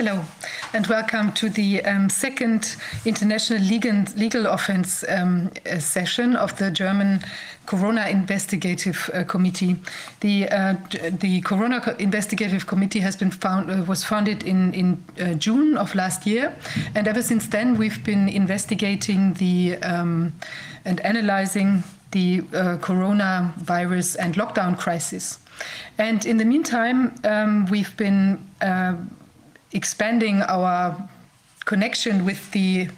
Hello, and welcome to the um, second international legal, legal offense um, uh, session of the German Corona Investigative uh, Committee. The uh, the Corona Investigative Committee has been found uh, was founded in in uh, June of last year, and ever since then we've been investigating the um, and analyzing the uh, coronavirus and lockdown crisis. And in the meantime, um, we've been expanding our connection with the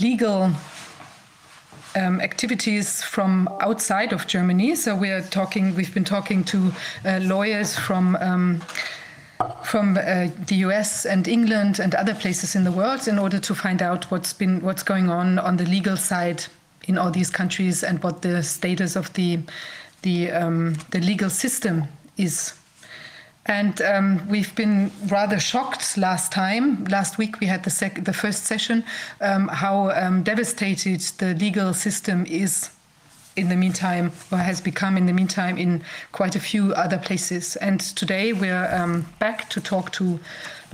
legal um, activities from outside of Germany. So we are talking. We've been talking to uh, lawyers from. Um, from uh, the US and England and other places in the world in order to find out what's been what's going on on the legal side in all these countries and what the status of the the um, the legal system is and um, we've been rather shocked last time. Last week we had the, sec- the first session, um, how um, devastated the legal system is in the meantime, or has become in the meantime in quite a few other places. And today we're um, back to talk to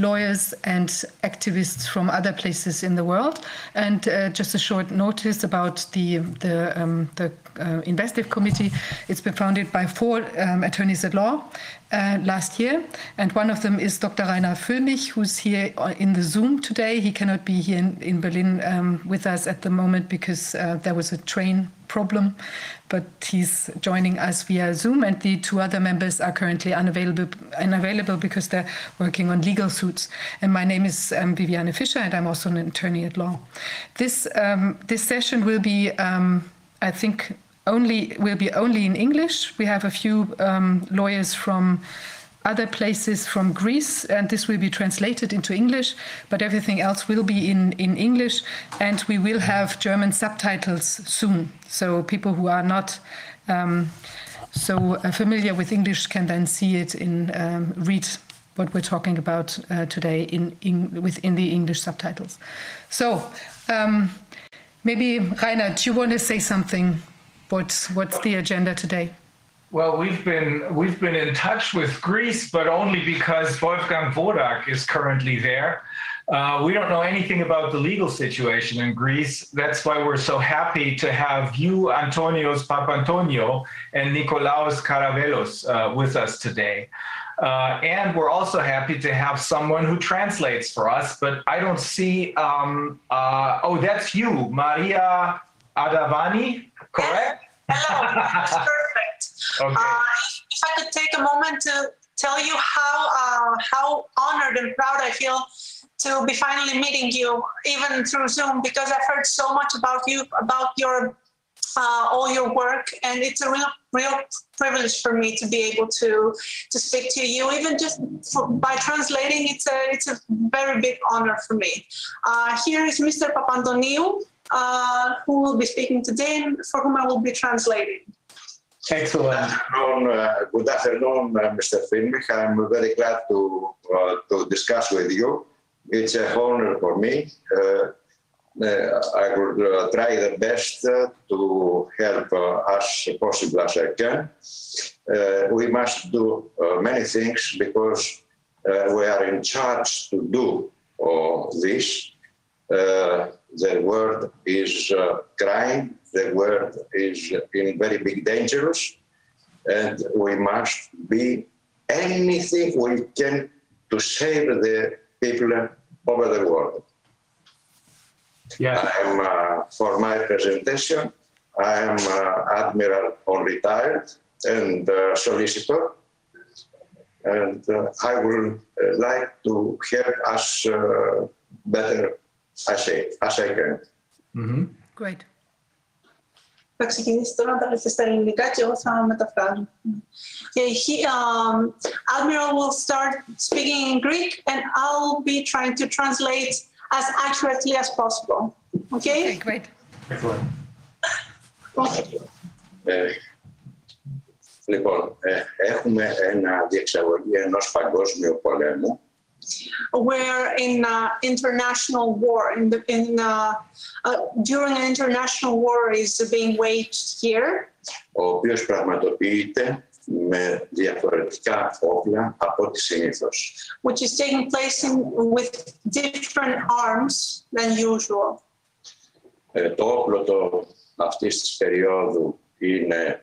lawyers and activists from other places in the world. And uh, just a short notice about the the, um, the uh, investigative committee. It's been founded by four um, attorneys at law uh, last year, and one of them is Dr. Reiner Fuellmich, who's here in the Zoom today. He cannot be here in, in Berlin um, with us at the moment because uh, there was a train problem, but he's joining us via Zoom, and the two other members are currently unavailable, unavailable because they're working on legal suits. And my name is um, Viviane Fischer, and I'm also an attorney at law. This um, this session will be, um, I think, only will be only in English. We have a few um, lawyers from other places from Greece, and this will be translated into English, but everything else will be in, in English, and we will have German subtitles soon. So people who are not um, so uh, familiar with English can then see it in um, read what we're talking about uh, today in, in, within the English subtitles. So um, maybe Reiner, do you want to say something? What's what's the agenda today? Well, we've been we've been in touch with Greece, but only because Wolfgang Wodarg is currently there. Uh, we don't know anything about the legal situation in Greece. That's why we're so happy to have you, Antonios Papantoniou, and Nikolaos Karavelos uh, with us today. Uh, and we're also happy to have someone who translates for us, but I don't see. Um, uh, oh, that's you, Maria Ardawani, correct? Hello. Okay. Uh, if I could take a moment to tell you how uh, how honored and proud I feel to be finally meeting you, even through Zoom, because I've heard so much about you, about your uh, all your work, and it's a real real privilege for me to be able to to speak to you, even just for, by translating. It's a it's a very big honor for me. Uh, here is Mr. Papantoniou, uh, who will be speaking today, and for whom I will be translating. Excellent. afternoon, uh, good afternoon, uh, Mr. Fuellmich. I'm very glad to uh, to discuss with you. It's a honor for me. Uh, uh, I will try the best to help as possible as I can. We must do many things because we are in charge to do this. The world is crying. The world is in very big dangers, and we must be anything we can to save the people over the world. Yes. I am uh, for my presentation. I am uh, admiral on retired and uh, solicitor, and uh, I would uh, like to help us uh, better as I, as I can. hmm Great Θα ξεκινήσει τώρα να τα λέτε στα ελληνικά και εγώ θα μεταφράζω. Okay, he, um, Admiral will start speaking in Greek and I'll be trying to translate as accurately as possible. Okay, Okay? great. Excellent. okay. Ε, λοιπόν, ε, έχουμε ένα διεξαγωγή ενός παγκόσμιου πολέμου We're in uh, international war. In the, in, uh, uh, during an international war is being waged here, ο οποίος πραγματοποιείται με διαφορετικά όπλα από ό,τι συνήθως. which is taking place in, with different arms than usual. Ε, το όπλο το, αυτής της περίοδου είναι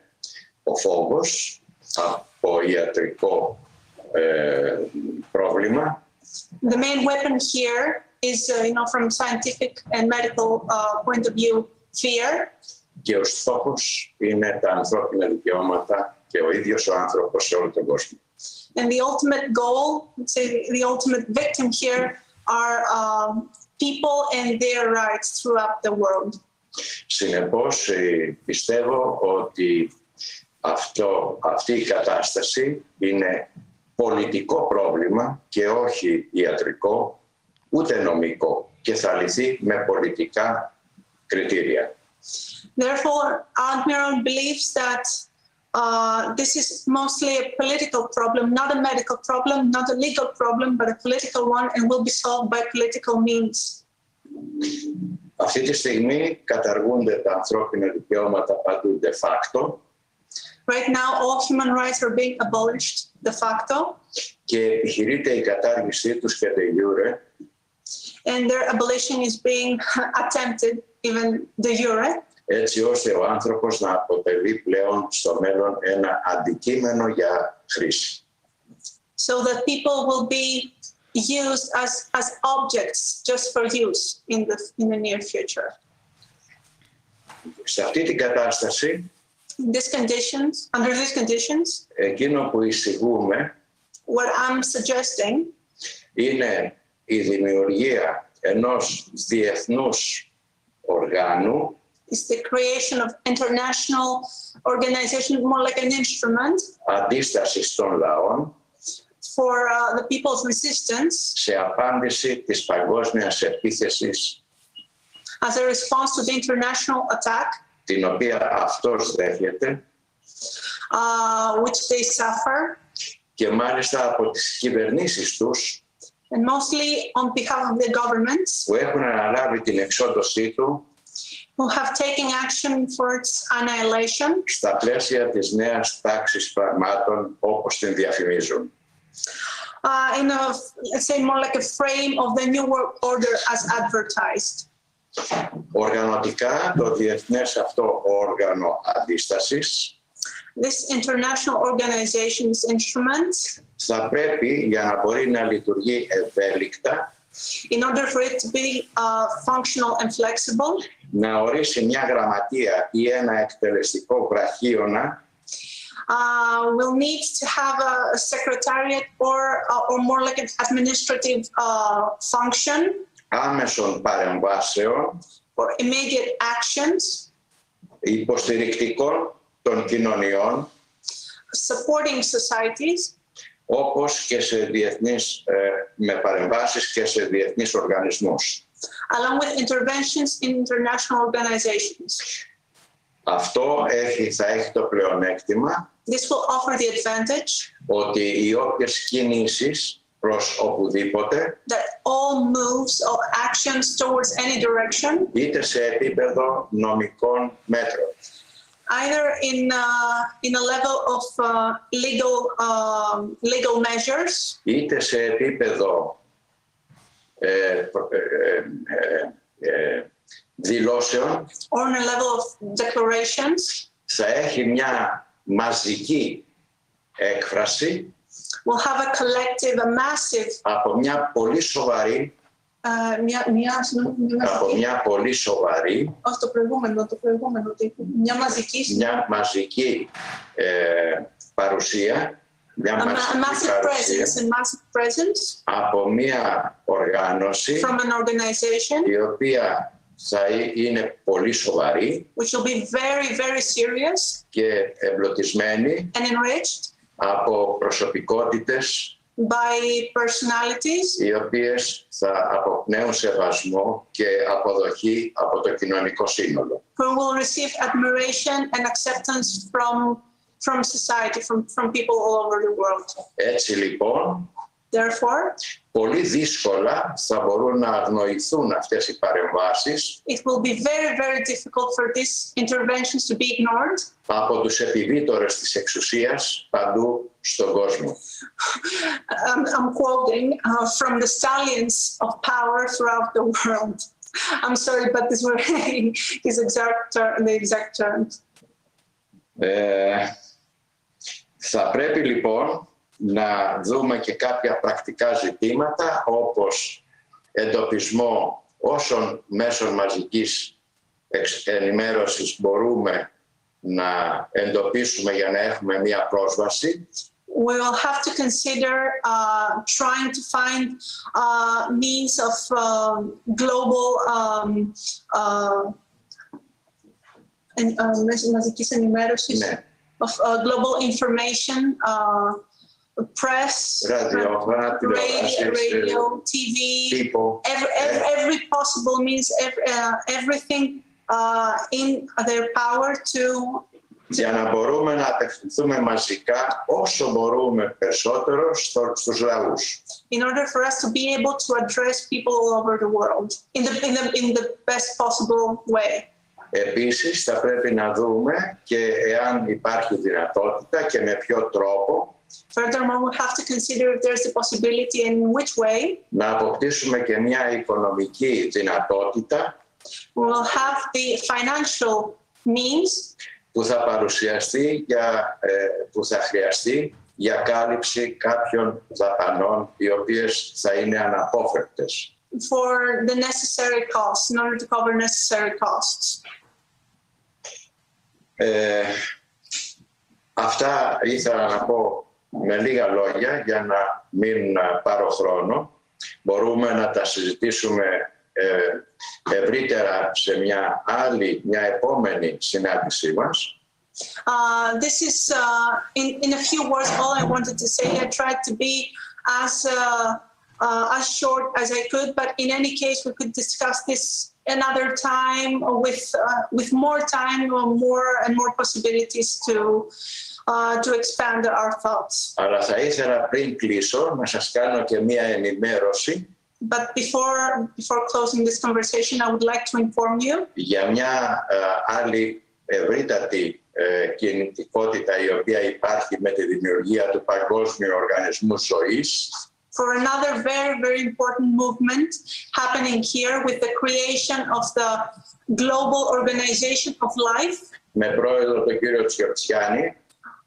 ο φόβος από ιατρικό ε, πρόβλημα The main weapon here is, uh, you know, from scientific and medical uh, point of view, fear, και ο στόχος είναι τα ανθρώπινα δικαιώματα και ο ίδιος ο άνθρωπος σε όλο τον κόσμο. and the ultimate goal, let's say the ultimate victim here, are um, people and their rights throughout the world. Συνεπώς ε, πιστεύω ότι αυτό, αυτή η κατάσταση είναι πολιτικό πρόβλημα και όχι ιατρικό ούτε νομικό και θα λυθεί με πολιτικά κριτήρια. Therefore, Admiral believes that uh, this is mostly a political problem, not a medical problem, not a legal problem, but a political one, and will be solved by political means. Αυτή τη στιγμή καταργούνται τα ανθρώπινα δικαιώματα παντού de facto Right now, all human rights are being abolished de facto, και επιχειρείται η κατάργησή τους και de jure and their abolition is being attempted even de jure, έτσι ώστε ο άνθρωπος να αποτελεί πλέον στο μέλλον ένα αντικείμενο για χρήση. so that people will be used as, as objects just for use in the, in the near future. Σε αυτή την κατάσταση, In these conditions, under these conditions, εκείνο που εισηγούμε what I'm suggesting είναι η δημιουργία ενός διεθνούς οργάνου is the creation of international organization, more like an instrument αντίστασης των λαών for uh, the people's resistance σε απάντηση της παγκόσμιας επίθεσης as a response to the international attack, την οποία αυτός δέχεται uh, which they suffer, και μάλιστα από τις κυβερνήσεις τους and mostly on behalf of the governments που έχουν αναλάβει την εξόντωσή του who have taken action for its annihilation στα πλαίσια της νέας τάξης πραγμάτων όπως την διαφημίζουν. uh, in a, let's say, more like a frame of the New World Order as advertised. Οργανωτικά το διεθνές αυτό όργανο αντίστασης This international organization's instrument, θα πρέπει για να μπορεί να λειτουργεί ευέλικτα in order for it to be uh, functional and flexible, να ορίσει μια γραμματεία ή ένα εκτελεστικό βραχίωνα uh, will need to have a, a secretariat or, uh, or more like an administrative uh, function άμεσων παρεμβάσεων for immediate actions, υποστηρικτικών των κοινωνιών supporting societies, όπως και σε διεθνείς, ε, με παρεμβάσεις και σε διεθνείς οργανισμούς. along with interventions in international organizations. Αυτό έχει, θα έχει το πλεονέκτημα This will offer the advantage ότι οι όποιες κινήσεις προς οπουδήποτε, that all moves or actions towards any direction, είτε σε επίπεδο νομικών μέτρων, either in uh, in a level of uh, legal um, legal measures είτε σε επίπεδο ε, προ- ε, ε, ε, δηλώσεων, or on a level of declarations, θα έχει μια μαζική έκφραση will have a collective, a massive, από μια πολύ σοβαρή, uh, μια, μια, συγγνώμη, μια από μαζική, μια πολύ σοβαρή, όχι το προηγούμενο, το προηγούμενο, τύπο. μια μαζική, μια μαζική ε, παρουσία, μια a, ma- a μαζική massive παρουσία presence, a massive presence από μια οργάνωση from an organization η οποία θα ε- είναι πολύ σοβαρή which will be very, very serious και εμπλωτισμένη and enriched από προσωπικότητες by personalities οι οποίες θα αποπνέουν σεβασμό και αποδοχή από το κοινωνικό σύνολο. who will receive admiration and acceptance from from society, from, from people all over the world. Έτσι λοιπόν Therefore, πολύ δύσκολα θα μπορούν να αγνοηθούν αυτές οι παρεμβάσεις it will be very, very difficult for these interventions to be ignored από τους επιβίτορες της εξουσίας παντού στον κόσμο. um, I'm quoting uh, from the stallions of power throughout the world. I'm sorry, but these were his exact ter- the exact terms. Ε, θα πρέπει λοιπόν να δούμε και κάποια πρακτικά ζητήματα όπως εντοπισμό όσων μέσων μαζικής εξ- ενημέρωσης μπορούμε να εντοπίσουμε για να έχουμε μία πρόσβαση We will have to consider uh, trying to find uh, means of um global um, uh, and, uh, μέσω μαζικής ενημέρωσης, ναι, of uh, global information, uh, press, ραδιόφωνα, radio, τηλεοράσεις, radio, TV, τύπο. every, every, every possible means, every, uh, everything uh, in their power to, για να μπορούμε να απευθυνθούμε μαζικά όσο μπορούμε περισσότερο στο, στους λαούς. in order for us to be able to address people all over the world in the, in the, in the best possible way. Επίσης θα πρέπει να δούμε και εάν υπάρχει δυνατότητα και με ποιο τρόπο Furthermore, we have to consider if there's a possibility and in which way να αποκτήσουμε και μια οικονομική δυνατότητα we will have the financial means που θα παρουσιαστεί για, ε, που θα χρειαστεί για κάλυψη κάποιων δαπανών οι οποίες θα είναι αναπόφευκτες. for the necessary costs, in order to cover necessary costs. Ε, αυτά ήθελα να πω με λίγα λόγια για να μην ε, πάρω χρόνο. Μπορούμε να τα συζητήσουμε ε, ευρύτερα σε μια άλλη, μια επόμενη συνάντησή μας. Uh, this is, uh, in, in a few words, all I wanted to say. I tried to be as uh, uh, as short as I could, but in any case, we could discuss this another time with uh, with more time, or more and more possibilities to uh, to expand our thoughts. Αλλά θα ήθελα πριν κλείσω να σας κάνω και μια ενημέρωση But before before closing this conversation, I would like to inform you για μια ε, άλλη ευρύτατη ε, κινητικότητα η οποία υπάρχει με τη δημιουργία του Παγκόσμιου Οργανισμού Ζωής for another very very important movement happening here with the creation of the global organization of life με πρόεδρο τον κύριο Τσιορτσιάνη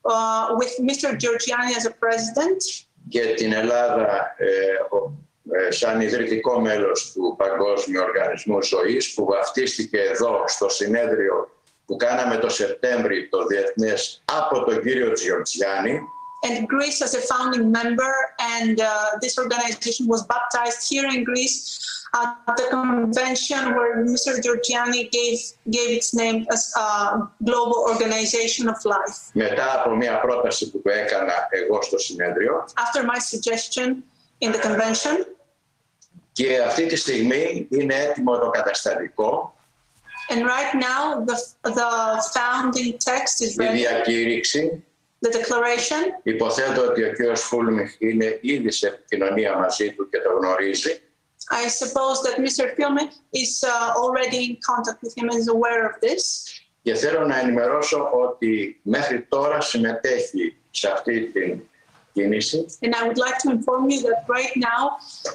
Uh, with Mr. Giorgiani as a president; Και την Ελλάδα ε, ο- ε, σαν ιδρυτικό μέλος του Παγκόσμιου Οργανισμού Ζωής που βαφτίστηκε εδώ στο συνέδριο που κάναμε το Σεπτέμβρη το Διεθνές από τον κύριο Τζιορτζιάννη and Greece as a founding member. And uh, this organization was baptized here in Greece at the convention where Mr. Giorgianni gave, gave its name as a Global Organization of Life. After my suggestion in the convention. Και αυτή τη στιγμή είναι έτοιμο το καταστατικό. And right now the, the founding text is ready. Η διακήρυξη the declaration. Υποθέτω ότι ο κύριος Φούλμιχ είναι ήδη σε επικοινωνία μαζί του και το γνωρίζει. I suppose that Mr. Filme is uh, already in contact with him and is aware of this. Και θέλω να ενημερώσω ότι μέχρι τώρα συμμετέχει σε αυτή την κίνηση And I would like to inform you that right now,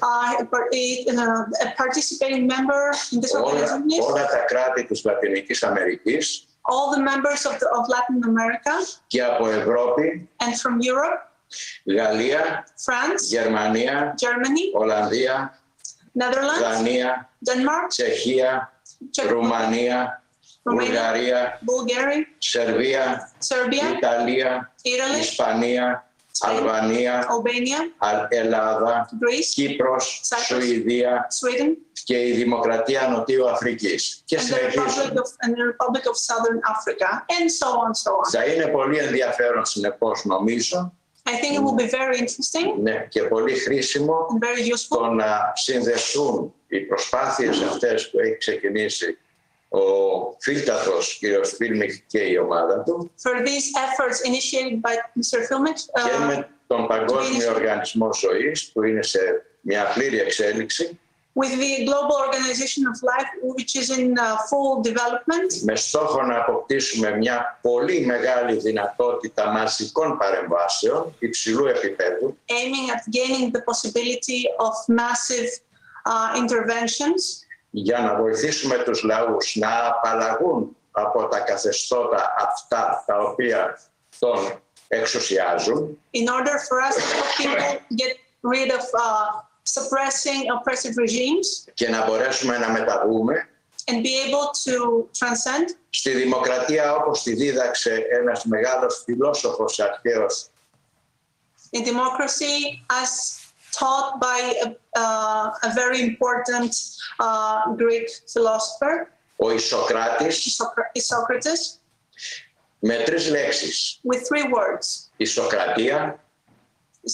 uh, a- uh, a participating member in this όλα, organization, όλα τα κράτη της Λατινικής Αμερικής all the members of, the, of Latin America και από Ευρώπη, and from Europe, Γαλλία, France, Γερμανία, Germany, Ολλανδία, Netherlands, Δανία, Denmark, Τσεχία, Czech, Ρουμανία, Βουλγαρία, Bulgaria, Σερβία, Serbia, Ιταλία, Italy, Ισπανία, Αλβανία, Albania, Α- Ελλάδα, Greece, Κύπρος, Cyprus. Σουηδία Sweden, και η Δημοκρατία Νοτιού Αφρικής. Και and the Republic συνεχίζουμε. of, and the Republic of Southern Africa, and so on, so on. Θα είναι πολύ ενδιαφέρον συνεπώς νομίζω I think it will be very interesting ναι, και πολύ χρήσιμο and very useful το να συνδεθούν οι προσπάθειες αυτές που έχει ξεκινήσει ο φίλτατος κ. Φίλμιχ και η ομάδα του for these efforts initiated by Mr. Filmic και uh, με τον Παγκόσμιο Οργανισμό Ζωής που είναι σε μια πλήρη εξέλιξη with the Global Organization of Life, which is in uh, full development, με στόχο να αποκτήσουμε μια πολύ μεγάλη δυνατότητα μαζικών παρεμβάσεων υψηλού επίπεδου aiming at gaining the possibility of massive uh, interventions για να βοηθήσουμε τους λαούς να απαλλαγούν από τα καθεστώτα αυτά τα οποία τον εξουσιάζουν. In order for us to help people get rid of uh, suppressing oppressive regimes και να μπορέσουμε να μεταβούμε and be able to transcend. στη δημοκρατία όπως τη δίδαξε ένας μεγάλος φιλόσοφος αρχαίος. In democracy as taught by a, uh, a very important uh, Greek philosopher, ο Ισοκράτης Isocra- Socrates, με τρεις λέξεις. with three words Ισοκρατία,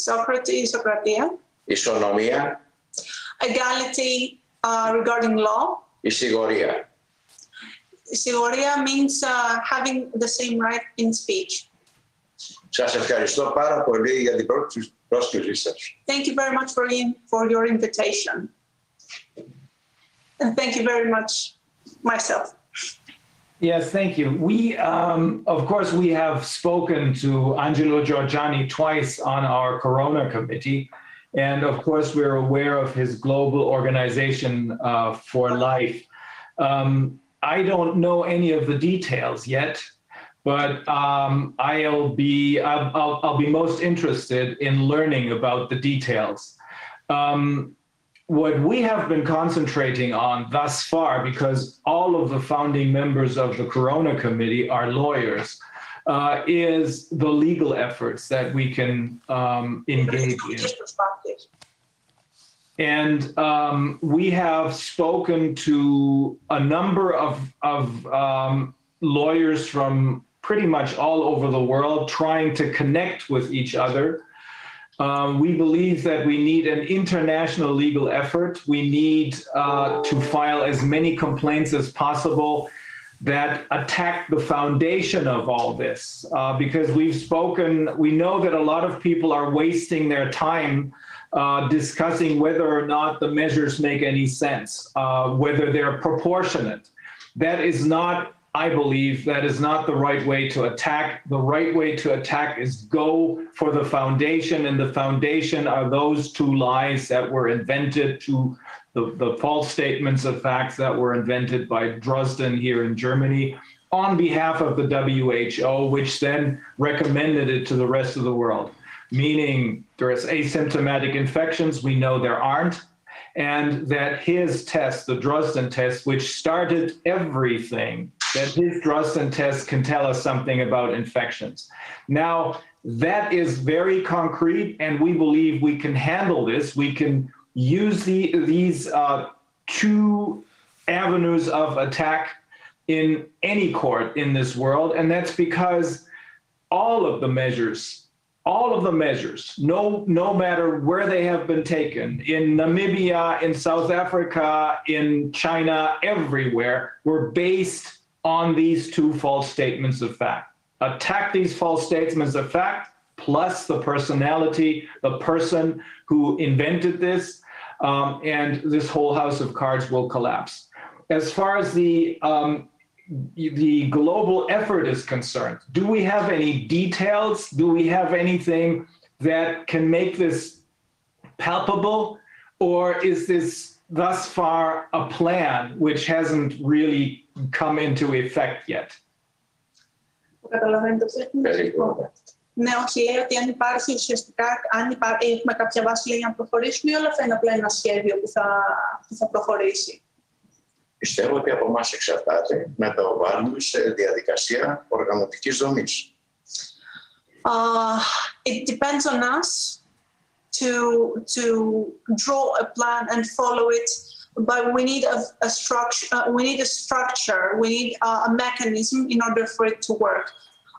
Socrates, Socratia, ισονομία, equality uh, regarding law. ισηγορία. Sigoria means uh, having the same right in speech. Σας ευχαριστώ πάρα πολύ για την πρόσκληση- Research. Thank you very much, for your invitation. And thank you very much myself. Yes, thank you. We, um, of course, we have spoken to Angelo Giorgianni twice on our Corona Committee. And of course, we're aware of his global organization uh, for life. Um, I don't know any of the details yet but um, I'll be I'll, I'll, I'll be most interested in learning about the details. Um, what we have been concentrating on thus far, because all of the founding members of the Corona Committee are lawyers, uh, is the legal efforts that we can um, engage in. And um, we have spoken to a number of, of um, lawyers from pretty much all over the world trying to connect with each other. Um, we believe that we need an international legal effort. We need uh, to file as many complaints as possible that attack the foundation of all this uh, because we've spoken, we know that a lot of people are wasting their time uh, discussing whether or not the measures make any sense, uh, whether they're proportionate. That is not, I believe, that is not the right way to attack. The right way to attack is go for the foundation, and the foundation are those two lies that were invented to the, the false statements of facts that were invented by Drosten here in Germany on behalf of the WHO, which then recommended it to the rest of the world meaning there's asymptomatic infections. We know there aren't. And that his test, the Drosten test, which started everything, that his Drosten test can tell us something about infections. Now, that is very concrete, and we believe we can handle this. We can use the, these uh, two avenues of attack in any court in this world, and that's because all of the measures all of the measures, no, no matter where they have been taken, in Namibia, in South Africa, in China, everywhere, were based on these two false statements of fact. Attack these false statements of fact, plus the personality, the person who invented this, um, and this whole house of cards will collapse. As far as the um, the global effort is concerned, do we have any details? Do we have anything that can make this palpable? Or is this thus far a plan which hasn't really come into effect yet? Περίπου. Ναι, όχι, λέει ότι αν υπάρχει ουσιαστικά, αν υπά, έχουμε κάποια βάση λέει, για να προχωρήσουμε ή όλα αυτά είναι απλά ένα σχέδιο που θα, που θα προχωρήσει. Πιστεύω ότι από εξαρτάται να τα βάλουμε σε διαδικασία οργανωτικής δομής. Uh, it depends on us to, to draw a plan and follow it. But we need a, a structure. Uh, we need a structure. We need uh, a mechanism in order for it to work.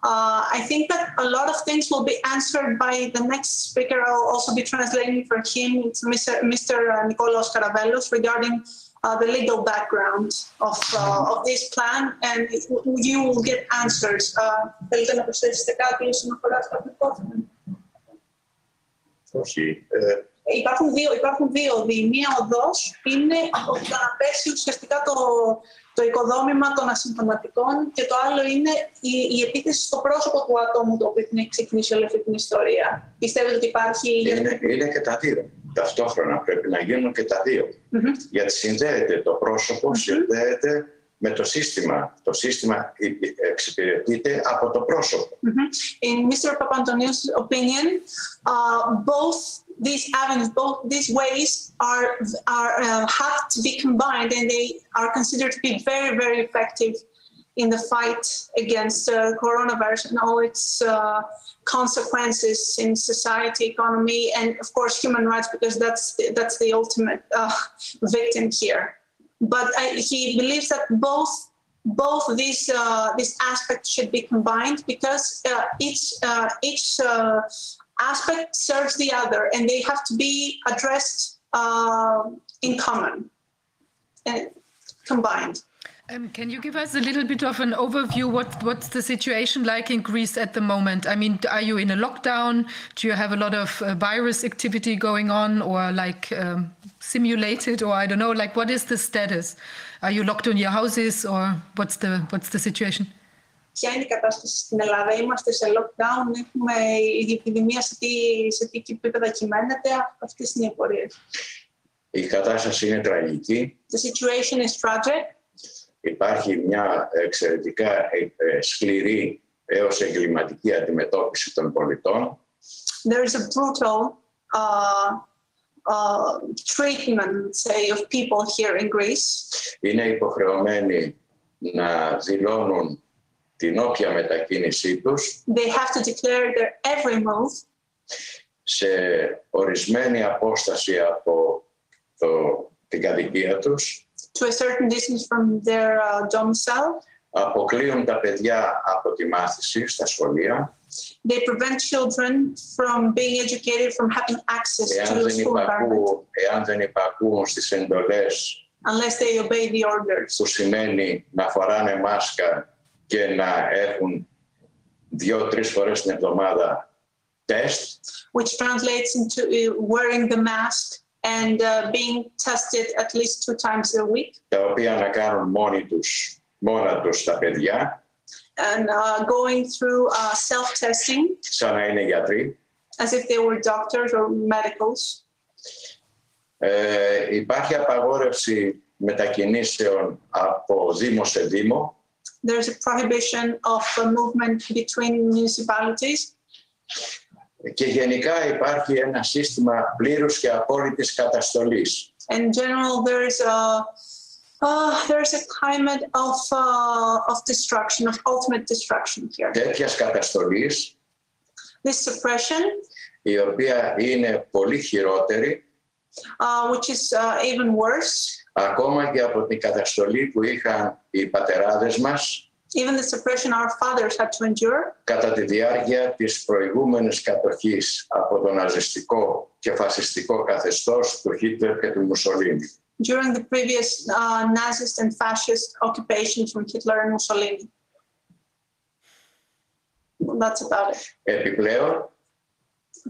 Uh, I think that a lot of things will be answered by the next speaker. I'll also be translating for him, it's Mr. Mr. Uh, Nicolas Karavelos, regarding uh, the legal background of, uh, of this plan, and you will get answers. Uh, θέλετε να προσθέσετε κάτι όσον αφορά αυτό το υπόθεμα. Όχι. Ε, Υπάρχουν δύο, υπάρχουν δύο οδοί. Μία οδός είναι το να πέσει ουσιαστικά το, το οικοδόμημα των ασυμπτωματικών και το άλλο είναι η, η επίθεση στο πρόσωπο του ατόμου το οποίο έχει ξεκινήσει όλη αυτή την ιστορία. Πιστεύετε ότι υπάρχει... είναι, είναι και τα δύο. Ταυτόχρονα πρέπει να γίνουν και τα δύο. Μμμ. Γιατί συνδέεται το πρόσωπο, συνδέεται με το σύστημα. Το σύστημα εξυπηρετείται από το πρόσωπο. Mhm. In Mr. Papantoniou's opinion, uh, both these avenues, both these ways are are uh, have to be combined, and they are considered to be very, very effective in the fight against uh, coronavirus and all its uh, consequences in society, economy, and of course human rights, because that's the, that's the ultimate uh, victim here. But I, he believes that both both these uh, these aspects should be combined because uh, each uh, each aspect serves the other, and they have to be addressed in common and combined. Um, can you give us a little bit of an overview? What what's the situation like in Greece at the moment? I mean, are you in a lockdown? Do you have a lot of uh, virus activity going on, or like um, simulated, or I don't know? Like, what is the status? Are you locked in your houses, or what's the what's the situation? Ποια είναι η κατάσταση στην Ελλάδα, είμαστε σε lockdown, έχουμε η επιδημία σε τι, σε τι επίπεδα κυμαίνεται, αυτές είναι οι απορίες. Η κατάσταση είναι τραγική. The situation is tragic. Υπάρχει μια εξαιρετικά ε, ε, σκληρή έως εγκληματική αντιμετώπιση των πολιτών. There is a brutal uh, uh, treatment, say, of people here in Greece. Είναι υποχρεωμένοι να δηλώνουν την όποια μετακίνησή τους They have to declare their every move σε ορισμένη απόσταση από το, την κατοικία τους. to a certain distance from their uh, domicile. Αποκλείουν τα παιδιά από τη μάθηση στα σχολεία. They prevent children from being educated, from having access to Εάν the δεν, school environment υπακούουν, εάν δεν υπακούουν στις εντολές unless they obey the orders. που σημαίνει να φοράνε μάσκα και να έχουν δύο-τρεις φορές την εβδομάδα τεστ, which translates into uh, wearing the mask and uh, being tested at least two times a week τα οποία να κάνουν μόνοι τους, μόνα τους τα παιδιά, and uh, going through uh, self-testing σαν να είναι γιατροί. as if they were doctors or medicals. Ε, υπάρχει απαγόρευση μετακινήσεων από δήμο σε δήμο. There's a prohibition of uh, movement between municipalities. Και γενικά υπάρχει ένα σύστημα πλήρους και απόλυτης καταστολής. In general, there's a uh, there's a climate of uh, of destruction, of ultimate destruction here. Τέτοιας καταστολής, This suppression, η οποία είναι πολύ χειρότερη uh, which is uh, even worse, ακόμα και από την καταστολή που είχαν οι πατεράδες μας even the suppression our fathers had to endure κατά τη διάρκεια της προηγούμενης κατοχής από το ναζιστικό και φασιστικό καθεστώς του Χίτλερ και του Μουσολίνη. during the previous uh, Nazist and fascist occupations from Hitler and Mussolini. That's about it. Επιπλέον,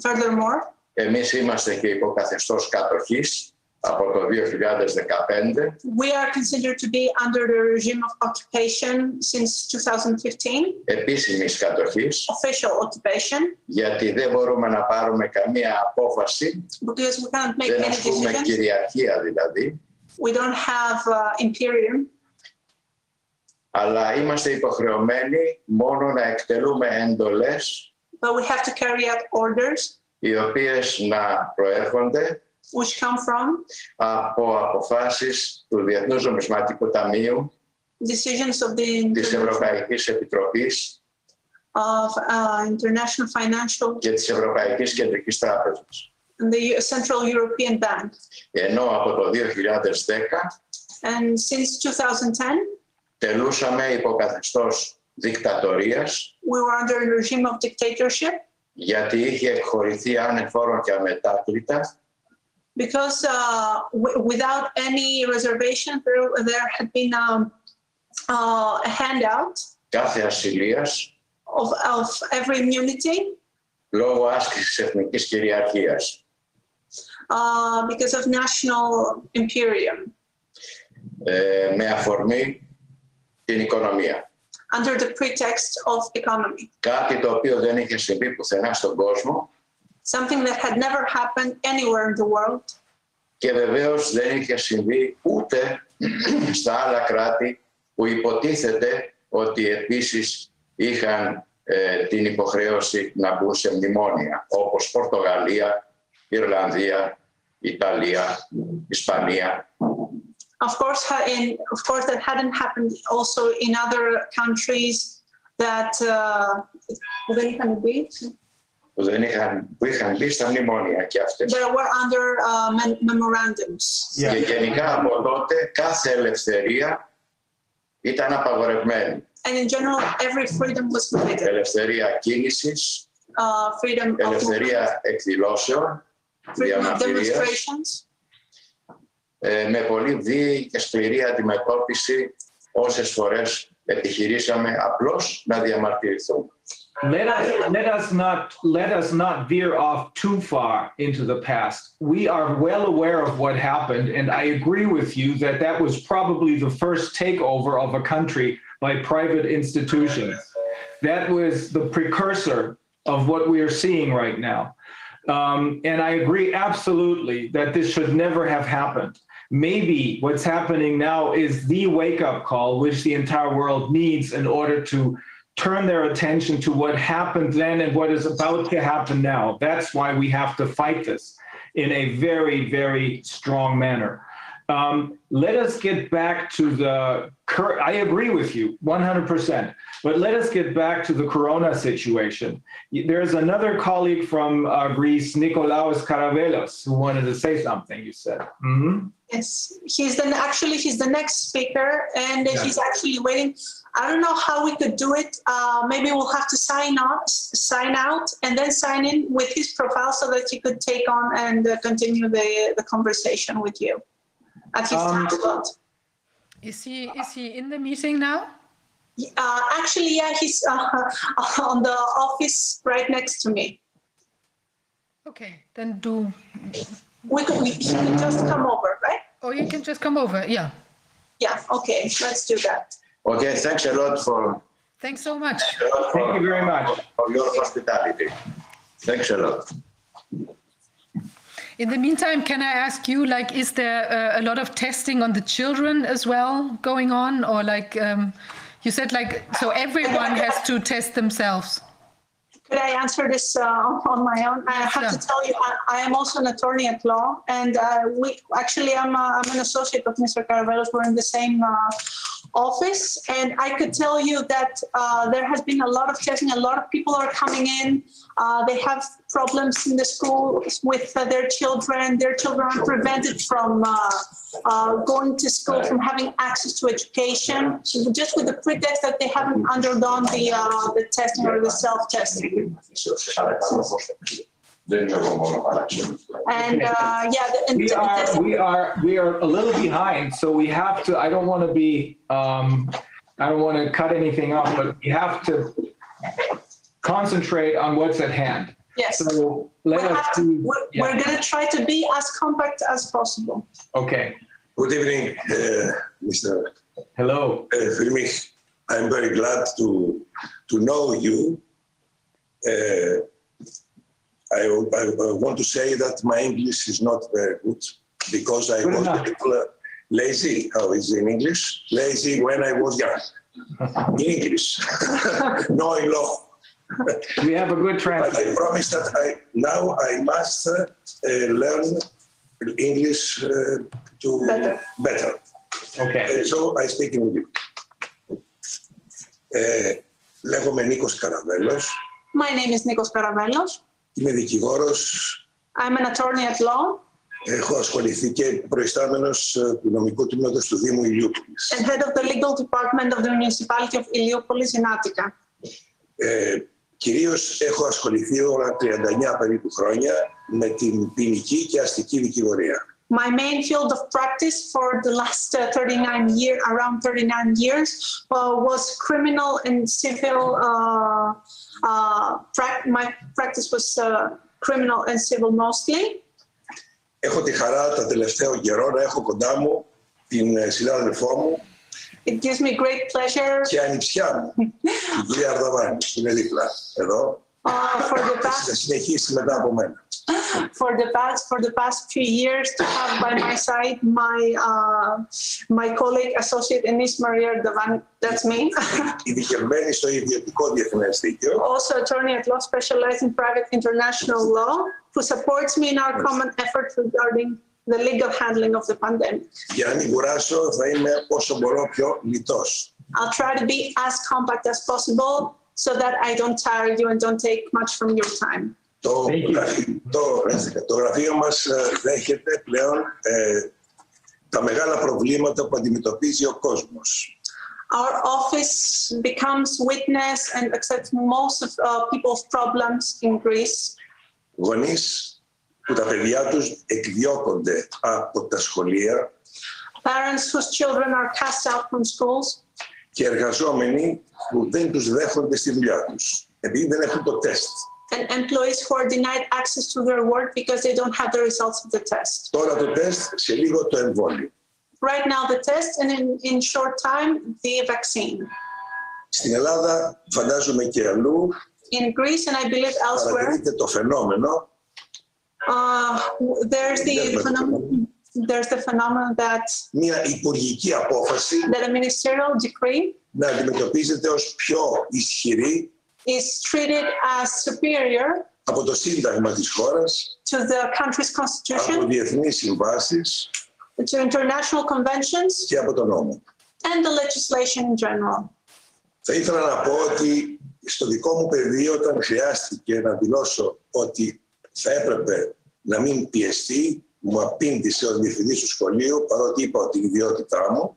Furthermore, εμείς είμαστε και υποκαθεστώς κατοχής από το 2015 we are considered to be under the regime of occupation since 2015, επίσημης κατοχής. Official occupation, γιατί δεν μπορούμε να πάρουμε καμία απόφαση, because we cannot make δεν any ασκούμε decisions. κυριαρχία δηλαδή, We don't have uh, imperium, αλλά είμαστε υποχρεωμένοι μόνο να εκτελούμε εντολές but we have to carry out orders οι οποίες να προέρχονται which come from; Από αποφάσεις του Διεθνούς Νομισματικού Ταμείου, decisions of the της International, Ευρωπαϊκής Επιτροπής of, uh, International Financial και της Ευρωπαϊκής Κεντρικής Τράπεζας. and the Central European Bank. Ενώ από το 2010 And since 2010, τελούσαμε υποκαθεστώς δικτατορίας we were under a regime of dictatorship γιατί είχε εκχωρηθεί ανεφόρον και αμετάκλητα because uh, w- without any reservation, there, there had been um, uh, a handout κάθε ασυλίας of, of every immunity λόγω άσκησης εθνικής κυριαρχίας. uh, because of national imperium ε, με αφορμή την οικονομία. under the pretext of economy, Κάτι το οποίο δεν είχε συμβεί πουθενά στον κόσμο something that had never happened anywhere in the world. και βεβαίως δεν είχε συμβεί ούτε στα άλλα κράτη που υποτίθεται ότι επίσης είχαν ε, την υποχρέωση να μπουν σε μνημόνια όπως Πορτογαλία, Ιρλανδία, Ιταλία, Ισπανία. Of course, ha- in, of course, that hadn't happened also in other countries that uh, δεν είχαν μπει. που, δεν είχαν, που είχαν μπει στα μνημόνια και αυτές. that were under uh, mem- memorandums. Και γενικά από τότε κάθε ελευθερία ήταν απαγορευμένη. And in general, every freedom was limited. Ελευθερία κίνησης, Uh, freedom of movement, ελευθερία εκδηλώσεων, freedom of διαμαρτυρίας, demonstrations, ε, με πολύ βίαιη και σκληρή αντιμετώπιση όσες φορές επιχειρήσαμε απλώς να διαμαρτυρηθούμε. Let us let us not let us not veer off too far into the past. We are well aware of what happened, and I agree with you that that was probably the first takeover of a country by private institutions. That was the precursor of what we are seeing right now. Um, and I agree absolutely that this should never have happened. Maybe what's happening now is the wake up call, which the entire world needs in order to turn their attention to what happened then and what is about to happen now. That's why we have to fight this in a very, very strong manner. Um, let us get back to the cur- I agree with you 100%, but let us get back to the corona situation. There's another colleague from uh, Greece, Nikolaos Karavelos, who wanted to say something, you said. Mhm. Yes, he's the actually he's the next speaker, and Yeah. he's actually waiting. I don't know how we could do it. Uh, maybe we'll have to sign out, sign out, and then sign in with his profile so that he could take on and uh, continue the the conversation with you at his Um, time slot. Is he is he in the meeting now? Uh, actually, yeah, he's uh, on the office right next to me. Okay, then do. We could, we, he could just come over, right? Or you can just come over. Yeah. Yeah. Okay, let's do that. Okay, thanks a lot for, Thanks so much. Thank you very much. for your hospitality. Thanks a lot. In the meantime, can I ask you, like, is there uh, a lot of testing on the children as well going on, or like um, you said, like, so everyone has to test themselves? Could I answer this uh, on my own? I have Sure. to tell you, I, I am also an attorney at law, and uh, we actually I'm, uh, I'm an associate of Mr. Karavelos. We're in the same uh, office, and I could tell you that uh, there has been a lot of testing. A lot of people are coming in. Uh, they have problems in the schools with uh, their children. Their children are prevented from uh, uh, going to school, from having access to education, so just with the pretext that they haven't undergone the uh, the testing or the self-testing the you're election. And uh, yeah, the- and We are, we are, we are a little behind, so we have to, I don't want to be, um, I don't want to cut anything off, but we have to concentrate on what's at hand. yes. So let We us have- do, We're, yeah. we're going to try to be as compact as possible. okay, Good evening, uh, Mr. hello, uh, Fuellmich. I'm very glad to to know you. Uh, I, I, want to say that my English is not very good because I good was uh, lazy, how oh, is in English? Lazy when I was young. In English, no in law. we have a good translation. I promise that I now I must uh, learn English uh, to better. better. Okay. Uh, so I speak in English. Uh, λέγομαι Νίκος Καραβέλος. My name is Nikos Karavelos. Είμαι δικηγόρος. I'm an attorney at law Έχω ασχοληθεί και προϊστάμενος ε, του νομικού τμήματος του Δήμου Ηλιούπολης. and head of the legal department of the municipality of Iliopolis in Attica. Ε, κυρίως έχω ασχοληθεί όλα 39 περίπου χρόνια με την ποινική και αστική δικηγορία. My main field of practice for the last uh, 39 year, around 39 years, uh, was criminal and civil. Uh, uh, prac- my practice was uh, criminal and civil mostly. Έχω τη χαρά τα τελευταίο καιρό να έχω κοντά μου την ε, συνάδελφό μου It gives me great pleasure και ανιψιά μου, την κυρία Αρδαβάνη, που είναι δίπλα εδώ. uh, for the Θα past συνεχίσει μετά από μένα. for the past for the past few years to have by my side my uh, my colleague associate Enis Maria Davan. That's me. Ειδικευμένη στο ιδιωτικό διεθνές δίκαιο also attorney at law specialized in private international law, who supports me in our common efforts regarding the legal handling of the pandemic. Για να μην κουράσω, θα είμαι όσο μπορώ πιο λιτός. I'll try to be as compact as possible so that I don't tire you and don't take much from your time. Το, Thank you. γραφείο, το, το γραφείο μας ε, δέχεται πλέον ε, τα μεγάλα προβλήματα που αντιμετωπίζει ο κόσμος. Our office becomes witness and accepts most of uh, people's problems in Greece. Γονείς που τα παιδιά τους εκδιώκονται από τα σχολεία Parents whose children are cast out from schools Και εργαζόμενοι που δεν τους δέχονται στη δουλειά τους επειδή δεν έχουν το τεστ. and employees who are denied access to their work because they don't have the results of the test. Τώρα το τεστ, σε λίγο το εμβόλιο. Right now, the test, and in, in short time, the vaccine. Στην Ελλάδα, φαντάζομαι και αλλού, In Greece, and I believe elsewhere, παρατηρείται το φαινόμενο uh, there's the phenomenon. There's the phenomenon that μια υπουργική απόφαση that a ministerial decree να αντιμετωπίζεται ως πιο ισχυρή is treated as superior από το Σύνταγμα της χώρας, to the country's από constitution, διεθνείς συμβάσεις to international conventions, και από τον νόμο. and the legislation in general. Θα ήθελα να πω ότι στο δικό μου πεδίο όταν χρειάστηκε να δηλώσω ότι θα έπρεπε να μην πιεστεί, μου απήντησε ο διευθυντής του σχολείου παρότι είπα ότι η ιδιότητά μου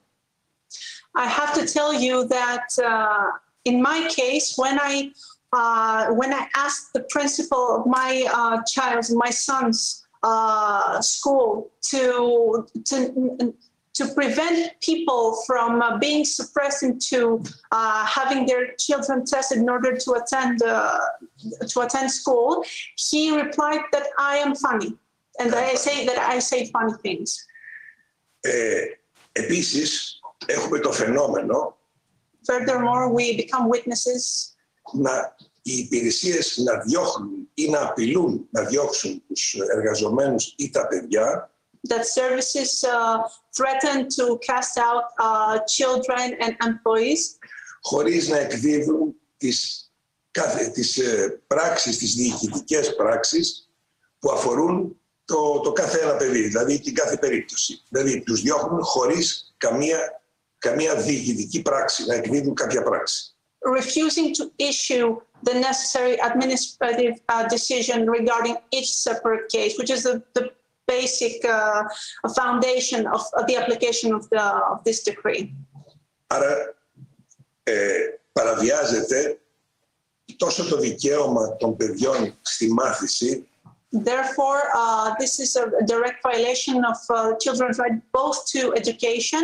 I have to tell you that uh, in my case, when I uh, when I asked the principal of my uh, child's, my son's uh, school to to to prevent people from uh, being suppressed into uh, having their children tested in order to attend uh, to attend school, he replied that I am funny and that I say that I say funny things. Ε, επίσης, έχουμε το φαινόμενο Furthermore, we become witnesses να οι υπηρεσίες να διώχνουν ή να απειλούν να διώξουν τους εργαζομένους ή τα παιδιά that services uh, threaten to cast out uh, children and employees χωρίς να εκδίδουν τις, κάθε, τις ε, πράξεις, τις διοικητικές πράξεις που αφορούν το, το κάθε ένα παιδί, δηλαδή την κάθε περίπτωση. Δηλαδή τους διώχνουν χωρίς καμία, καμία διοικητική πράξη, να εκδίδουν κάποια πράξη. refusing to issue the necessary administrative uh, decision regarding each separate case, which is the, the basic uh, foundation of, of the application of, the, of this decree. Άρα ε, παραβιάζεται τόσο το δικαίωμα των παιδιών στη μάθηση Therefore, uh, this is a direct violation of uh, children's right both to education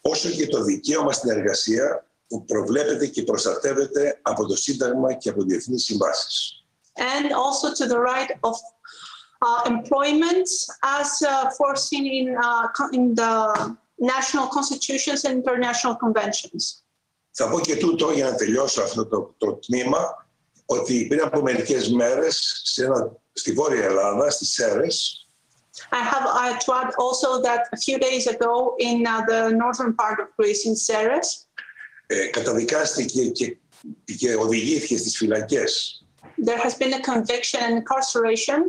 όσο και το δικαίωμα στην εργασία που προβλέπεται και προστατεύεται από το Σύνταγμα και από διεθνείς συμβάσεις. and also to the right of uh, employment as uh, foreseen in, uh, co- in the national constitutions and international conventions. Θα πω και τούτο για να τελειώσω αυτό το, το τμήμα, ότι πριν από μερικές μέρες σε ένα, στη Βόρεια Ελλάδα, στις Σέρες, I have uh, to add also that a few days ago in uh, the northern part of Greece, in Ceres, ε, καταδικάστηκε και, και οδηγήθηκε στις φυλακές there has been a conviction and incarceration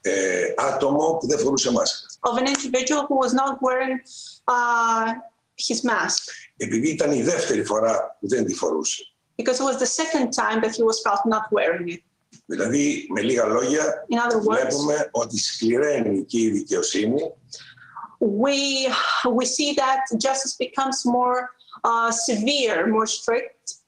ε, άτομο που δεν φορούσε μάσκα. of an individual who was not wearing uh, his mask Επειδή ήταν η δεύτερη φορά που δεν τη φορούσε. because it was the second time that he was caught not wearing it. Δηλαδή, με λίγα λόγια, In other words, βλέπουμε ότι σκληραίνει και η δικαιοσύνη we we see that justice becomes more uh, severe, more strict,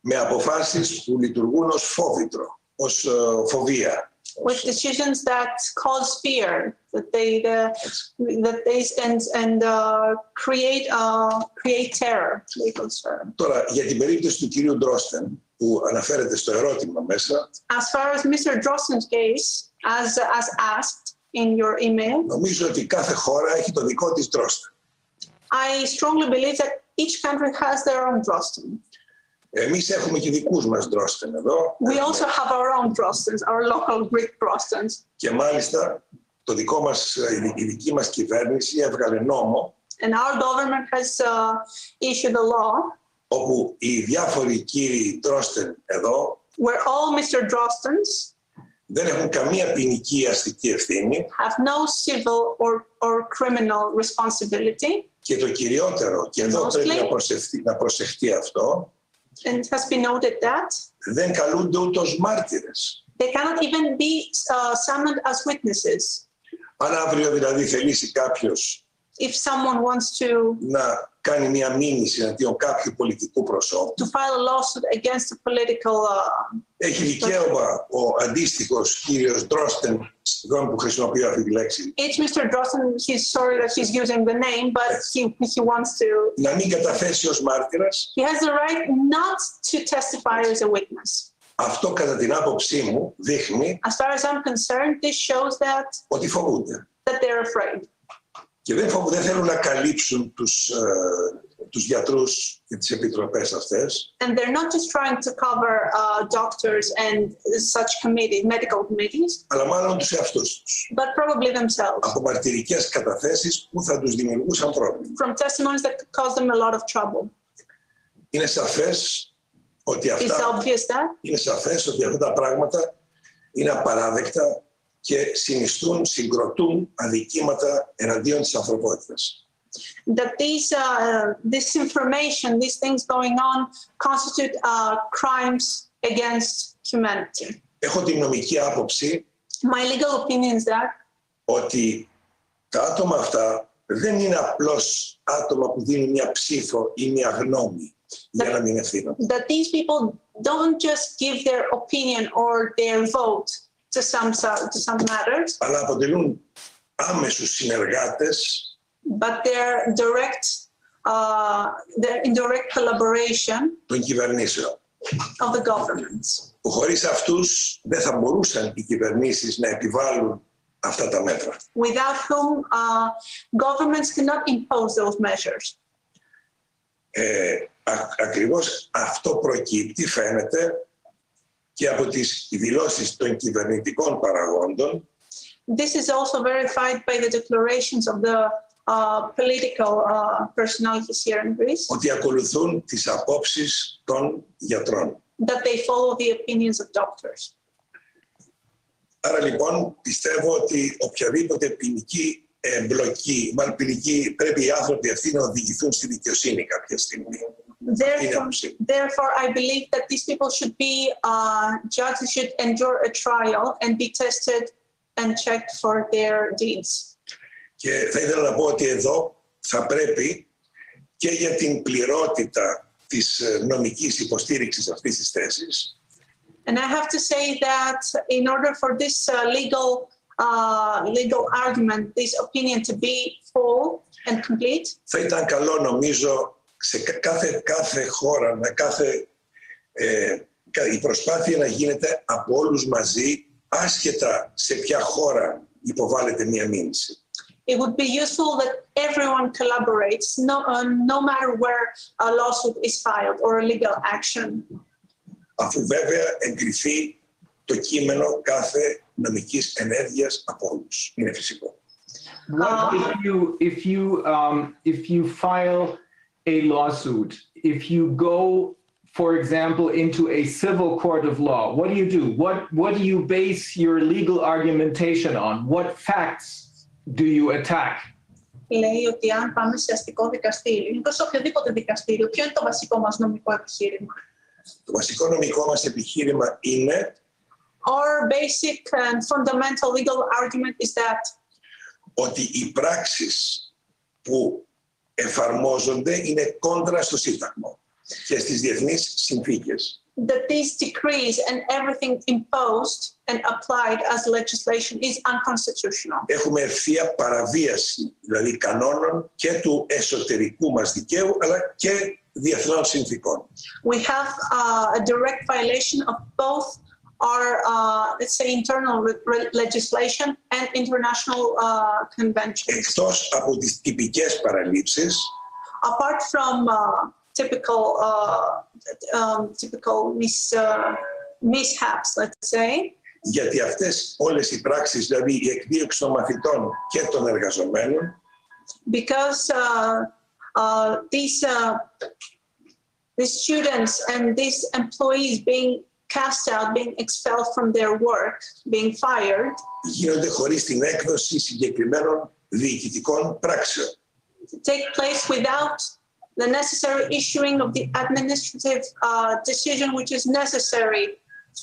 με αποφάσεις που λειτουργούν ως φόβητρο, ως ε, φοβία. with decisions that cause fear, that they the, that they and and uh, create uh, create terror. Legal terror. Τώρα, για την περίπτωση του κυρίου Ντρόστεν, που αναφέρεται στο ερώτημα μέσα, As far as Mr. Drosten's case, as as asked in your email, νομίζω ότι κάθε χώρα έχει το δικό της Ντρόστεν. I strongly believe that each country has their own Drosten. Εμείς έχουμε και δικούς μας Ντρόστεν εδώ. We also have our own Drostens, our local Greek Drostens. Και μάλιστα το δικό μας, η δική μας κυβέρνηση έβγαλε νόμο And our government has uh, issued a law όπου οι διάφοροι κύριοι Ντρόστεν εδώ where all Mr. Drostens δεν έχουν καμία ποινική αστική ευθύνη have no civil or, or criminal responsibility. και το κυριότερο, και εδώ Mostly. πρέπει να προσεχθεί, να προσεχτεί αυτό, And it has been noted that δεν καλούνται ούτε ως μάρτυρες. they cannot even be uh, summoned as witnesses. Αν αύριο δηλαδή θελήσει κάποιος If someone wants to, να κάνει μια μήνυση εναντίον κάποιου πολιτικού προσώπου, to file a lawsuit against a political, uh, έχει δικαίωμα ο αντίστοιχος κύριος Ντρόστεν, συγγνώμη που χρησιμοποιώ αυτή τη λέξη, it's Mr. Drosten, he's sorry that he's using the name, but he, he wants to, να μην καταθέσει ως μάρτυρας. he has the right not to testify as a witness. Αυτό κατά την άποψή μου δείχνει As far as I'm concerned, this shows that, ότι φοβούνται. that they're afraid. Και δεν, φοβ- δεν θέλουν να καλύψουν τους, ε, τους γιατρούς και τις επιτροπές αυτές, And they're not just trying to cover uh, doctors and such committees, medical committees, αλλά μάλλον τους εαυτούς τους. but probably themselves Από μαρτυρικές καταθέσεις που θα τους δημιουργούσαν πρόβλημα. from testimonies that could cause them a lot of trouble. Είναι σαφές ότι It's αυτά, obvious that είναι σαφές ότι αυτά τα πράγματα είναι απαράδεκτα και συνιστούν, συγκροτούν αδικήματα εναντίον της ανθρωπότητας. that these uh, this information, these things going on, constitute uh, crimes against humanity. Έχω την νομική άποψη My legal opinion is that ότι τα άτομα αυτά δεν είναι απλώς άτομα που δίνουν μια ψήφο ή μια γνώμη για να μην ευθύνονται. that these people don't just give their opinion or their vote to some to some matters, αλλά αποτελούν άμεσους συνεργάτες but they're direct, uh, they're in direct collaboration των κυβερνήσεων. of the governments. Που χωρίς αυτούς δεν θα μπορούσαν οι κυβερνήσεις να επιβάλλουν αυτά τα μέτρα. Without whom uh, governments cannot impose those measures. Ε, α- ακριβώς αυτό προκύπτει, φαίνεται, και από τις δηλώσεις των κυβερνητικών παραγόντων This is also verified by the declarations of the uh, political uh, personalities here in Greece ότι ακολουθούν τις απόψεις των γιατρών. that they follow the opinions of doctors. Άρα λοιπόν πιστεύω ότι οποιαδήποτε ποινική εμπλοκή, μάλλον ποινική, πρέπει οι άνθρωποι αυτοί να οδηγηθούν στη δικαιοσύνη κάποια στιγμή. Είναι Therefore, άποψή μου. therefore, I believe that these people should be uh, judged, should endure a trial and be tested and checked for their deeds. Και θα ήθελα να πω ότι εδώ θα πρέπει και για την πληρότητα της ε, νομικής υποστήριξης αυτής της θέσης And I have to say that in order for this uh, legal uh, legal argument, this opinion to be full and complete, θα ήταν καλό νομίζω σε κα- κάθε, κάθε χώρα, με κάθε, ε, κα- η προσπάθεια να γίνεται από όλους μαζί άσχετα σε ποια χώρα υποβάλλεται μία μήνυση. it would be useful that everyone collaborates, no, uh, no matter where a lawsuit is filed or a legal action, αφού βέβαια εγκριθεί το κείμενο κάθε νομικής ενέργειας από όλους. Είναι φυσικό. What if you if you um, if you file a lawsuit? If you go, for example, into a civil court of law, what do you do? What what do you base your legal argumentation on? What facts do you attack? λέει ότι αν πάμε σε αστικό δικαστήριο ή σε οποιοδήποτε δικαστήριο, ποιο είναι το βασικό μας νομικό επιχείρημα; Το βασικό νομικό μας επιχείρημα είναι Our basic and fundamental legal argument is that ότι οι πράξεις που εφαρμόζονται είναι κόντρα στο Σύνταγμα και στις διεθνείς συνθήκες. that these decrees and everything imposed and applied as legislation is unconstitutional. Έχουμε ευθεία παραβίαση, δηλαδή κανόνων και του εσωτερικού μας δικαίου, αλλά και διεθνών συνθήκων. We have uh, a direct violation of both our, uh, let's say, internal re- re- legislation and international uh, conventions. Εκτός από τις τυπικές παραλήψεις, Apart from uh, typical, uh, um, typical mis, uh, mishaps, let's say, γιατί αυτές όλες οι πράξεις, δηλαδή η εκδίωξη των μαθητών και των εργαζομένων, because uh, uh, these uh, these students and these employees being cast out, being expelled from their work, being fired, γίνονται χωρίς την έκδοση συγκεκριμένων διοικητικών πράξεων. take place without the necessary issuing of the administrative uh, decision, which is necessary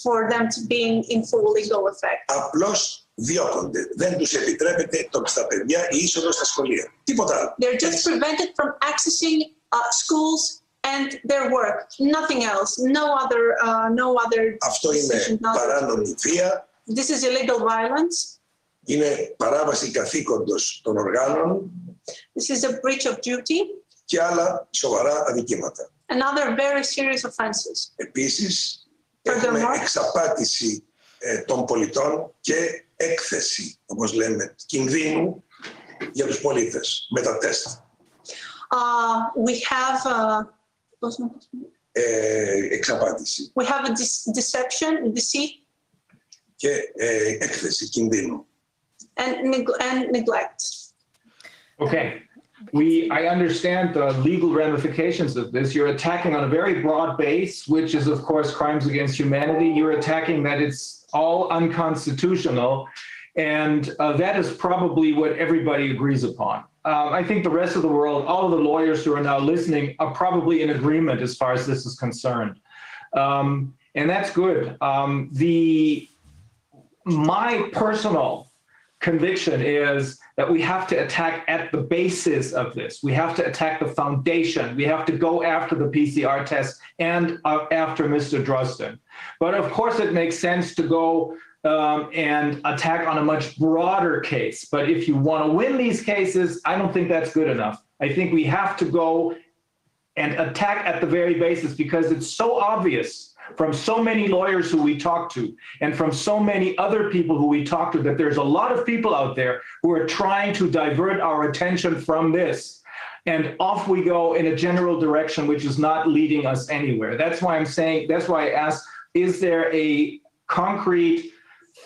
for them to be in, in full legal effect. Απλώς διώκονται. Δεν τους επιτρέπεται το, στα παιδιά η είσοδο στα σχολεία. Τίποτα άλλο. They're just prevented from accessing uh, schools and their work. Nothing else. No other. Uh, no other. Αυτό decision, είναι no other- παράνομη βία, This is illegal violence. είναι παράβαση καθήκοντος των οργάνων This is a breach of duty. και άλλα σοβαρά αδικήματα. And other very serious offenses. Επίσης, Furthermore- έχουμε εξαπάτηση ε, των πολιτών και έκθεση, όπως λέμε, κινδύνου για τους πολίτες με τα τεστ. Uh, we have. Uh, Ε, εξαπάτηση we have a dis- deception, deceit, και ε, έκθεση κινδύνου. and, neg- and neglect. Okay. We, I understand the legal ramifications of this. You're attacking on a very broad base, which is, of course, crimes against humanity. You're attacking that it's all unconstitutional. And uh, that is probably what everybody agrees upon. Um, I think the rest of the world, all of the lawyers who are now listening, are probably in agreement as far as this is concerned. Um, and that's good. Um, the my personal conviction is that we have to attack at the basis of this. We have to attack the foundation. We have to go after the PCR test and uh, after Mr. Drosten. But of course, it makes sense to go um, and attack on a much broader case. But if you want to win these cases, I don't think that's good enough. I think we have to go and attack at the very basis because it's so obvious from so many lawyers who we talk to and from so many other people who we talk to that there's a lot of people out there who are trying to divert our attention from this and off we go in a general direction which is not leading us anywhere that's why i'm saying that's why i asked is there a concrete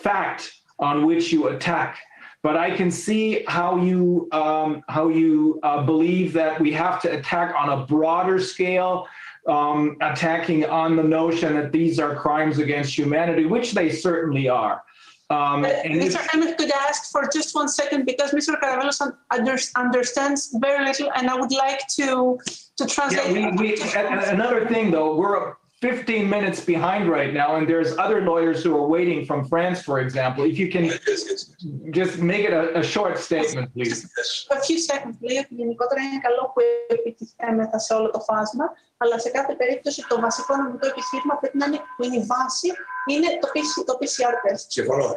fact on which you attack but I can see how you um, how you uh, believe that we have to attack on a broader scale, um, attacking on the notion that these are crimes against humanity, which they certainly are. Um, Uh, Mr. Emmett could ask for just one second because Mr. Karavelos un- under- understands very little, and I would like to to yeah, translate. we, we, a- another thing though, we're 15 minutes behind right now and there's other lawyers who are waiting from france for example if you can just make it a, a short statement please a few seconds please γενικότερα είναι καλό που επιτυχαίνεται σε όλο το φάσμα αλλά σε κάθε περίπτωση το βασικό νομικό επιχείρημα πρέπει να είναι που είναι η βάση είναι το, PCR test. Συμφωνώ.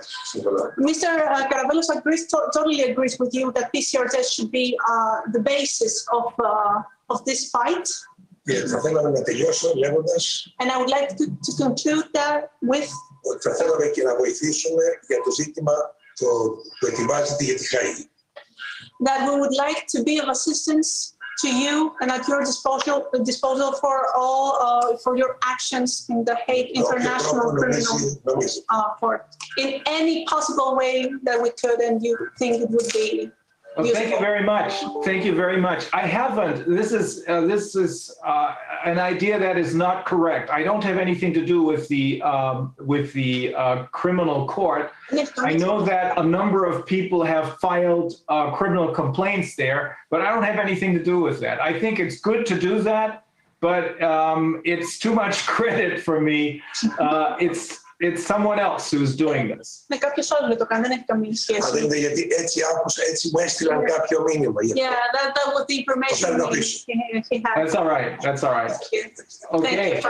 Mr. Karavelos, agrees, totally agrees with you that PCR test should be uh, the basis of, uh, of this fight. Και θα θέλαμε να τελειώσω λέγοντας And I would like to, to conclude that with ότι θα θέλαμε και να βοηθήσουμε για το ζήτημα το, που ετοιμάζεται για τη Χαΐγη. that we would like to be of assistance to you and at your disposal, disposal for all, uh, for your actions in the Hague Με όποιο International τρόπο Criminal νομίζει, νομίζει. uh, Court in any possible way that we could and you think it would be. Well, thank you very much. Thank you very much. I haven't. This is uh, this is uh, an idea that is not correct. I don't have anything to do with the um, with the uh, criminal court. I know that a number of people have filed uh, criminal complaints there, but I don't have anything to do with that. I think it's good to do that, but um, it's too much credit for me. Uh, it's it's someone else who's doing this. Yeah, that, that was the information he, he had. That's all right, that's all right. Okay.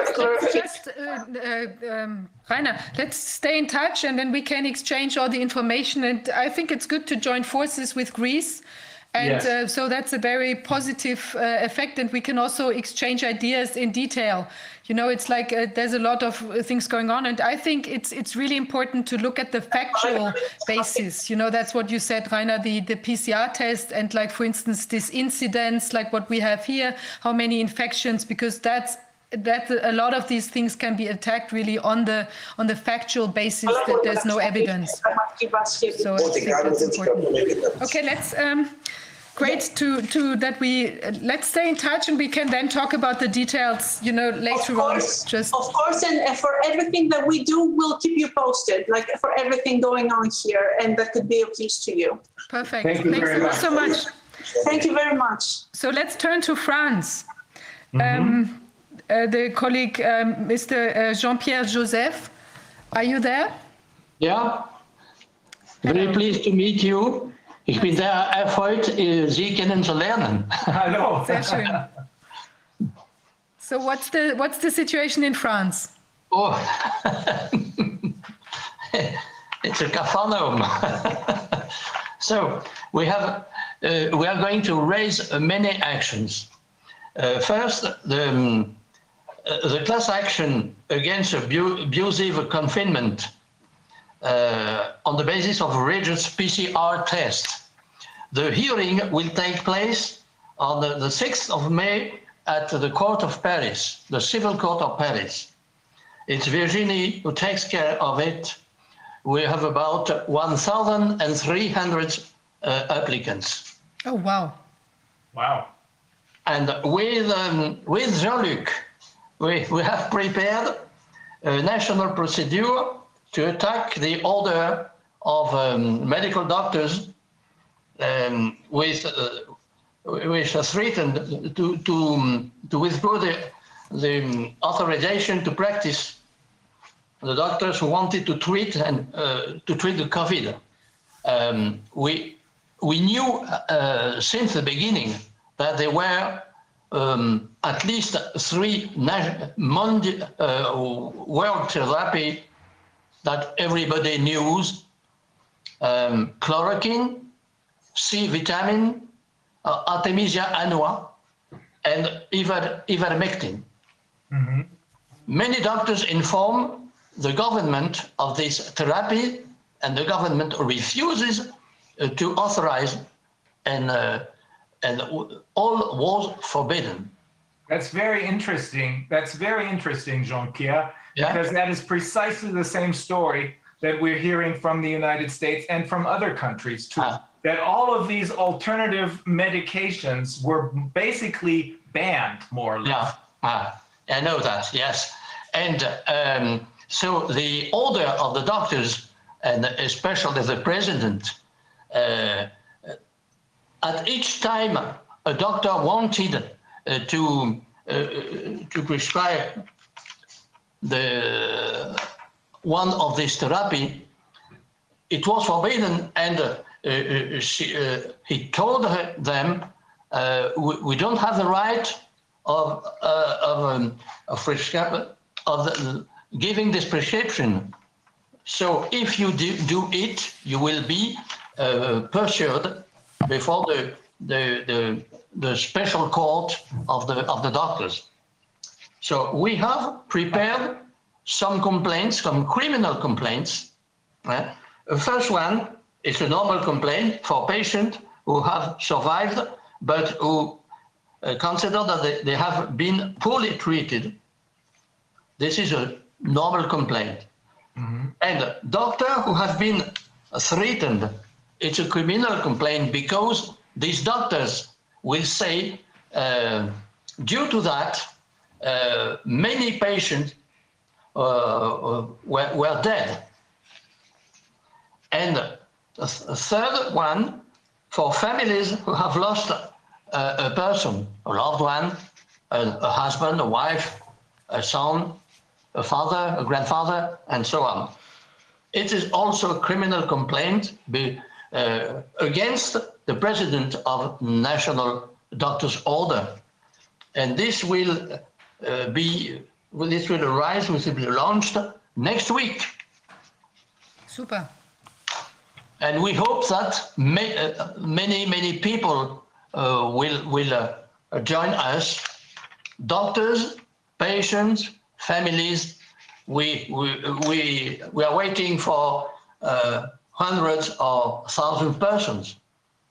Just, uh, uh, um, Reiner, let's stay in touch and then we can exchange all the information. And I think it's good to join forces with Greece. And yes. uh, so that's a very positive uh, effect, and we can also exchange ideas in detail you know it's like uh, there's a lot of uh, things going on and i think it's it's really important to look at the factual basis you know that's what you said Reiner the the pcr test and like for instance this incidence like what we have here how many infections because that's that a lot of these things can be attacked really on the on the factual basis that there's no evidence. So I think that's important. Okay, let's um, great to to that we uh, let's stay in touch and we can then talk about the details. You know, later of on. Just of course, and, and for everything that we do, we'll keep you posted. Like for everything going on here, and that could be of use to you. perfect. Thank you Thanks very so much. Thank you very much. So let's turn to France. Um, uh, the colleague, um, Mr. uh, Jean-Pierre Joseph, are you there? yeah very pleased to meet you. Ich bin sehr erfreut, äh, Sie kennenzulernen. Hello. Sehr schön. So what's the what's the situation in France? Oh, it's a Capernaum. so we have, uh, we are going to raise uh, many actions. Uh, first, the, um, uh, the class action against abu- abusive confinement uh, on the basis of a rigorous PCR test. The hearing will take place on the, the 6th of May at the Court of Paris, the Civil Court of Paris. It's Virginie who takes care of it. We have about 1,300 uh, applicants. Oh wow. Wow. And with, um, with Jean-Luc, we, we have prepared a national procedure to attack the order of um, medical doctors um, with, uh, which threatened to, to, to withdraw the, the authorization to practice the doctors who wanted to treat and uh, to treat the COVID. Um, we we knew uh, since the beginning that there were um, at least three uh, world therapy that everybody knows: um, chloroquine, C vitamin, uh, Artemisia annua, and iver- ivermectin. Many doctors inform the government of this therapy, and the government refuses uh, to authorize, and uh, and all was forbidden. That's very interesting. That's very interesting, Jean-Pierre, Yeah. because that is precisely the same story that we're hearing from the United States and from other countries too. Ah. That all of these alternative medications were basically banned, more or less. Yeah, ah, I know that. Yes, and um, so the order of the doctors, and especially the president, uh, at each time a doctor wanted uh, to uh, to prescribe the one of this therapy, it was forbidden, and uh, uh, she, uh, he told her, them, uh, we, we don't have the right of of, um, of, of the, giving this prescription. So if you do, do it, you will be pursued before the, the the the special court of the of the doctors. So we have prepared some complaints, some criminal complaints. eh? The first one is a normal complaint for patients who have survived but who uh, consider that they, they have been poorly treated. This is a normal complaint. And doctor who have been threatened, it's a criminal complaint because these doctors will say, uh, due to that, uh, many patients uh, uh, were, were dead. And a th- a third one, for families who have lost a, a person, a loved one, a, a husband, a wife, a son, a father, a grandfather, and so on. It is also a criminal complaint be, uh, against the president of National Doctors Order, and this will uh, be well, this will arise, will be launched next week. Super. And we hope that ma- uh, many, many people uh, will, will uh, join us. Doctors, patients, families, we, we, we, we are waiting for uh, hundreds or thousands of persons.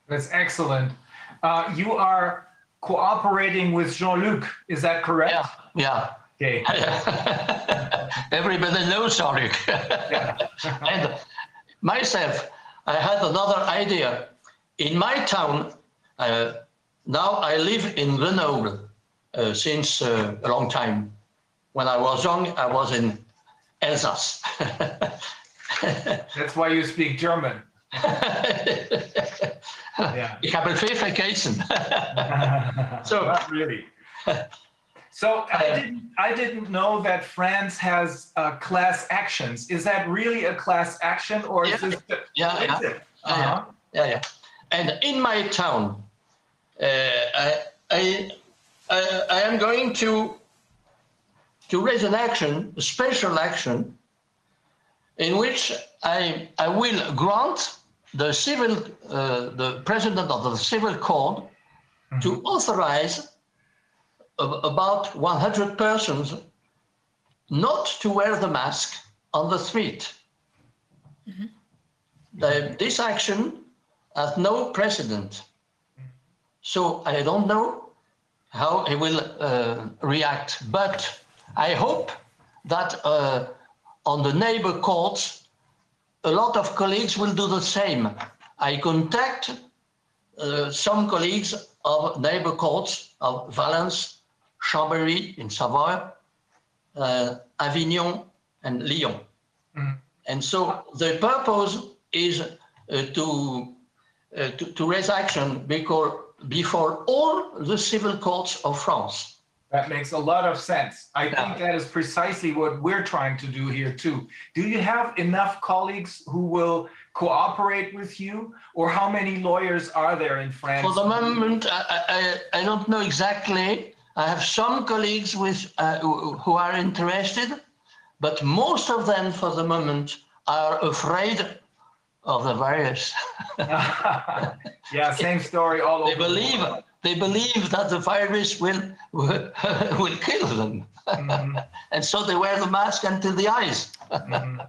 That's excellent. Uh, you are cooperating with Jean-Luc, is that correct? Yeah, yeah. Okay. Everybody knows Sarek. and myself, I had another idea. In my town, uh, now I live in Grenoble uh, since uh, a long time. When I was young, I was in Alsace. That's why you speak German. Yeah. Heb een veel vacation. So- Not really. So I didn't, I didn't know that France has uh, class actions. Is that really a class action or is Yeah. this? Yeah, what is yeah. it? Yeah, Uh-huh. yeah, yeah. And in my town, uh, I, I, I, I am going to to raise an action, a special action, in which I I will grant the civil uh, the president of the civil court to authorize a- about 100 persons not to wear the mask on the street. The- this action has no precedent. So I don't know how he will uh, react, but I hope that uh, on the neighbor courts, a lot of colleagues will do the same. I contact uh, some colleagues of neighbor courts of Valence, Chambéry in Savoy, uh, Avignon, and Lyon. And so the purpose is uh, to, uh, to, to raise action because before all the civil courts of France. That makes a lot of sense. I Yeah. think that is precisely what we're trying to do here too. Do you have enough colleagues who will cooperate with you? Or how many lawyers are there in France? For the moment, I, I- I don't know exactly. I have some colleagues with, uh, who are interested, but most of them for the moment are afraid of the virus. yeah, same story all over. They the believe, world. they believe that the virus will, will, will kill them. Mhm, And so they wear the mask until the eyes. mhm.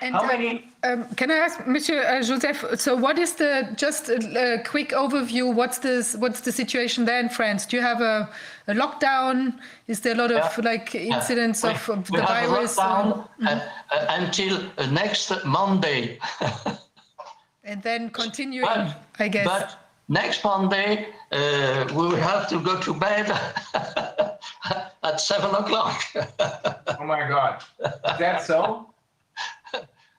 And How uh, many? Um, can I ask, Monsieur uh, Joseph? So, what is the just a, a quick overview? What's this? What's the situation there in France? Do you have a, a lockdown? Is there a lot of Yeah. like incidents We- of, of we the have a virus? lockdown, uh, uh, until uh, next Monday. and then continuing, But- I guess. But next Monday, uh, we will have to go to bed at seven o'clock. Oh my God. Is that so?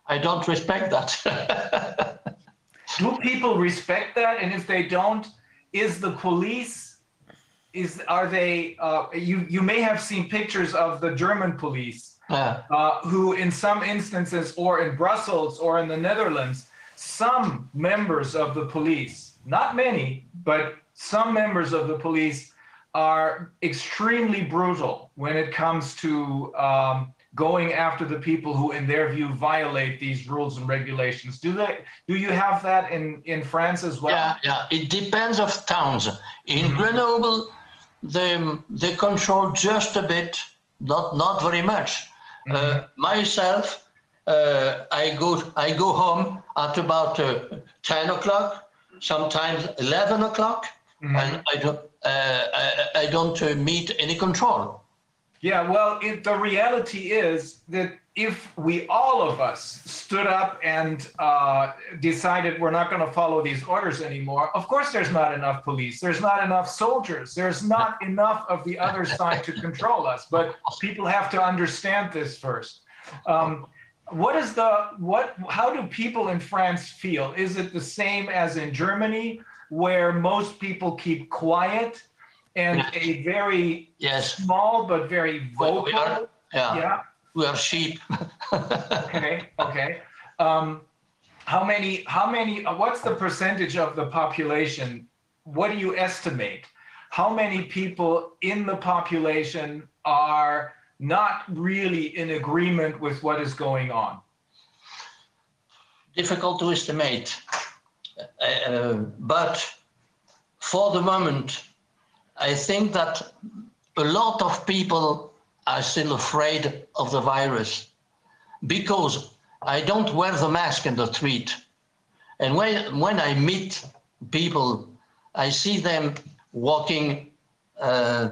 I don't respect that. Do people respect that? And if they don't, is the police? Is are they? Uh, you you may have seen pictures of the German police, Yeah. uh, who in some instances, or in Brussels or in the Netherlands, some members of the police, not many, but some members of the police are extremely brutal when it comes to um, going after the people who, in their view, violate these rules and regulations. Do they? Do you have that in in France as well? Yeah, yeah. It depends of towns. In Grenoble, they they control just a bit, not not very much. Uh, myself, uh, I go I go home at about uh, ten o'clock, sometimes eleven o'clock, and I don't uh, I, I don't uh, meet any control. Yeah, well, it, the reality is that if we all of us stood up and uh, decided we're not going to follow these orders anymore, of course, there's not enough police, there's not enough soldiers, there's not enough of the other side to control us. But people have to understand this first. Um, what is the what? How do people in France feel? Is it the same as in Germany, where most people keep quiet and a very Yes. small but very We, we vocal. are Yeah, Yeah. we are sheep. Okay. Okay. Um, how many? How many? Uh, what's the percentage of the population? What do you estimate? How many people in the population are not really in agreement with what is going on? difficult to estimate. Uh, but for the moment, I think that a lot of people are still afraid of the virus because I don't wear the mask in the street. And when, when I meet people, I see them walking, uh,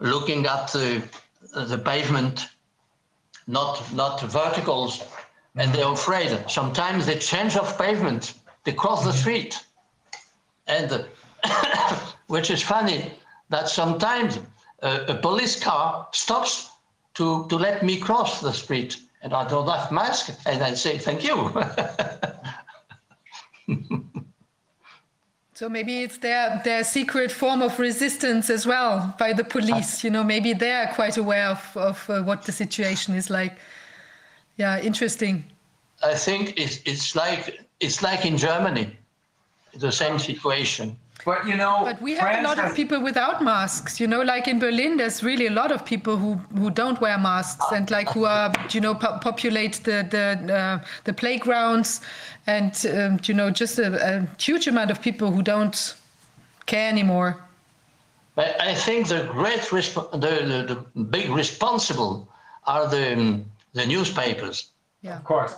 looking at the, the pavement, not, not verticals, and they're afraid. Sometimes they change of pavement, they cross the street. And uh, which is funny that sometimes uh, a police car stops to, to let me cross the street and I don't have mask and I say thank you. So maybe it's their their secret form of resistance as well by the police. You know, maybe they are quite aware of of uh, what the situation is like. Yeah, interesting. I think it's, it's like it's like in Germany, the same situation. But you know, But we have a lot has- of people without masks. You know, like in Berlin, there's really a lot of people who who don't wear masks and like who are you know po- populate the the uh, the playgrounds, and um, you know just a, a huge amount of people who don't care anymore. But I think the great resp- the, the, the big responsible are the the newspapers. Yeah. Of course.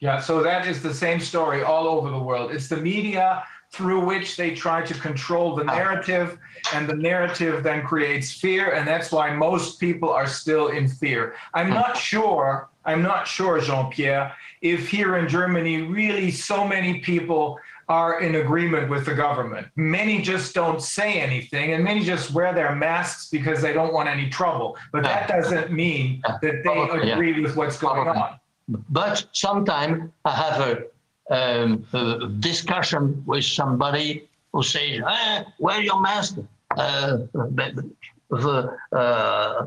Yeah, so that is the same story all over the world. It's the media through which they try to control the narrative, and the narrative then creates fear, and that's why most people are still in fear. I'm not sure, I'm not sure, Jean Pierre, if here in Germany, really so many people are in agreement with the government. Many just don't say anything, and many just wear their masks because they don't want any trouble. But that doesn't mean that they Probably, yeah. agree with what's going Probably. on. But sometimes I have a, um, a discussion with somebody who says, eh, wear your mask, uh, uh,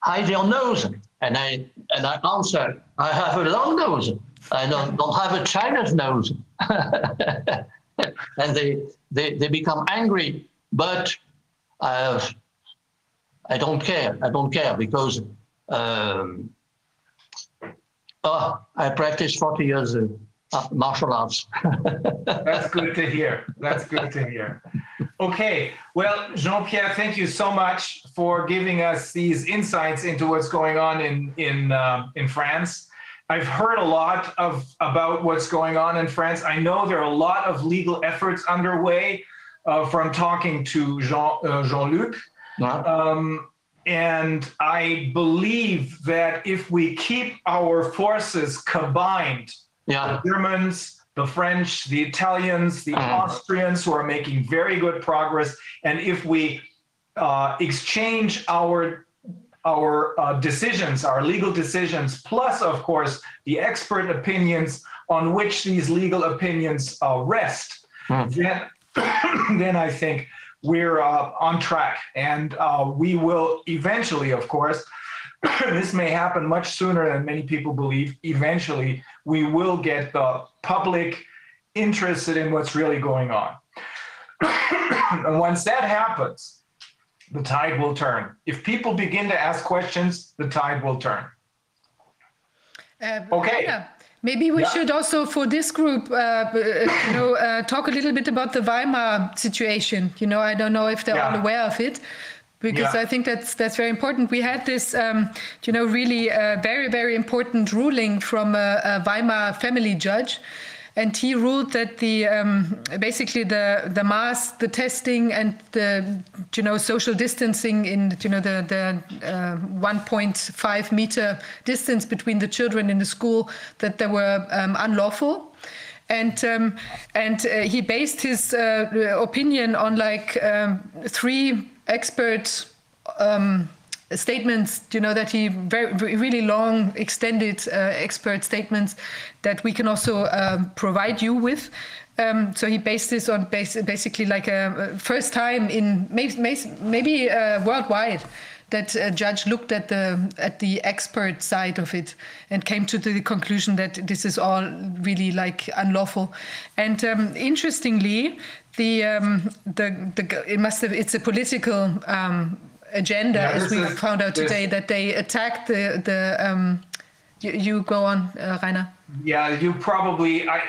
hide your nose. And I, and I answer, I have a long nose. I don't, don't have a China's nose. and they, they, they become angry, but I, have, I don't care. I don't care because um, Oh, I practiced 40 years of uh, martial arts. That's good to hear. That's good to hear. Okay. Well, Jean Pierre, thank you so much for giving us these insights into what's going on in in uh, in France. I've heard a lot of about what's going on in France. I know there are a lot of legal efforts underway uh, from talking to Jean uh, Jean Luc. Um, and I believe that if we keep our forces combined, yeah, the Germans, the French, the Italians, the Mhm. Austrians, who are making very good progress, and if we uh, exchange our our uh, decisions, our legal decisions, plus, of course, the expert opinions on which these legal opinions uh, rest, Hmm. then, then I think we're uh, on track. And uh, we will eventually, of course, this may happen much sooner than many people believe. Eventually, we will get the public interested in what's really going on. and once that happens, the tide will turn. If people begin to ask questions, the tide will turn. Uh, Okay. yeah. Maybe we Yeah. should also, for this group, uh, uh, you know, uh, talk a little bit about the Weimar situation. You know, I don't know if they're all aware of it, because Yeah. I think that's that's very important. We had this, um, you know, really uh, very very important ruling from a, a Weimar family judge. And he ruled that the um, basically the the mask, the testing, and the you know social distancing in you know the the uh, 1.5 meter distance between the children in the school that they were um, unlawful, and um, and uh, he based his uh, opinion on like um, three expert um, statements, you know, that he very really long, extended uh, expert statements that we can also um, provide you with. Um, so he based this on bas- basically like a, first time in maybe maybe uh, worldwide that a judge looked at the at the expert side of it and came to the conclusion that this is all really like unlawful. And um, interestingly, the um, the the it must have it's a political um, agenda, Yeah, as we is- found out today, that they attacked the the. Um, you, you go on, uh, Reiner. Yeah, you probably. I,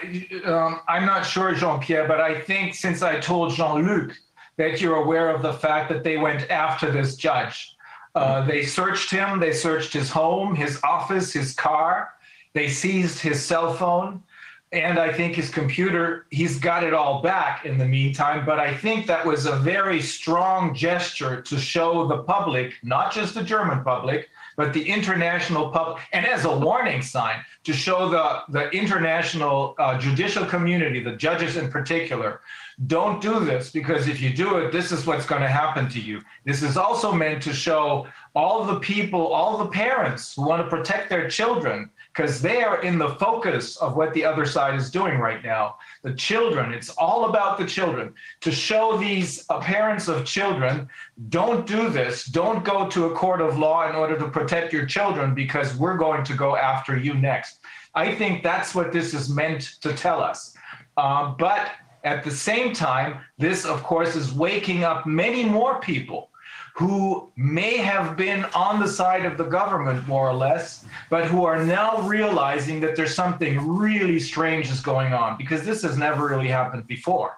um, I'm not sure, Jean Pierre, but I think since I told Jean Luc that you're aware of the fact that they went after this judge. Uh, they searched him. They searched his home, his office, his car. They seized his cell phone, and I think his computer. He's got it all back in the meantime. But I think that was a very strong gesture to show the public, not just the German public, but the international public, and as a warning sign to show the, the international uh, judicial community, the judges in particular, don't do this because if you do it, this is what's going to happen to you. This is also meant to show all the people, all the parents who want to protect their children because they are in the focus of what the other side is doing right now. The children, it's all about the children. To show these parents of children, don't do this. Don't go to a court of law in order to protect your children because we're going to go after you next. I think that's what this is meant to tell us. Um, but at the same time, this, of course, is waking up many more people who may have been on the side of the government, more or less, but who are now realizing that there's something really strange is going on because this has never really happened before.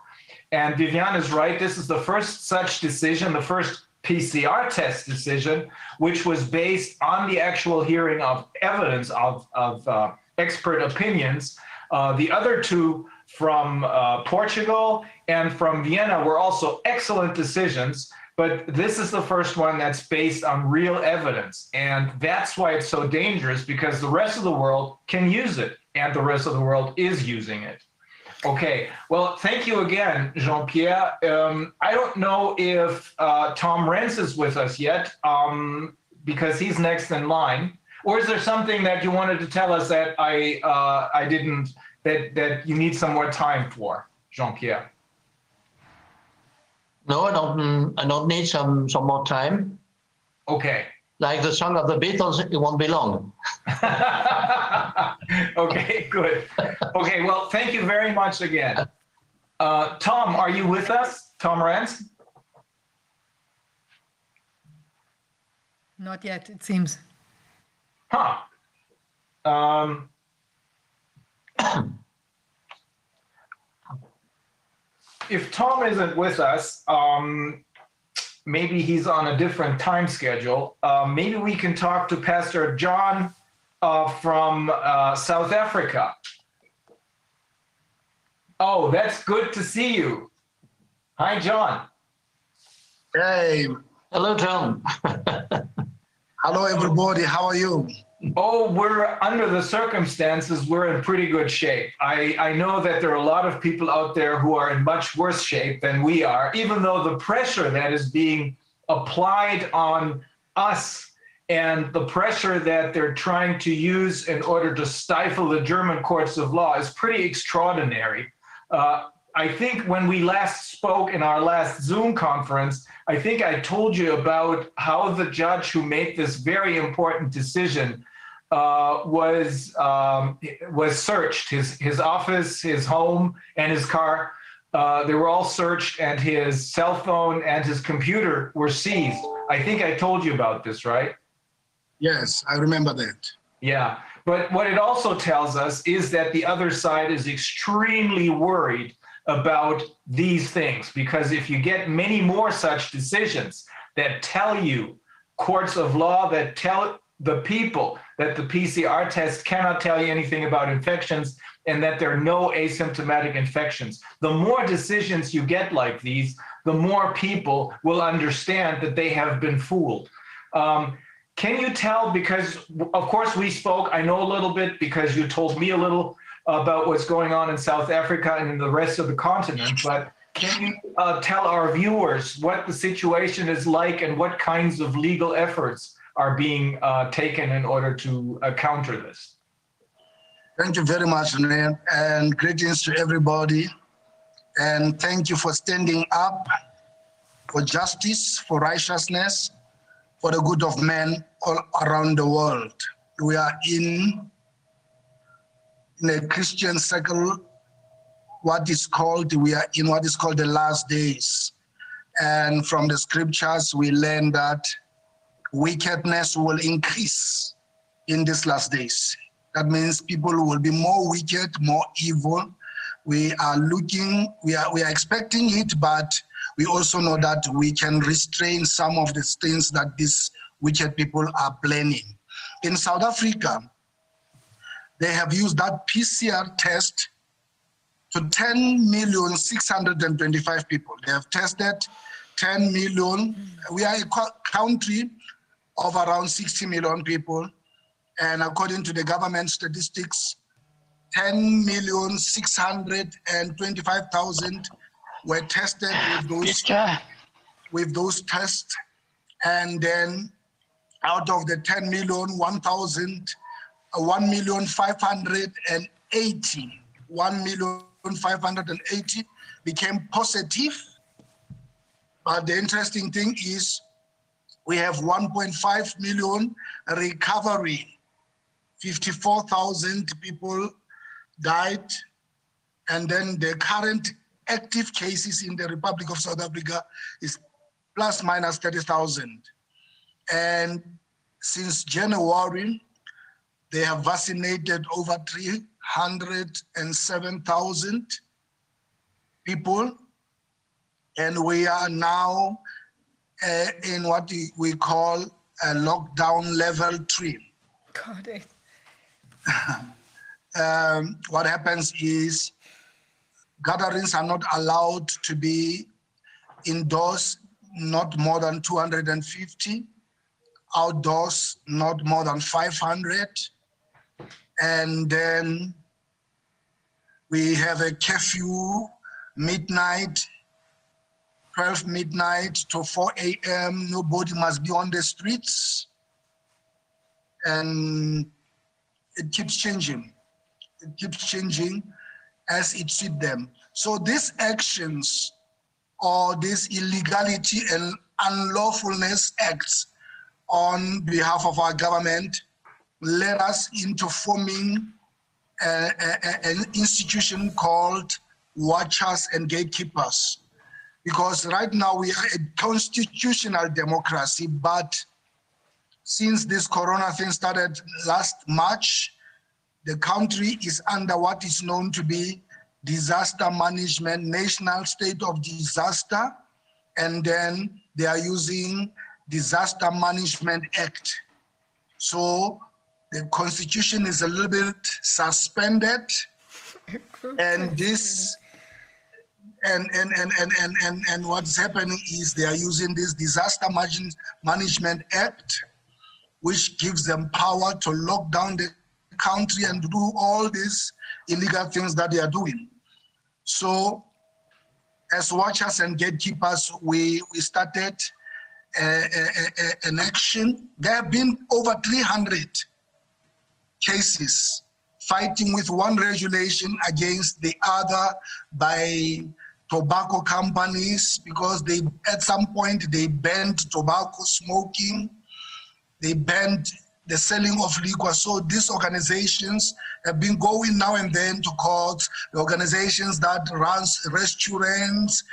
And Vivian is right. This is the first such decision, the first PCR test decision, which was based on the actual hearing of evidence of, of uh, expert opinions. Uh, the other two from uh, Portugal and from Vienna were also excellent decisions, but this is the first one that's based on real evidence. And that's why it's so dangerous because the rest of the world can use it, and the rest of the world is using it. Okay, well, thank you again, Jean Pierre. Um, I don't know if uh, Tom Renz is with us yet um, because he's next in line. Or is there something that you wanted to tell us that I uh, I didn't that that you need some more time for, Jean Pierre? No, I don't. I don't need some some more time. Okay. Like the song of the Beatles, it won't be long. okay, good. Okay, well, thank you very much again. Uh, Tom, are you with us? Tom Renz? Not yet, it seems. Huh. Um, if Tom isn't with us, um, maybe he's on a different time schedule. Uh, maybe we can talk to Pastor John uh, from uh, South Africa. Oh, that's good to see you. Hi, John. Hey, Hello, John. hello everybody. How are you? Oh, we're under the circumstances, we're in pretty good shape. I, I know that there are a lot of people out there who are in much worse shape than we are, even though the pressure that is being applied on us and the pressure that they're trying to use in order to stifle the German courts of law is pretty extraordinary. Uh, I think when we last spoke in our last Zoom conference, I think I told you about how the judge who made this very important decision uh, was um, was searched. His his office, his home, and his car. Uh, they were all searched, and his cell phone and his computer were seized. I think I told you about this, right? Yes, I remember that. Yeah. But what it also tells us is that the other side is extremely worried about these things because if you get many more such decisions that tell you courts of law that tell the people that the PCR test cannot tell you anything about infections and that there are no asymptomatic infections. The more decisions you get like these, the more people will understand that they have been fooled. Um, can you tell, because of course we spoke, I know a little bit because you told me a little about what's going on in South Africa and in the rest of the continent, but can you uh, tell our viewers what the situation is like and what kinds of legal efforts are being uh, taken in order to uh, counter this? Thank you very much, and greetings to everybody. And thank you for standing up for justice, for righteousness, for the good of men all around the world. We are in, in a Christian circle, what is called, we are in what is called the last days. And from the scriptures, we learn that wickedness will increase in these last days. That means people will be more wicked, more evil. We are looking, we are, we are expecting it, but we also know that we can restrain some of the things that these wicked people are planning. In South Africa, they have used that PCR test to 10 million 625 people. They have tested 10 million. We are a country of around 60 million people. And according to the government statistics, 10 million 625,000 were tested with those with those tests. And then out of the 10 million, 1,000, uh, 1 million 580, 1 million 580 became positive. But the interesting thing is we have 1.5 million recovery. 54,000 people died. And then the current active cases in the Republic of South Africa is plus minus 30,000. And since January, they have vaccinated over 307,000 people. And we are now uh, in what we- call a lockdown level three. God, eh, Um, what happens is gatherings are not allowed to be indoors, not more than 250, outdoors, not more than 500. And then we have a curfew midnight, 12 midnight to 4 a.m. Nobody must be on the streets. And it keeps changing. It keeps changing as it suits them. So these actions or this illegality and unlawfulness acts on behalf of our government led us into forming a- a- an institution called Watchers and Gatekeepers. Because right now we are a constitutional democracy, but since this corona thing started last March, the country is under what is known to be disaster management, national state of disaster, and then they are using disaster management act. So the constitution is a little bit suspended, and this and and and and and and, and what's happening is they are using this disaster Manage- management act which gives them power to lock down the country and do all these illegal things that they are doing. So, as watchers and gatekeepers, we, we started uh, a- a- an action. There have been over 300 cases fighting with one regulation against the other by tobacco companies because they at some point they banned tobacco smoking they banned the selling of liquor. So these organizations have been going now and then to court. The organizations that runs restaurants,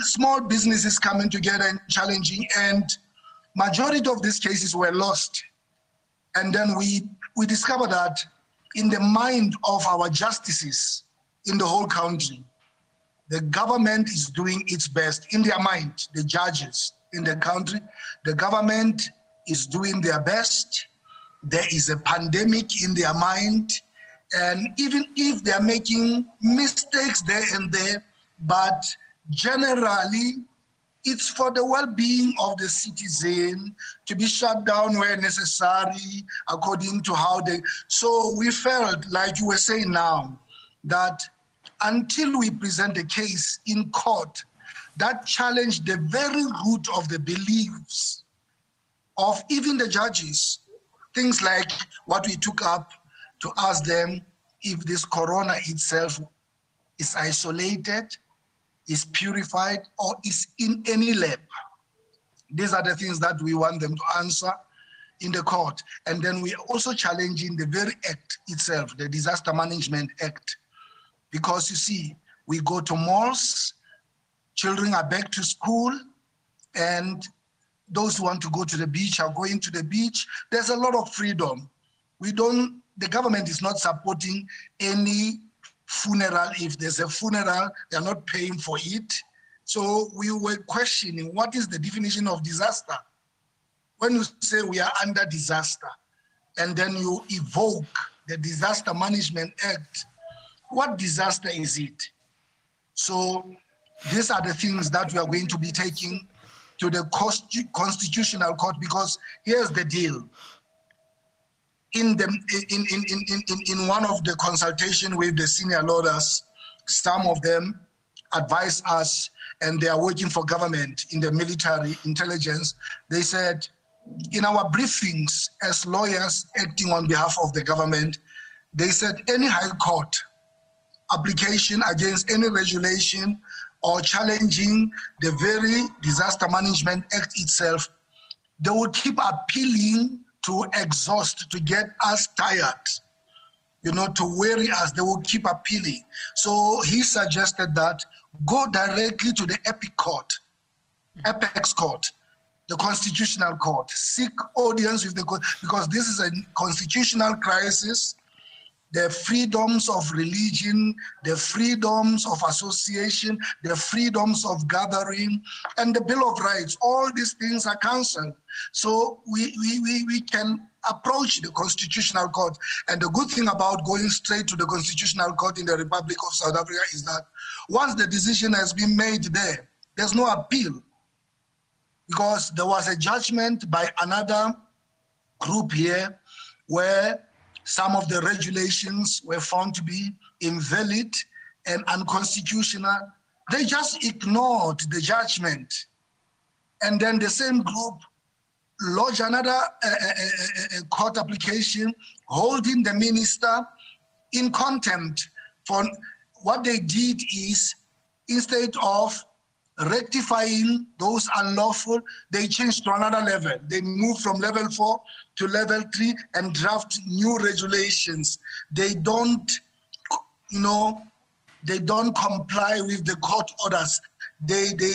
small businesses coming together and challenging. And majority of these cases were lost. And then we we discover that in the mind of our justices in the whole country, the government is doing its best in their mind, the judges in the country, the government is doing their best. There is a pandemic in their mind. And even if they're making mistakes there and there, but generally, it's for the well-being of the citizen to be shut down where necessary according to how they so we felt like you were saying now that until we present a case in court that challenged the very root of the beliefs of even the judges. Things like what we took up to ask them if this corona itself is isolated is purified or is in any lab. These are the things that we want them to answer in the court. And then we are also challenging the very act itself, the Disaster Management Act. Because you see, we go to malls, children are back to school, and those who want to go to the beach are going to the beach. There's a lot of freedom. We don't, the government is not supporting any funeral. If there's a funeral, they're not paying for it. So we were questioning what is the definition of disaster? When you say we are under disaster, and then you evoke the Disaster Management Act, what disaster is it? So these are the things that we are going to be taking to the Consti- Constitutional Court because here's the deal. In the in in in in, in, one of the consultation with the senior lawyers, some of them advised us and they are working for government in the military intelligence. They said, in our briefings as lawyers acting on behalf of the government, they said any high court application against any regulation or challenging the very disaster management act itself, they will keep appealing to exhaust, to get us tired, you know, to weary us. They will keep appealing. So he suggested that go directly to the Epic Court, Apex Court, the Constitutional Court, seek audience with the court, because this is a constitutional crisis the freedoms of religion, the freedoms of association, the freedoms of gathering, and the Bill of Rights. All these things are cancelled. So we, we, we, we can approach the Constitutional Court. And the good thing about going straight to the Constitutional Court in the Republic of South Africa is that once the decision has been made there, there's no appeal. Because there was a judgment by another group here where some of the regulations were found to be invalid and unconstitutional. They just ignored the judgment. And then the same group lodged another uh, uh, uh, uh, court application holding the minister in contempt for what they did is instead of rectifying those unlawful, they change to another level. They move from level four to level three and draft new regulations. They don't, you know, they don't comply with the court orders. They they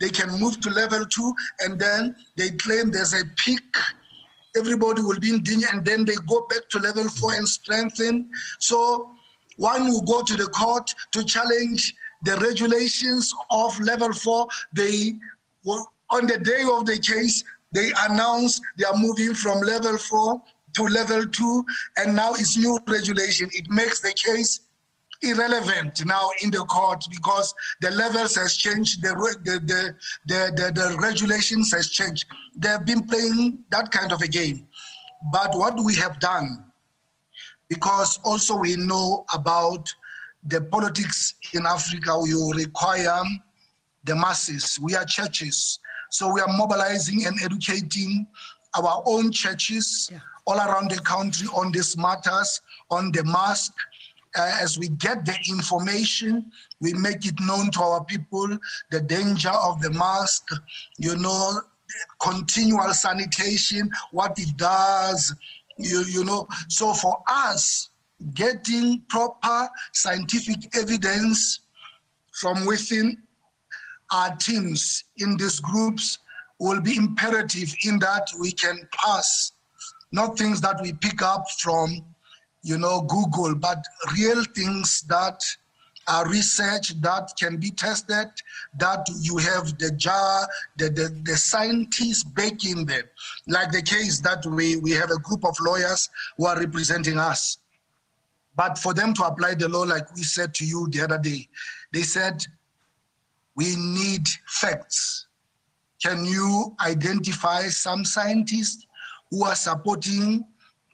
they can move to level two and then they claim there's a peak. Everybody will be in danger, and then they go back to level four and strengthen. So one will go to the court to challenge the regulations of level four. They will, on the day of the case, they announced they are moving from level four to level two, and now it's new regulation. It makes the case irrelevant now in the court because the levels has changed, the, the, the, the, the, the regulations has changed. They've been playing that kind of a game. But what we have done, because also we know about the politics in Africa, will require the masses. We are churches. So we are mobilizing and educating our own churches Yeah. all around the country on these matters, on the mask. Uh, as we get the information, we make it known to our people the danger of the mask, you know, continual sanitation, what it does, you, you know. So for us, getting proper scientific evidence from within our teams in these groups will be imperative in that we can pass not things that we pick up from you know google but real things that are research that can be tested that you have the jar the, the, the scientists backing them. Like the case that we, we have a group of lawyers who are representing us but for them to apply the law like we said to you the other day they said we need facts. Can you identify some scientists who are supporting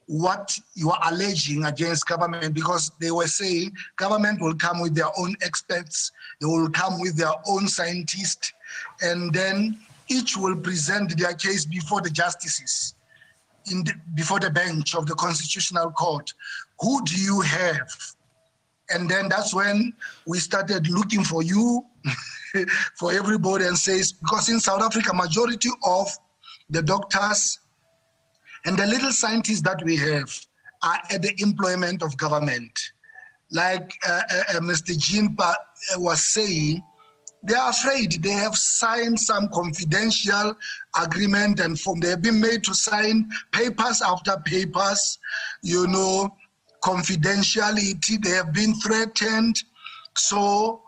what you are alleging against government? Because they were saying government will come with their own experts, they will come with their own scientists, and then each will present their case before the justices, the, before the bench of the Constitutional Court. Who do you have? And then that's when we started looking for you. for everybody and says because in South Africa, majority of the doctors and the little scientists that we have are at the employment of government. Like uh, uh, uh, Mr. Jimpa uh, was saying, they are afraid. They have signed some confidential agreement and form. They have been made to sign papers after papers, you know, confidentiality. They have been threatened. So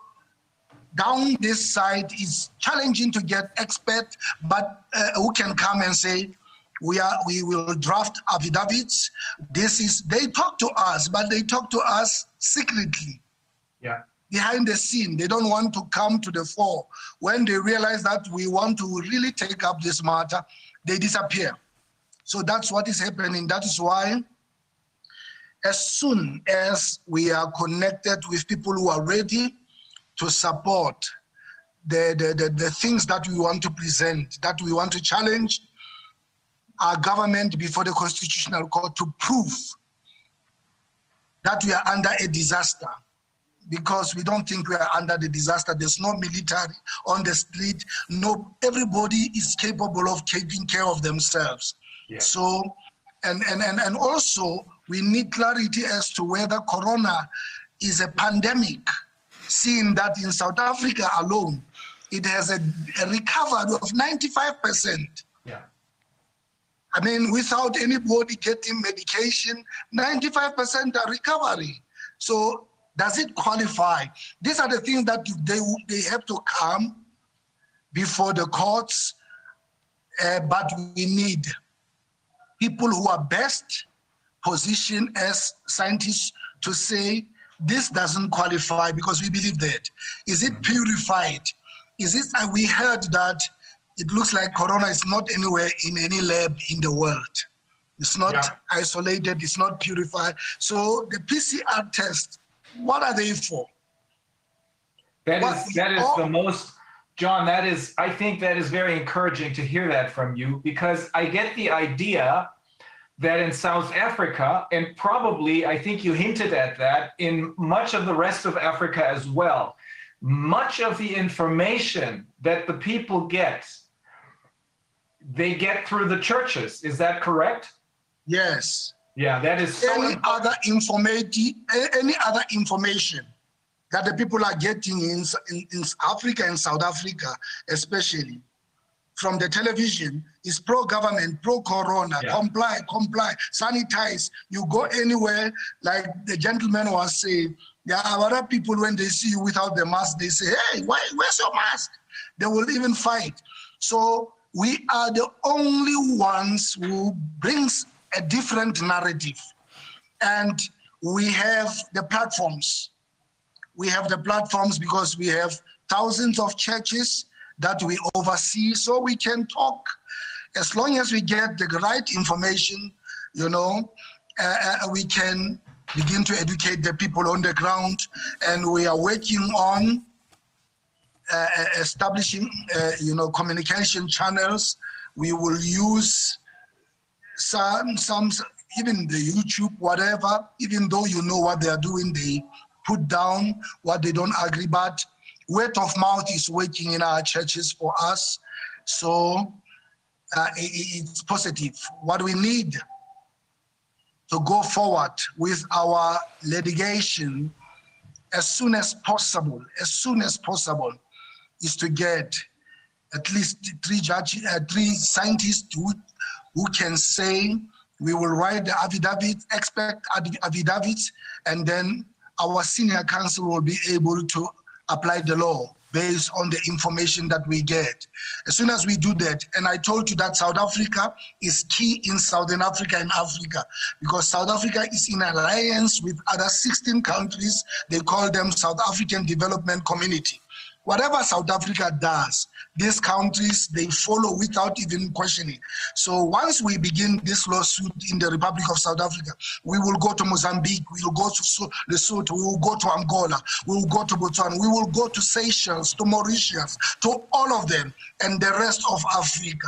down this side is challenging to get experts, but uh, who can come and say, we are we will draft affidavits. This is they talk to us, but they talk to us secretly Yeah. Behind the scene. They don't want to come to the fore. When they realize that we want to really take up this matter, they disappear. So that's what is happening. That is why, as soon as we are connected with people who are ready to support the, the, the, the things that we want to present, that we want to challenge our government before the Constitutional Court to prove that we are under a disaster because we don't think we are under the disaster. There's no military on the street. No, everybody is capable of taking care of themselves. Yeah. So, and, and, and, and also we need clarity as to whether Corona is a pandemic, seeing that in South Africa alone, it has a, a recovery of 95%. Yeah. I mean, without anybody getting medication, 95% are recovery. So does it qualify? These are the things that they, they have to come before the courts, uh, but we need people who are best positioned as scientists to say this doesn't qualify because we believe that. Is it purified? Is it, we heard that it looks like corona is not anywhere in any lab in the world. It's not Yeah. isolated, it's not purified. So the PCR test, what are they for? That what is that is all- the most John, that is I think that is very encouraging to hear that from you because I get the idea that in South Africa and probably I think you hinted at that in much of the rest of Africa as well. Much of the information that the people get they get through the churches. Is that correct? Yes. Yeah, that is so any other informative, any other information that the people are getting in, in, in Africa and South Africa, especially from the television, is pro-government, pro-corona, Yeah. comply, comply, sanitize. You go anywhere, like the gentleman was saying, there are other people when they see you without the mask, they say, hey, why, where's your mask? They will even fight. So we are the only ones who brings a different narrative. And we have the platforms. We have the platforms because we have thousands of churches that we oversee, so we can talk. As long as we get the right information, you know, uh, uh, we can begin to educate the people on the ground. And we are working on uh, uh, establishing, uh, you know, communication channels. We will use some, some, even the YouTube, whatever, even though you know what they are doing, they put down what they don't agree. But word of mouth is working in our churches for us. So uh, i- i- it's positive. What we need to go forward with our litigation as soon as possible, as soon as possible, is to get at least three judges, uh, three scientists who, who can say we will write the affidavit, expect affidavit, and then our senior counsel will be able to apply the law based on the information that we get. As soon as we do that, and I told you that South Africa is key in Southern Africa and Africa because South Africa is in alliance with other 16 countries. They call them South African Development Community. Whatever South Africa does, these countries, they follow without even questioning. So once we begin this lawsuit in the Republic of South Africa, we will go to Mozambique, we will go to Lesotho, we will go to Angola, we will go to Botswana, we will go to Seychelles, to Mauritius, to all of them, and the rest of Africa.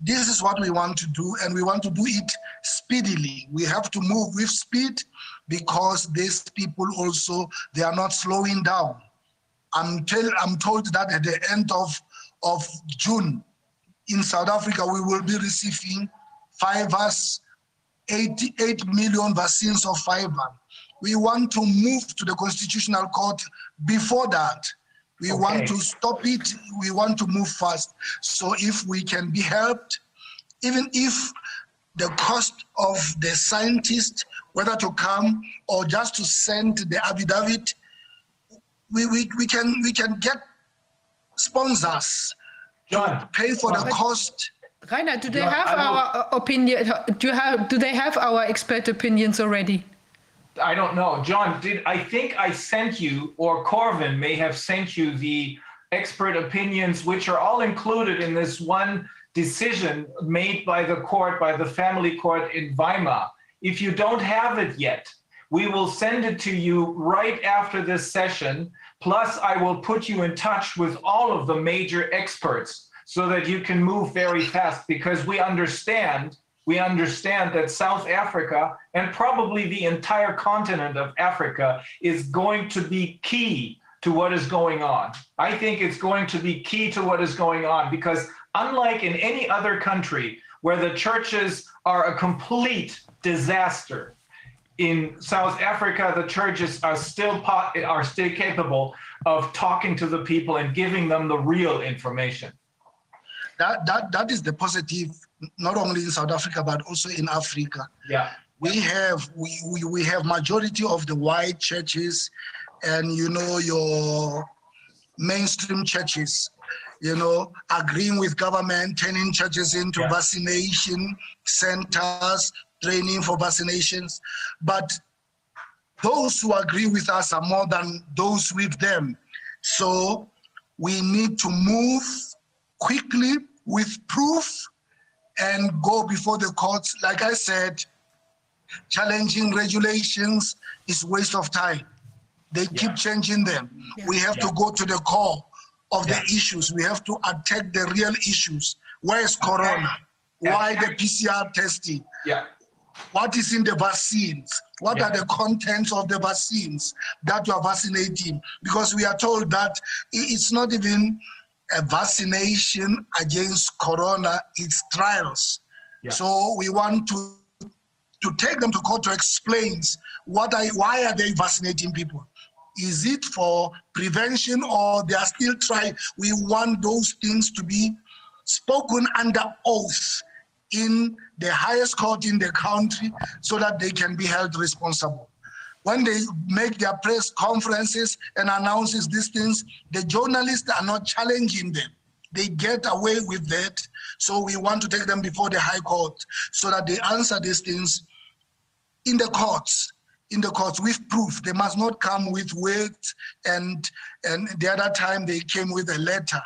This is what we want to do, and we want to do it speedily. We have to move with speed because these people also, they are not slowing down I'm tell I'm told that at the end of of June in South Africa we will be receiving Pfizer's 88 million vaccines of Pfizer. We want to move to the Constitutional Court before that. We want to stop it. We want to move fast. So if we can be helped, even if the cost of the scientist, whether to come or just to send the affidavit, we, we, we can we can get sponsors John, pay for the cost. Reiner, do they Yeah, have our uh, opinion? Do you have? Do they have our expert opinions already? I don't know. John, did I think I sent you, or Corvin may have sent you the expert opinions, which are all included in this one decision made by the court, by the family court in Weimar. If you don't have it yet, we will send it to you right after this session. Plus, I will put you in touch with all of the major experts so that you can move very fast because we understand we understand that South Africa and probably the entire continent of Africa is going to be key to what is going on. I think it's going to be key to what is going on because, unlike in any other country where the churches are a complete disaster, in South Africa, the churches are still po- are still capable of talking to the people and giving them the real information. That that that is the positive, not only in South Africa but also in Africa. Yeah. we have we, we, we have majority of the white churches and you know your mainstream churches you know agreeing with government turning churches into Yeah. vaccination centers training for vaccinations but those who agree with us are more than those with them so we need to move quickly with proof and go before the courts like i said challenging regulations is waste of time. They keep changing them. We have to go to the core of the issues. We have to attack the real issues. Where is corona? Why the PCR testing? Yeah. What is in the vaccines? What are the contents of the vaccines that you are vaccinating? Because we are told that it's not even a vaccination against corona, it's trials. Yeah. So we want to to take them to court to explain what are, why are they vaccinating people? Is it for prevention or they are still trying? We want those things to be spoken under oath in the highest court in the country so that they can be held responsible. When they make their press conferences and announces these things, the journalists are not challenging them. They get away with that. So we want to take them before the high court so that they answer these things in the courts in the courts with proof they must not come with words and and the other time they came with a letter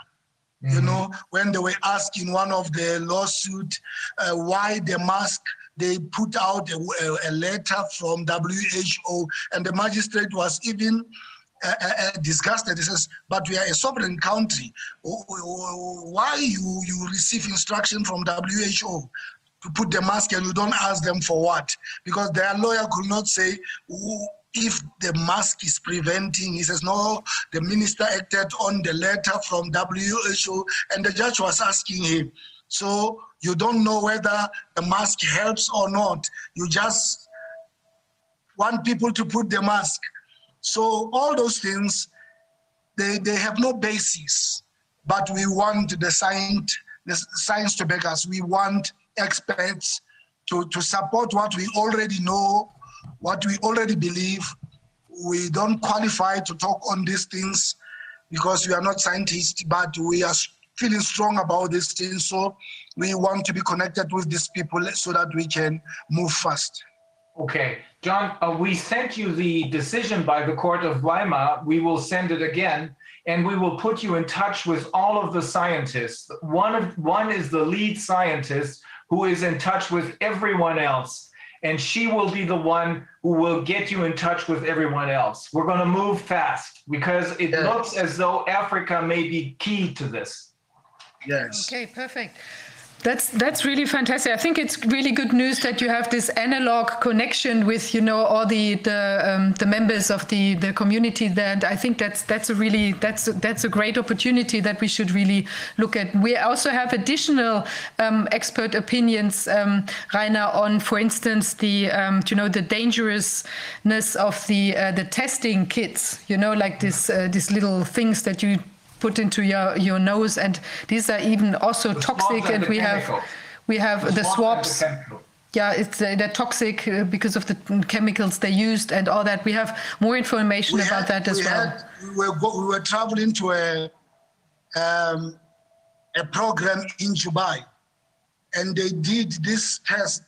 you know when they were asked in one of the lawsuit uh, why the mask they put out a, a- a letter from who and the magistrate was even uh, uh, uh, disgusted. He says, "But we are a sovereign country. Why you you receive instruction from WHO to put the mask and you don't ask them for what? Because their lawyer could not say "Who- if the mask is preventing. He says, no, the minister acted on the letter from WHO, and the judge was asking him. So you don't know whether the mask helps or not. You just want people to put the mask. So all those things, they, they have no basis. But we want the science, the science to back us. We want experts to, to support what we already know, what we already believe. We don't qualify to talk on these things because we are not scientists, but we are feeling strong about these things. So we want to be connected with these people so that we can move fast. Okay, John, uh, we sent you the decision by the Court of Weimar. We will send it again, and we will put you in touch with all of the scientists. One of one is the lead scientist who is in touch with everyone else, and she will be the one who will get you in touch with everyone else. We're going to move fast because it Yes. looks as though Africa may be key to this. Yes. Okay, perfect. That's that's really fantastic. I think it's really good news that you have this analog connection with you know all the the um, the members of the the community. That I think that's that's a really that's a, that's a great opportunity that we should really look at. We also have additional um, expert opinions, um, Reiner, on for instance the um, you know the dangerousness of the uh, the testing kits. You know like this uh, these little things that you put into your, your nose and these are even also The toxic swabs and and the we have chemicals. we have the, swabs the chemicals. yeah it's uh, they're toxic uh, because of the chemicals they used and all that we have more information We about had- that as we well had- we, were, go- we were traveling to a, um, a program in Dubai, and they did this test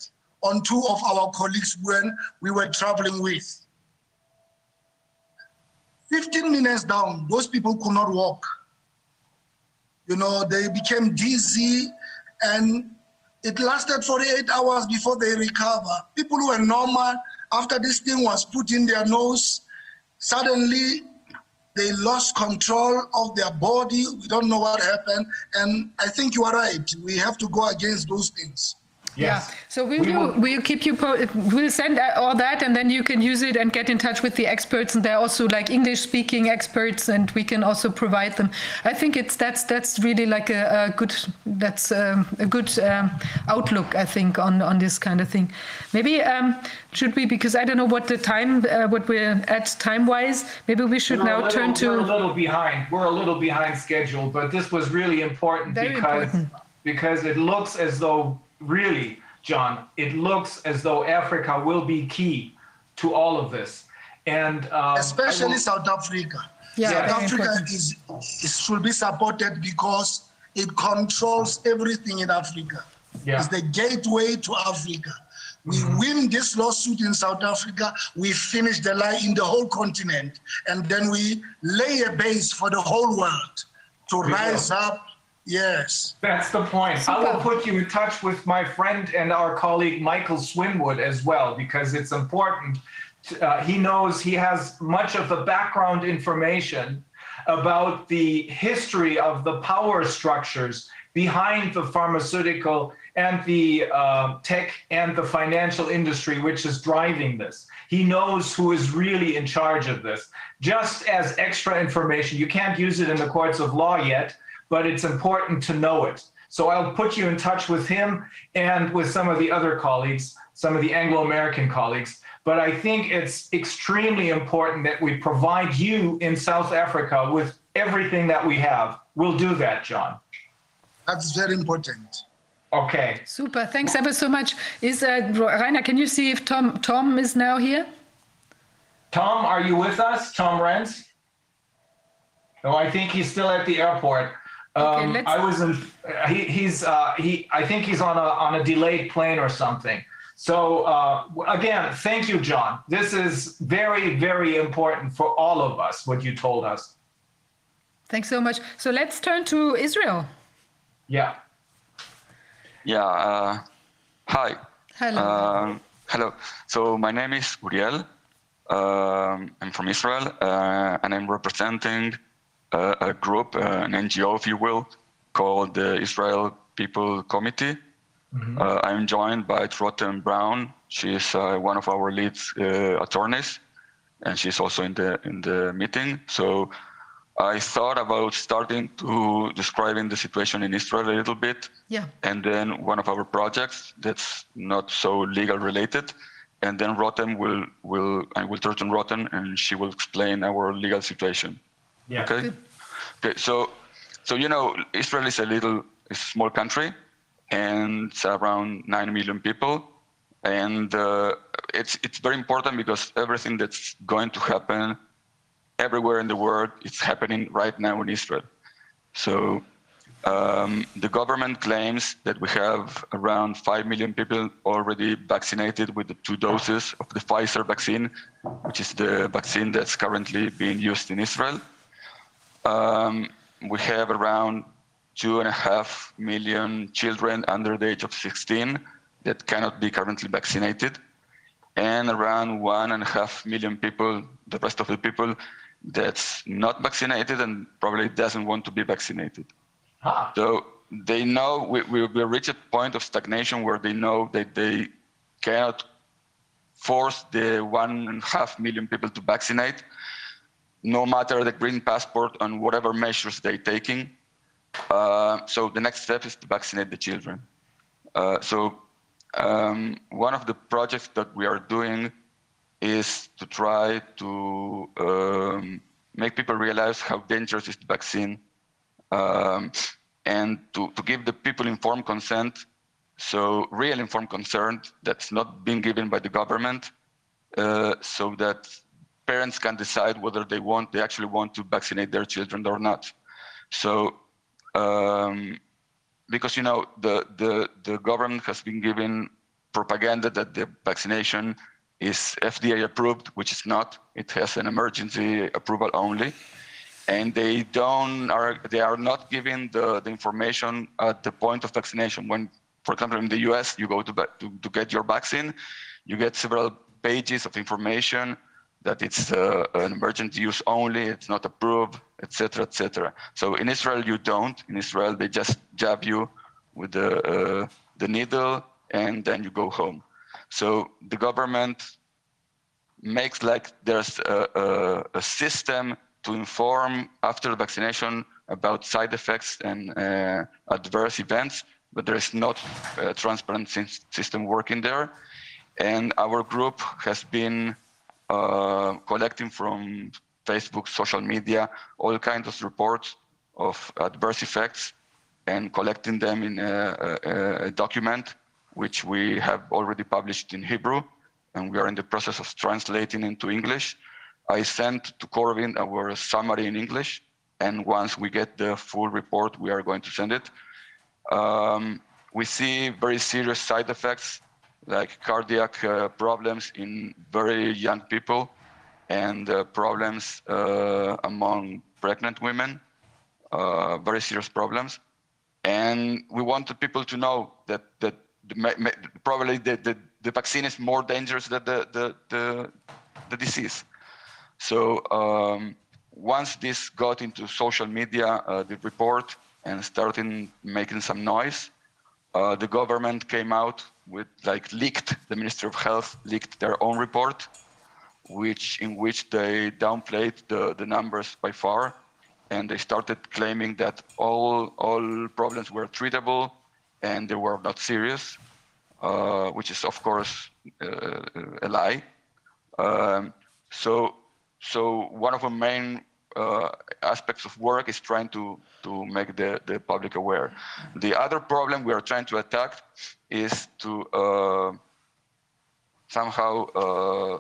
on two of our colleagues when we were traveling with. 15 minutes down, those people could not walk. You know, they became dizzy and it lasted 48 hours before they recover. People who were normal, after this thing was put in their nose, suddenly they lost control of their body. We don't know what happened. And I think you are right. We have to go against those things. Yes. Yeah. So we, We will will- we'll keep you po- we'll send uh, all that and then you can use it and get in touch with the experts and they're also like English speaking experts and we can also provide them. I think it's that's that's really like a, a good that's um, a good um, outlook I think on on this kind of thing. Maybe um, should we because I don't know what the time uh, what we're at time wise. Maybe we should We're a now little- turn We're a to little behind. We're a little behind schedule, but this was really important Very because important. because it looks as though really, John, it looks as though Africa will be key to all of this. And um, especially will- South Africa. Yeah, South Africa important. is, is should be supported because it controls everything in Africa. Yeah. It's the gateway to Africa. We win this lawsuit in South Africa, we finish the lie in the whole continent, and then we lay a base for the whole world to will. rise up. Yes. That's the point. I will put you in touch with my friend and our colleague Michael Swinwood as well because it's important. to- Uh, he knows he has much of the background information about the history of the power structures behind the pharmaceutical and the uh, tech and the financial industry, which is driving this. He knows who is really in charge of this. Just as extra information, you can't use it in the courts of law yet, but it's important to know it. So I'll put you in touch with him and with some of the other colleagues, some of the Anglo American colleagues. But I think it's extremely important that we provide you in South Africa with everything that we have. We'll do that, John. That's very important. Okay. Super. Thanks ever so much. Is uh, Reiner? Can you see if Tom Tom is now here? Tom, are you with us? Tom Renz? No, I think he's still at the airport. Okay, Um, let's- I was in, he, he's, uh, he, I think he's on a, on a delayed plane or something. So, uh, again, thank you, John. This is very, very important for all of us, what you told us. Thanks so much. So let's turn to Israel. Yeah. Yeah. Uh, hi. Hello. Um, hello. So my name is Uriel. Um, I'm from Israel, uh, and I'm representing uh, a group, uh, an NGO, if you will, called the Israel People Committee. Uh, I'm joined by Rotem Brown. She's uh, one of our lead uh, attorneys, and she's also in the in the meeting. So I thought about starting to describing the situation in Israel a little bit, yeah. and then one of our projects that's not so legal related and then Rotem will will I will turn to Rotem and she will explain our legal situation. Yeah. Okay. Okay. So so you know Israel is a little a small country and it's around nine million people and uh, it's it's very important because everything that's going to happen everywhere in the world it's happening right now in Israel. So um, the government claims that we have around 5 million people already vaccinated with the two doses of the Pfizer vaccine, which is the vaccine that's currently being used in Israel. Um, we have around two and a half million children under the age of 16 that cannot be currently vaccinated, and around one and a half million people, the rest of the people, that's not vaccinated and probably doesn't want to be vaccinated. Ah, So, they know we, we, we reach a point of stagnation where they know that they cannot force the one and a half million people to vaccinate, no matter the green passport and whatever measures they're taking. Uh, so the next step is to vaccinate the children. Uh, so um, one of the projects that we are doing is to try to um, make people realize how dangerous is the vaccine um, and to, to give the people informed consent so real informed consent that's not being given by the government uh, so that parents can decide whether they want they actually want to vaccinate their children or not so um, because you know the, the the government has been given propaganda that the vaccination is FDA approved, which is not. It has an emergency approval only, and they don't are they are not giving the, the information at the point of vaccination. When, for example, in the U.S., you go to to, to get your vaccine, you get several pages of information that it's uh, an emergency use only, it's not approved, etc., etc. So in Israel, you don't. In Israel, they just jab you with the uh, the needle, and then you go home. So the government makes like there's a, a, a system to inform after the vaccination about side effects and uh, adverse events, but there is not a transparent system working there. And our group has been uh, collecting from Facebook, social media, all kinds of reports of adverse effects and collecting them in a, a, a document which we have already published in Hebrew, and we are in the process of translating into English. I sent to Corvin our summary in English, and once we get the full report, we are going to send it. Um, we see very serious side effects like cardiac uh, problems in very young people and uh, problems uh, among pregnant women, uh, very serious problems. And we wanted people to know that, that the, probably the, the, the, vaccine is more dangerous than the, the, the, the disease. So um, once this got into social media, uh, the report, and started making some noise, uh, the government came out with like leaked, the Ministry of Health leaked their own report, which in which they downplayed the, the numbers by far. And they started claiming that all, all problems were treatable and they were not serious, uh, which is of course uh, a lie. Um, so, so one of the main uh, aspects of work is trying to to make the, the public aware. The other problem we are trying to attack is to uh, somehow uh,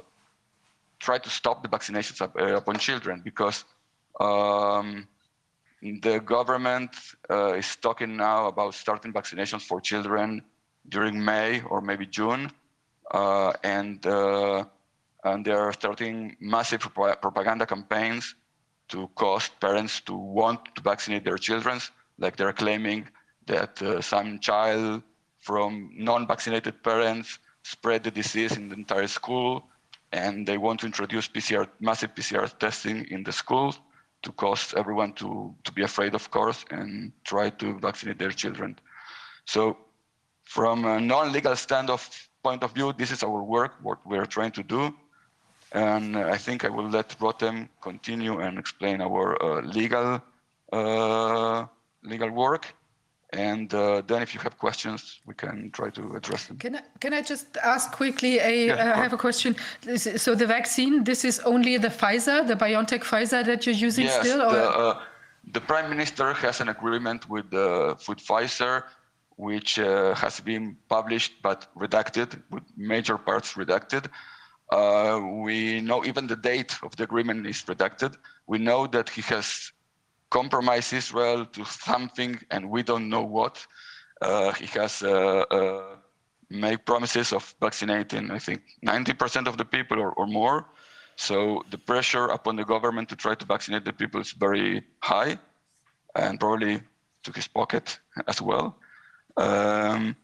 try to stop the vaccinations up, uh, upon children because um, the government uh, is talking now about starting vaccinations for children during May or maybe June, uh, and uh, and they are starting massive propaganda campaigns to cause parents to want to vaccinate their children, like they're claiming that uh, some child from non-vaccinated parents spread the disease in the entire school, and they want to introduce PCR, massive PCR testing in the schools to cause everyone to, to be afraid, of course, and try to vaccinate their children. So from a non-legal stand point of view, this is our work, what we're trying to do. And I think I will let Rotem continue and explain our uh, legal uh, legal work. And uh, then if you have questions, we can try to address them. Can I, can I just ask quickly, a, yeah, I have a question. So the vaccine, this is only the Pfizer, the BioNTech Pfizer that you're using yes, still? Or? The, uh, the Prime Minister has an agreement with, uh, with Pfizer, which uh, has been published but redacted, with major parts redacted. Uh, we know even the date of the agreement is redacted. We know that he has compromised Israel to something, and we don't know what. Uh, he has uh, uh, made promises of vaccinating, I think, 90% of the people or, or, more. So the pressure upon the government to try to vaccinate the people is very high, and probably to his pocket as well. Um,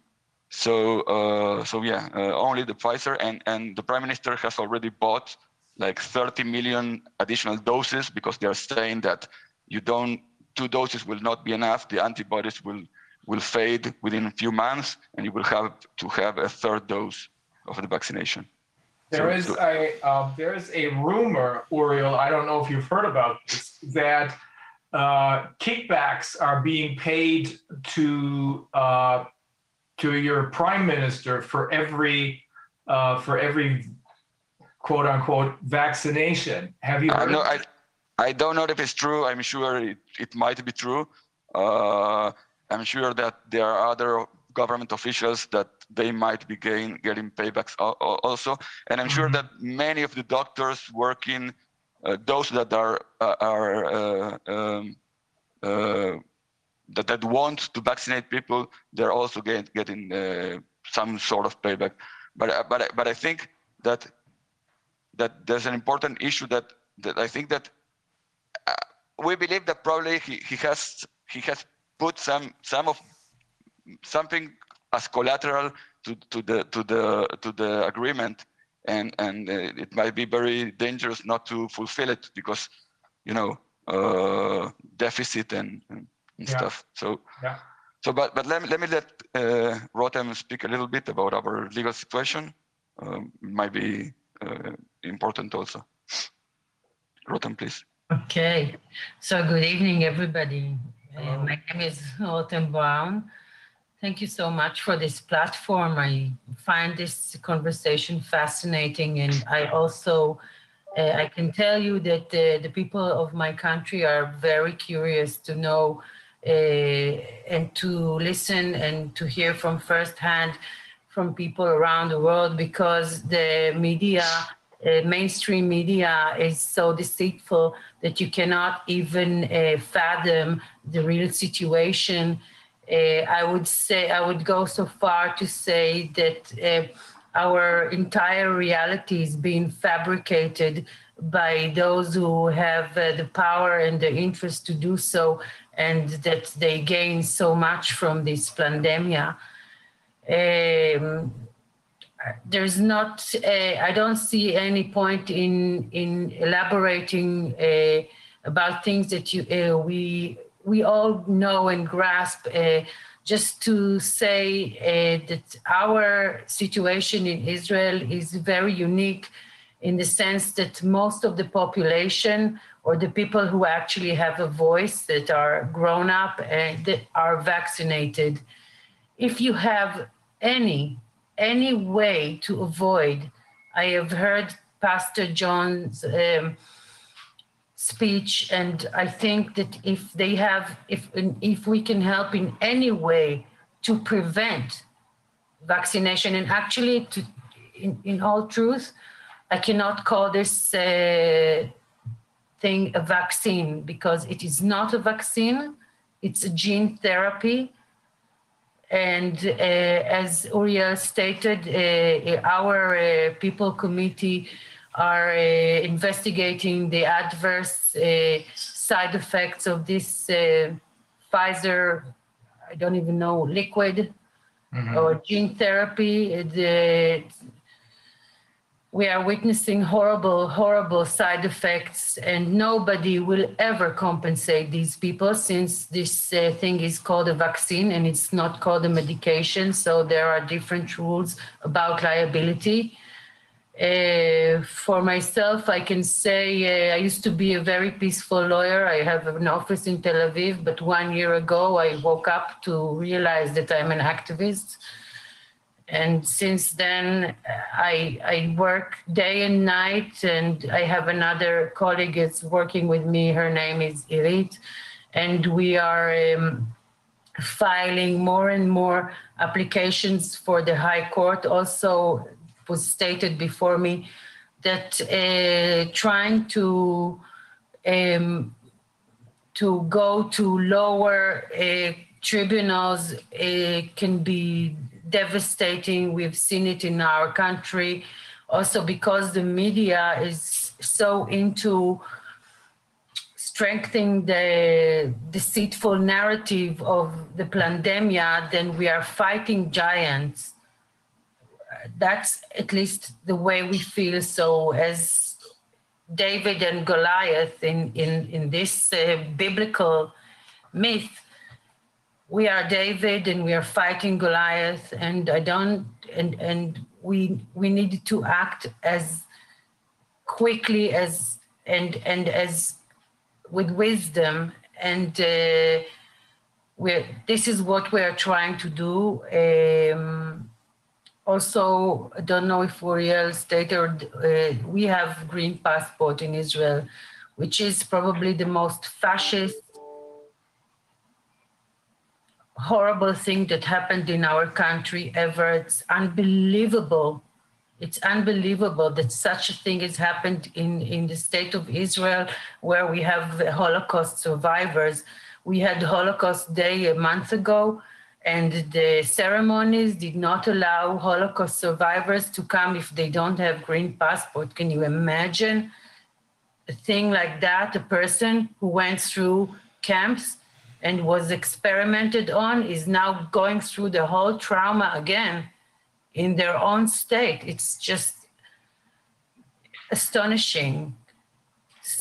so, uh, so yeah, uh, only the Pfizer, and and the prime minister has already bought like 30 million additional doses because they are saying that you don't two doses will not be enough. The antibodies will will fade within a few months, and you will have to have a third dose of the vaccination. There So- is so- a uh, there is a rumor, Uriel. I don't know if you've heard about this that uh, kickbacks are being paid to uh, to your prime minister for every uh, for every quote unquote vaccination. Have you I heard? of I, I don't know if it's true. I'm sure it, it might be true. Uh, I'm sure that there are other government officials that they might be gain, getting paybacks al- al- also. And I'm sure Mhm. that many of the doctors working, uh, those that are uh, are uh, um, uh, that that want to vaccinate people, they're also get, getting uh, some sort of payback. But uh, but but I think that that there's an important issue that that I think that uh, we believe that probably he, he has he has put some some of something as collateral to, to the to the to the agreement and and uh, it might be very dangerous not to fulfill it because you know uh, deficit and, and, and Yeah. stuff so Yeah. so but but let me let me let uh, Rotem speak a little bit about our legal situation um, might be uh, important also Rotem please Okay, so good evening, everybody. Uh, my name is Rotem Brown. Thank you so much for this platform. I find this conversation fascinating, and I also uh, I can tell you that uh, the people of my country are very curious to know uh, and to listen and to hear from firsthand from people around the world because the media, uh, mainstream media, is so deceitful that you cannot even uh, fathom the real situation. Uh, I would say, I would go so far to say that our entire reality is being fabricated by those who have the power and the interest to do so, and that they gain so much from this pandemia. Um, there's not uh, i don't see any point in in elaborating uh, about things that you uh, we we all know and grasp uh, just to say uh, that our situation in israel is very unique in the sense that most of the population or the people who actually have a voice that are grown up and that are vaccinated if you have any any way to avoid. I have heard Pastor John's um, speech, and I think that if they have, if if we can help in any way to prevent vaccination, and actually, to in, in all truth, I cannot call this uh, thing a vaccine because it is not a vaccine; it's a gene therapy and uh, as Uriel stated, uh, our uh, people committee are uh, investigating the adverse uh, side effects of this uh, Pfizer, I don't even know, liquid Mhm. or gene therapy. The, we are witnessing horrible, horrible side effects, and nobody will ever compensate these people since this uh, thing is called a vaccine and it's not called a medication. So there are different rules about liability. Uh, for myself, I can say uh, I used to be a very peaceful lawyer. I have an office in Tel Aviv, but one year ago I woke up to realize that I'm an activist and since then I, I work day and night and i have another colleague that's working with me. Her name is irit. And we are um, filing more and more applications for the high court. Also was stated before me that uh, trying to um, to go to lower uh, tribunals uh, can be devastating. We've seen it in our country also because the media is so into strengthening the deceitful narrative of the pandemia, then we are fighting giants. That's at least the way we feel. So as David and Goliath in, in, in this uh, biblical myth, we are David and we are fighting Goliath, and I don't and and we we need to act as quickly as and and as with wisdom and uh, we're this is what we're trying to do. Um, also i don't know if Uriel stated uh, we have green passport in israel which is probably the most fascist horrible thing that happened in our country ever it's unbelievable it's unbelievable that such a thing has happened in, in the state of Israel, where we have Holocaust survivors. We had Holocaust Day a month ago, and the ceremonies did not allow Holocaust survivors to come if they don't have green passport. Can you imagine a thing like that? A person who went through camps and was experimented on is now going through the whole trauma again in their own state. It's just astonishing.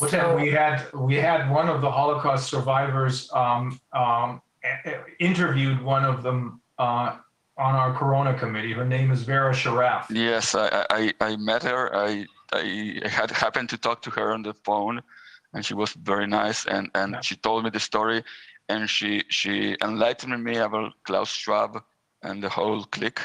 Well, then we had we had one of the Holocaust survivors um, um, a- a- interviewed one of them uh, on our Corona committee. Her name is Vera Sharav. Yes, I, I, I met her. I, I had happened to talk to her on the phone, and she was very nice. And, and Yeah. she told me the story, and she she enlightened me about Klaus Schwab and the whole clique.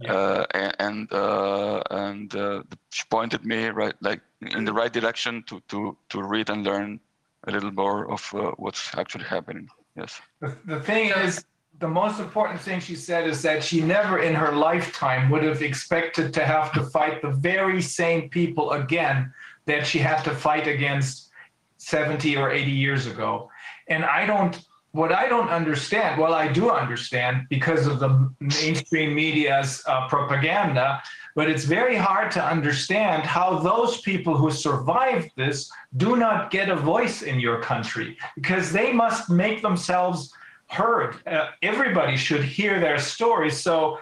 Yeah. Uh, and and, uh, and uh, she pointed me right like in the right direction to to to read and learn a little more of uh, what's actually happening. Yes. The, the thing is, the most important thing she said is that she never in her lifetime would have expected to have to fight the very same people again that she had to fight against 70 or 80 years ago. And I don't, what I don't understand, well, I do understand because of the mainstream media's uh, propaganda, but it's very hard to understand how those people who survived this do not get a voice in your country because they must make themselves heard. Uh, everybody should hear their stories. So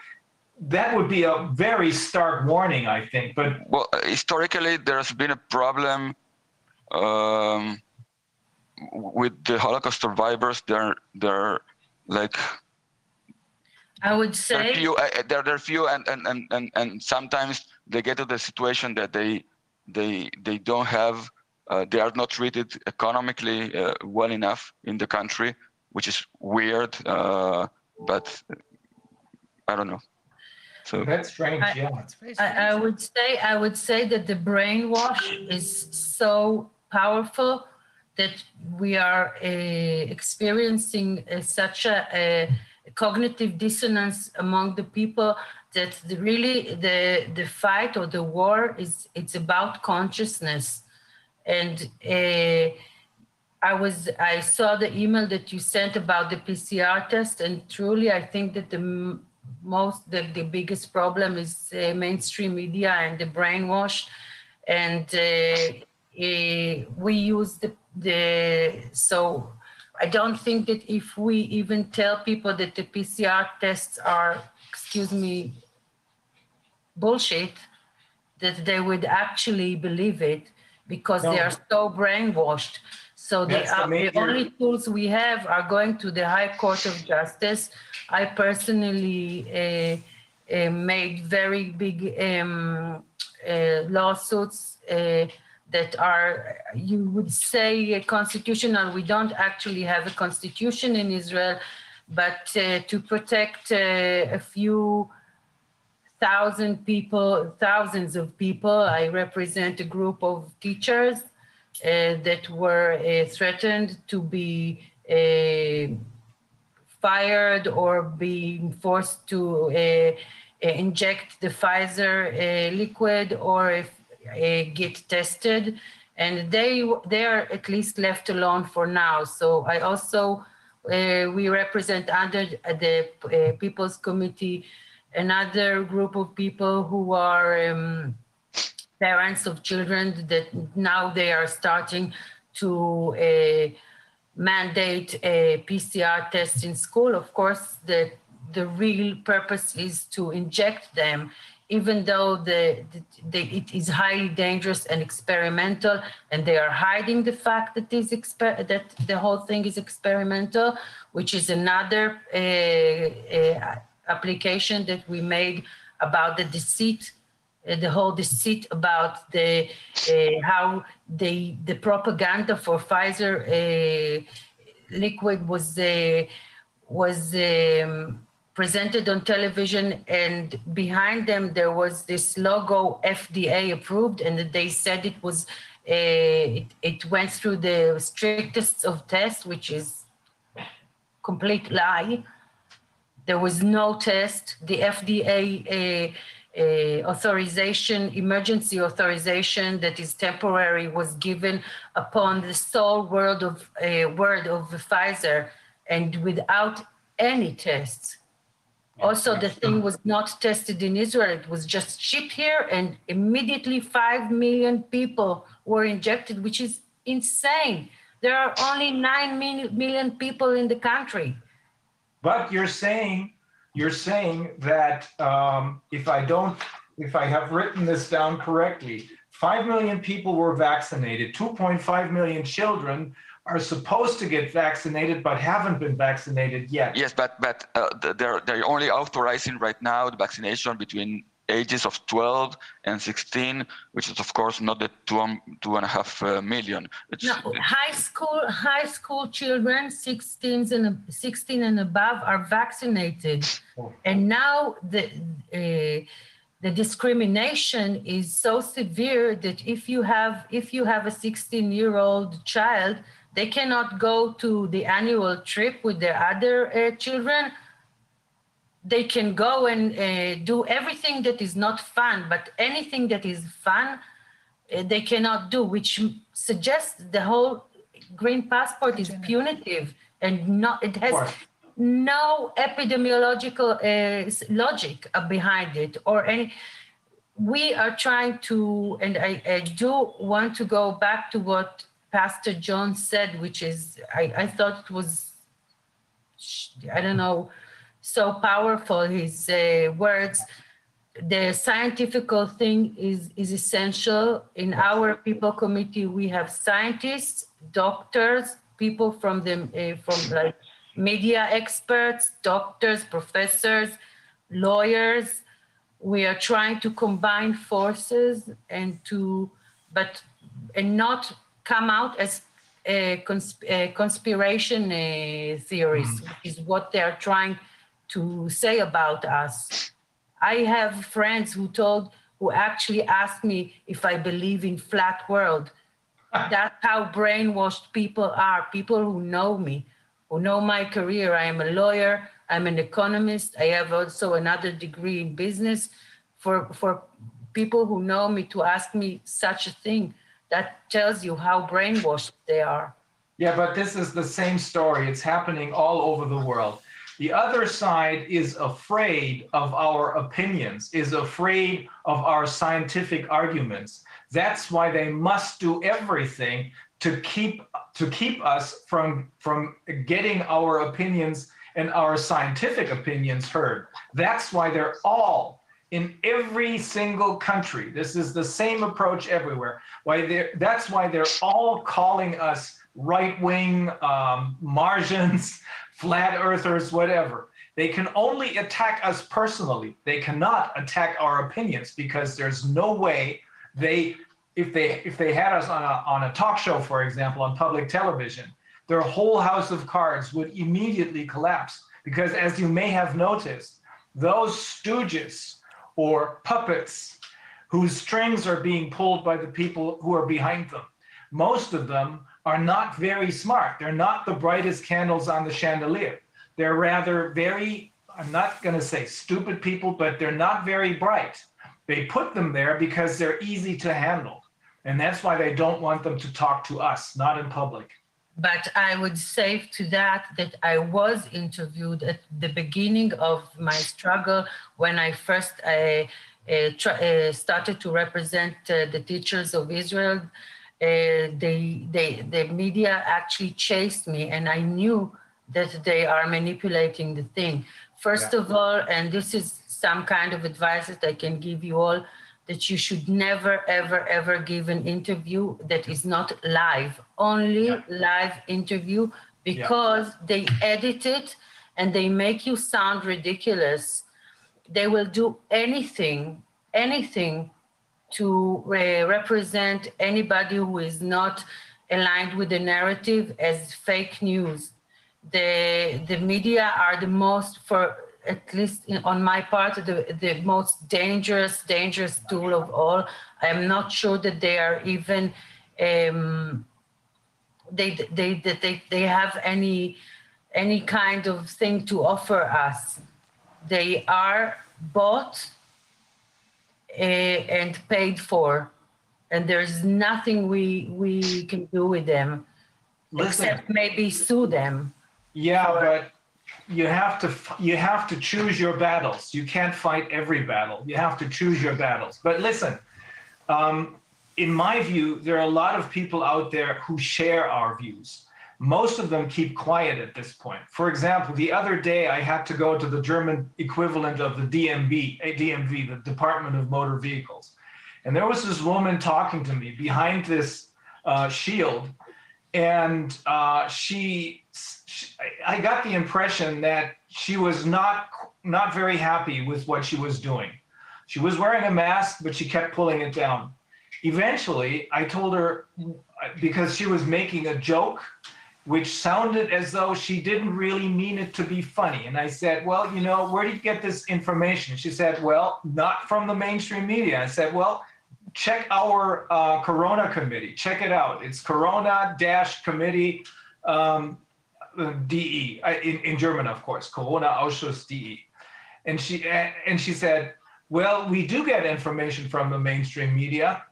that would be a very stark warning, I think. But Well, uh, historically, there's been a problem um, with the Holocaust survivors. They're they're like I would they're say few. Uh, uh, they're they're few, and, and and and and sometimes they get to the situation that they they they don't have. Uh, they are not treated economically uh, well enough in the country, which is weird. Uh, but I don't know. So that's strange. I- yeah. It's very I, I would say I would say that the brainwash is so powerful that we are uh, experiencing uh, such a, a cognitive dissonance among the people that the, really the the fight or the war is it's about consciousness. And uh, I was I saw the email that you sent about the PCR test, and truly I think that the most the, the biggest problem is uh, mainstream media and the brainwash, and uh, eh, we use the the so I don't think that if we even tell people that the PCR tests are excuse me bullshit, that they would actually believe it because they are so brainwashed. So the, the uh, the only tools we have are going to the High Court of Justice. I personally uh, uh, made very big um, uh, lawsuits uh, that are, you would say, constitutional. We don't actually have a constitution in Israel, but uh, to protect uh, a few thousand people, thousands of people. I represent a group of teachers uh, that were uh, threatened to be uh, fired or being forced to uh, inject the Pfizer liquid or if, get tested. And they they are at least left alone for now. So I also uh, we represent under the uh, People's Committee another group of people who are um, parents of children that now they are starting to uh, mandate a PCR test in school. Of course, the the real purpose is to inject them even though the, the, the it is highly dangerous and experimental, and they are hiding the fact that is exper- that the whole thing is experimental, which is another uh, uh, application that we made about the deceit uh, the whole deceit about the uh, how the the propaganda for Pfizer uh, liquid was was um, presented on television, and behind them there was this logo FDA approved, and they said it was uh, it, it went through the strictest of tests, which is complete lie. There was no test. The FDA uh, uh, authorization, emergency authorization that is temporary was given upon the sole word of uh, word of Pfizer and without any tests. Also, the thing was not tested in Israel. It was just shipped here, and immediately five million people were injected, which is insane. There are only 9 million people in the country. But you're saying, you're saying that um, if I don't, if I have written this down correctly, 5 million people were vaccinated, 2.5 million children are supposed to get vaccinated but haven't been vaccinated yet. Yes, but but uh, they're they're only authorizing right now the vaccination between ages of 12 and 16, which is of course not the two um, two and a half uh, million. It's, No, high school high school children, 16 and 16 and above, are vaccinated, and now the uh, the discrimination is so severe that if you have if you have a 16 year old child, they cannot go to the annual trip with their other uh, children. They can go and uh, do everything that is not fun, but anything that is fun, uh, they cannot do, which suggests the whole green passport is punitive and not it has no epidemiological uh, logic uh, behind it or any we are trying to and I, I do want to go back to what pastor john said which is i, I thought it was i don't know so powerful his uh, words. The scientific thing is is essential. In our people committee we have scientists doctors people from the uh, from like media experts doctors professors lawyers. We are trying to combine forces and to but and not come out as uh, cons- uh, conspiration uh, theories which is what they're trying to say about us I have friends who told, who actually asked me if I believe in flat world. That's how brainwashed people are. People who know me, who know my career. I am a lawyer. I'm an economist. I have also another degree in business. For for people who know me to ask me such a thing, that tells you how brainwashed they are. Yeah, but this is the same story. It's happening all over the world. The other side is afraid of our opinions, is afraid of our scientific arguments. That's why they must do everything to keep to keep us from from getting our opinions and our scientific opinions heard. That's why they're all in every single country. This is the same approach everywhere. Why that's why they're all calling us right-wing um, Martians, flat earthers, whatever. They can only attack us personally. They cannot attack our opinions because there's no way they if they if they had us on a on a talk show, for example, on public television, their whole house of cards would immediately collapse. Because as you may have noticed, those stooges or puppets whose strings are being pulled by the people who are behind them, most of them are not very smart. They're not the brightest candles on the chandelier. They're rather very, I'm not going to say stupid people, but they're not very bright. They put them there because they're easy to handle. And that's why they don't want them to talk to us, not in public. But I would say to that that I was interviewed at the beginning of my struggle when I first uh, uh, tr- uh, started to represent uh, the teachers of Israel. Uh, they, they, the media actually chased me, and I knew that they are manipulating the thing. First of all, and this is some kind of advice that I can give you all, that you should never, ever, ever give an interview that is not live, only Yeah. live interview because they edit it and they make you sound ridiculous. They will do anything, anything to uh, represent anybody who is not aligned with the narrative as fake news. The the media are the most, for at least in, on my part, the the most dangerous dangerous tool of all. I am not sure that they are even um, they they that they, they have any any kind of thing to offer us. They are bought uh, and paid for, and there's nothing we we can do with them Listen, except maybe sue them. yeah, but you have to you have to choose your battles. You can't fight every battle. You have to choose your battles. But listen, um, in my view, there are a lot of people out there who share our views. Most of them keep quiet at this point. For example, the other day I had to go to the German equivalent of the DMV, eh, DMV, the Department of Motor Vehicles, and there was this woman talking to me behind this uh, shield, and uh, she, she, I got the impression that she was not not very happy with what she was doing. She was wearing a mask, but she kept pulling it down. Eventually, I told her because she was making a joke, which sounded as though she didn't really mean it to be funny. And I said, Well, you know, where did you get this information? She said, Well, not from the mainstream media. I said, Well, check our uh, Corona committee. Check it out. It's Corona committee um, DE in, in German, of course. Corona Ausschuss DE. And she and she said, "Well, we do get information from the mainstream media."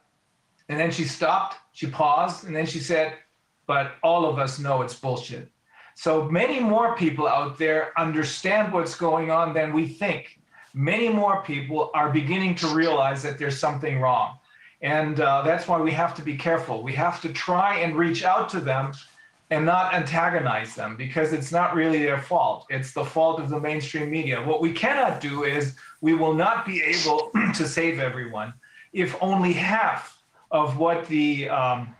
And then she stopped. She paused, and then she said, "But all of us know it's bullshit." So many more people out there understand what's going on than we think. Many more people are beginning to realize that there's something wrong. And uh, that's why we have to be careful. We have to try and reach out to them and not antagonize them because it's not really their fault. It's the fault of the mainstream media. What we cannot do is we will not be able to save everyone if only half of what the um,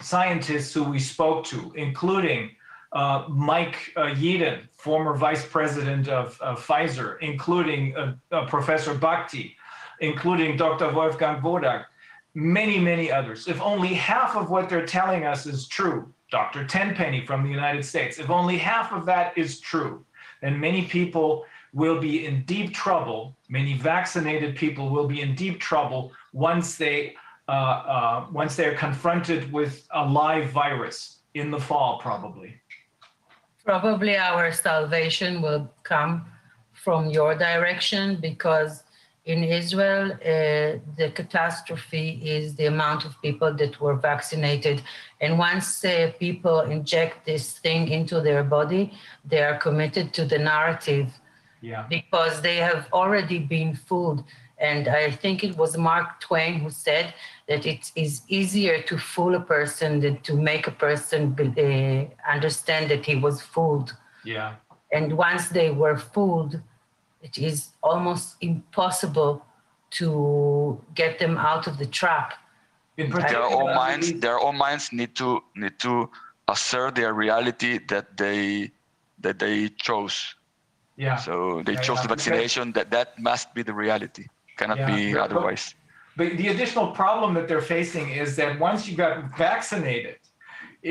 scientists who we spoke to, including uh, Mike uh, Yeadon, former vice president of, of Pfizer, including uh, uh, Professor Bhakdi, including Dr. Wolfgang Wodarg, many, many others. If only half of what they're telling us is true, Dr. Tenpenny from the United States, if only half of that is true, then many people will be in deep trouble. Many vaccinated people will be in deep trouble once they uh, uh, once they're confronted with a live virus in the fall, probably. Probably our salvation will come from your direction because in Israel, uh, the catastrophe is the amount of people that were vaccinated. And once uh, people inject this thing into their body, they are committed to the narrative Yeah. because they have already been fooled. And I think it was Mark Twain who said that it is easier to fool a person than to make a person be- uh, understand that he was fooled. Yeah. And once they were fooled, it is almost impossible to get them out of the trap. Their own minds their own minds need to need to assert their reality that they that they chose. Yeah. so they Yeah, chose yeah, the because- vaccination that that must be the reality. Cannot Yeah, be yeah, but- otherwise. But the additional problem that they're facing is that once you got vaccinated,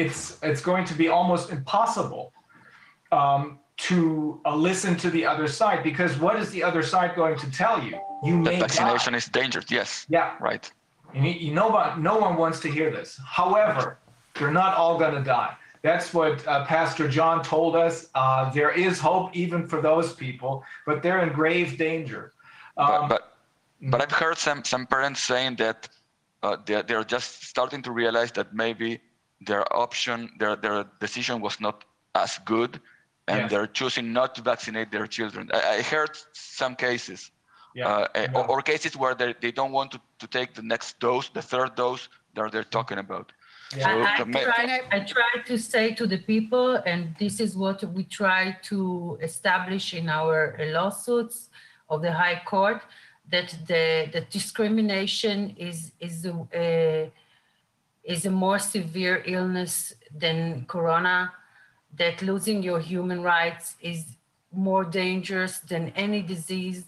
it's it's going to be almost impossible um, to uh, listen to the other side because what is the other side going to tell you? You that may vaccination die. is dangerous yes Yeah, right you, you know what? No one wants to hear this. However, they're not all going to die. That's what uh, Pastor John told us. Uh, there is hope even for those people, but they're in grave danger. Um, but, but but I've heard some some parents saying that uh, they're, they're just starting to realize that maybe their option their their decision was not as good and Yes. they're choosing not to vaccinate their children I, I heard some cases yeah, uh, eh, yeah. or, or cases where they, they don't want to, to take the next dose the third dose that they're talking about Yeah. So I, I, try, I- I try to say to the people, and this is what we try to establish in our eh, lawsuits of the High Court, that the, the discrimination is is a, is a more severe illness than corona, that losing your human rights is more dangerous than any disease,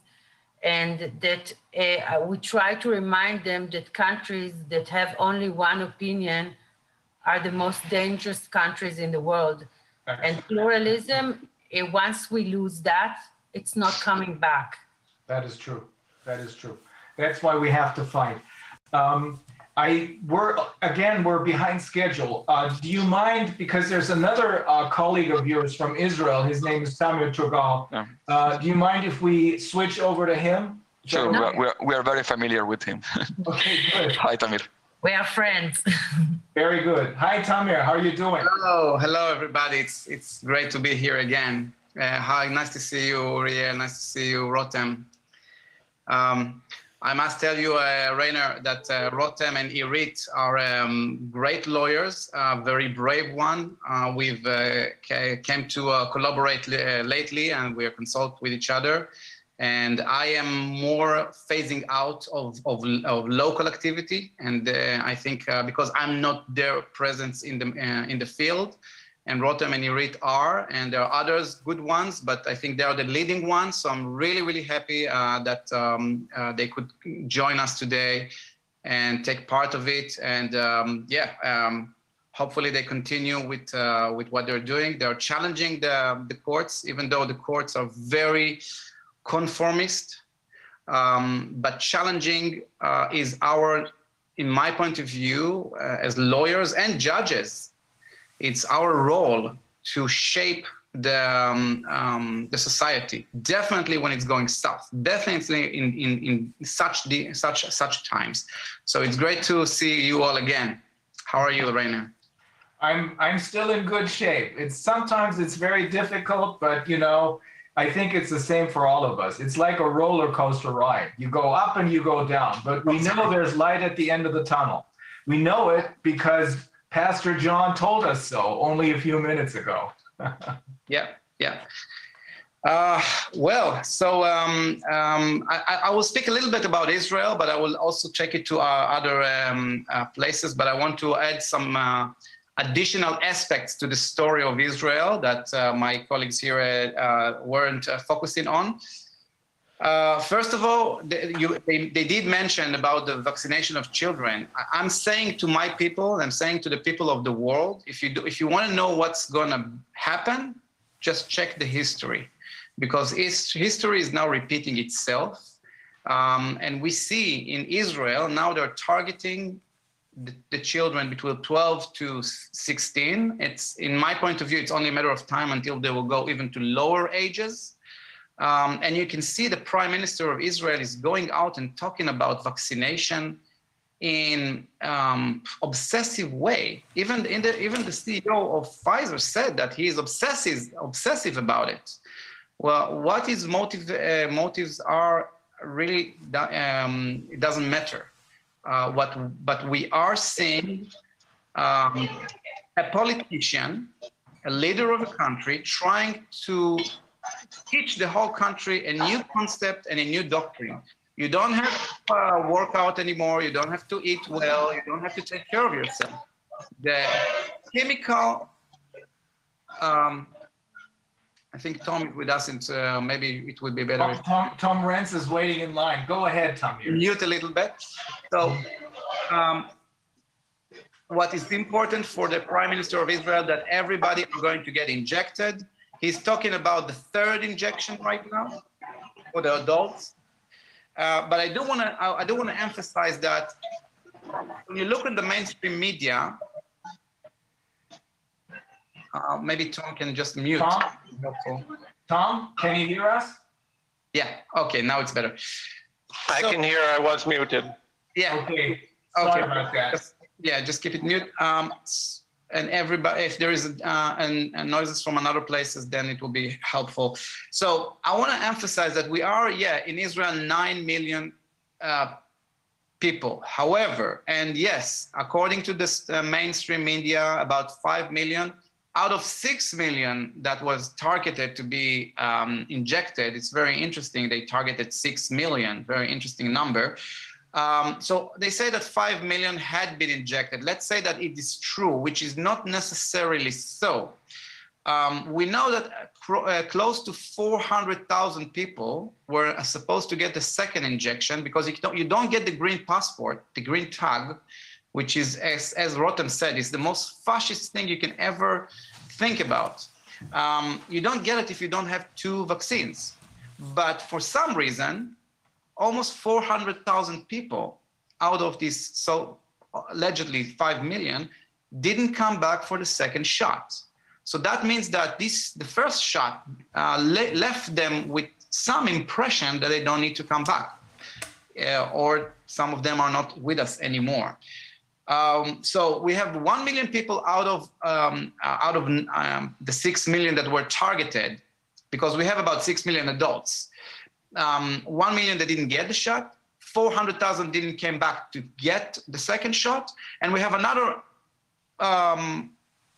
and that uh, we try to remind them that countries that have only one opinion are the most dangerous countries in the world. And pluralism, eh, once we lose that, it's not coming back. That is true. That is true. That's why we have to fight. Um, I we're again we're behind schedule. Uh, do you mind because there's another uh, colleague of yours from Israel. His name is Samuel Turgal. Yeah. Uh, do you mind if we switch over to him? Sure, we are, we are, we are very familiar with him. Okay, good. Hi, Tamir. We are friends. Very good. Hi, Tamir. How are you doing? Hello, hello everybody. It's it's great to be here again. Uh, hi, nice to see you, Uriel. Nice to see you, Rotem. Um, I must tell you, uh, Reiner, that uh, Rotem and Irit are um, great lawyers, uh, very brave one. Uh, we've uh, ca- came to uh, collaborate uh, lately, and we consult with each other. And I am more phasing out of, of, of local activity, and I think because I'm not their presence in the in the field, and Rotem and Irit are, and there are others good ones, but I think they are the leading ones. So I'm really, really happy uh, that um, uh, they could join us today and take part of it. And um, yeah, um, hopefully they continue with uh, with what they're doing. They're challenging the the courts, even though the courts are very conformist. Um, but challenging uh, is our, in my point of view, uh, as lawyers and judges, it's our role to shape the um, um, the society. Definitely when it's going south. Definitely in in, in such the such such times. So it's great to see you all again. How are you, Reiner? I'm I'm still in good shape. It's sometimes it's very difficult, but you know, I think it's the same for all of us. It's like a roller coaster ride. You go up and you go down, but we know there's light at the end of the tunnel. We know it because Pastor John told us so only a few minutes ago. Yeah, yeah. Uh, well, so um, um, I, I- will speak a little bit about Israel, but I will also check it to uh, other um, uh, places. But I want to add some uh, additional aspects to the story of Israel that uh, my colleagues here weren't focusing on. Uh, first of all, the, you, they, they did mention about the vaccination of children. I, I'm saying to my people, I'm saying to the people of the world, if you do, if you want to know what's going to happen, just check the history, because history is now repeating itself. Um, and we see in Israel now they're targeting the, the children between 12 to 16. It's in my point of view, it's only a matter of time until they will go even to lower ages. Um, and you can see the prime minister of Israel is going out and talking about vaccination in um, obsessive way. Even in the even the CEO of Pfizer said that he is obsessive obsessive about it. Well, what his motive uh, motives are really um, it doesn't matter. Uh, what but we are seeing um, a politician, a leader of a country, trying to teach the whole country a new concept and a new doctrine. You don't have to uh, work out anymore. You don't have to eat well. You don't have to take care of yourself. The chemical, um, I think Tom is with us, and uh, maybe it would be better Tom, Tom, Tom Renz is waiting in line. Go ahead, Tamir. mute a little bit. So, um, what is important for the Prime Minister of Israel that everybody is going to get injected. He's talking about the third injection right now for the adults. Uh, but I do want to I, I do want to emphasize that when you look at the mainstream media, uh, maybe Tom can just mute. Tom? Tom, can you hear us? Yeah. Okay. Now it's better. I So- can hear, I was muted. Yeah. Okay. Sorry Okay. about that. Just- Yeah, just keep it mute. Um, s- and everybody, if there is uh, and, and noises from another places, then it will be helpful. So I want to emphasize that we are, yeah, in Israel, nine million uh, people. However, and yes, according to this uh, mainstream media, about 5 million out of 6 million that was targeted to be um, injected. It's very interesting. They targeted 6 million, very interesting number. Um, so they say that 5 million had been injected. Let's say that it is true, which is not necessarily so. Um, we know that uh, uh, close to 400,000 people were uh, supposed to get the second injection because you don't, you don't get the green passport, the green tag, which is, as, as Rotem said, is the most fascist thing you can ever think about. Um, you don't get it if you don't have two vaccines. But for some reason, almost 400,000 people out of these so allegedly 5 million didn't come back for the second shot. So that means that this the first shot uh, le- left them with some impression that they don't need to come back, uh, or some of them are not with us anymore. Um, so we have one million people out of um, uh, out of um, the six million that were targeted, because we have about six million adults. Um, one million that didn't get the shot, 400,000 didn't came back to get the second shot, and we have another um,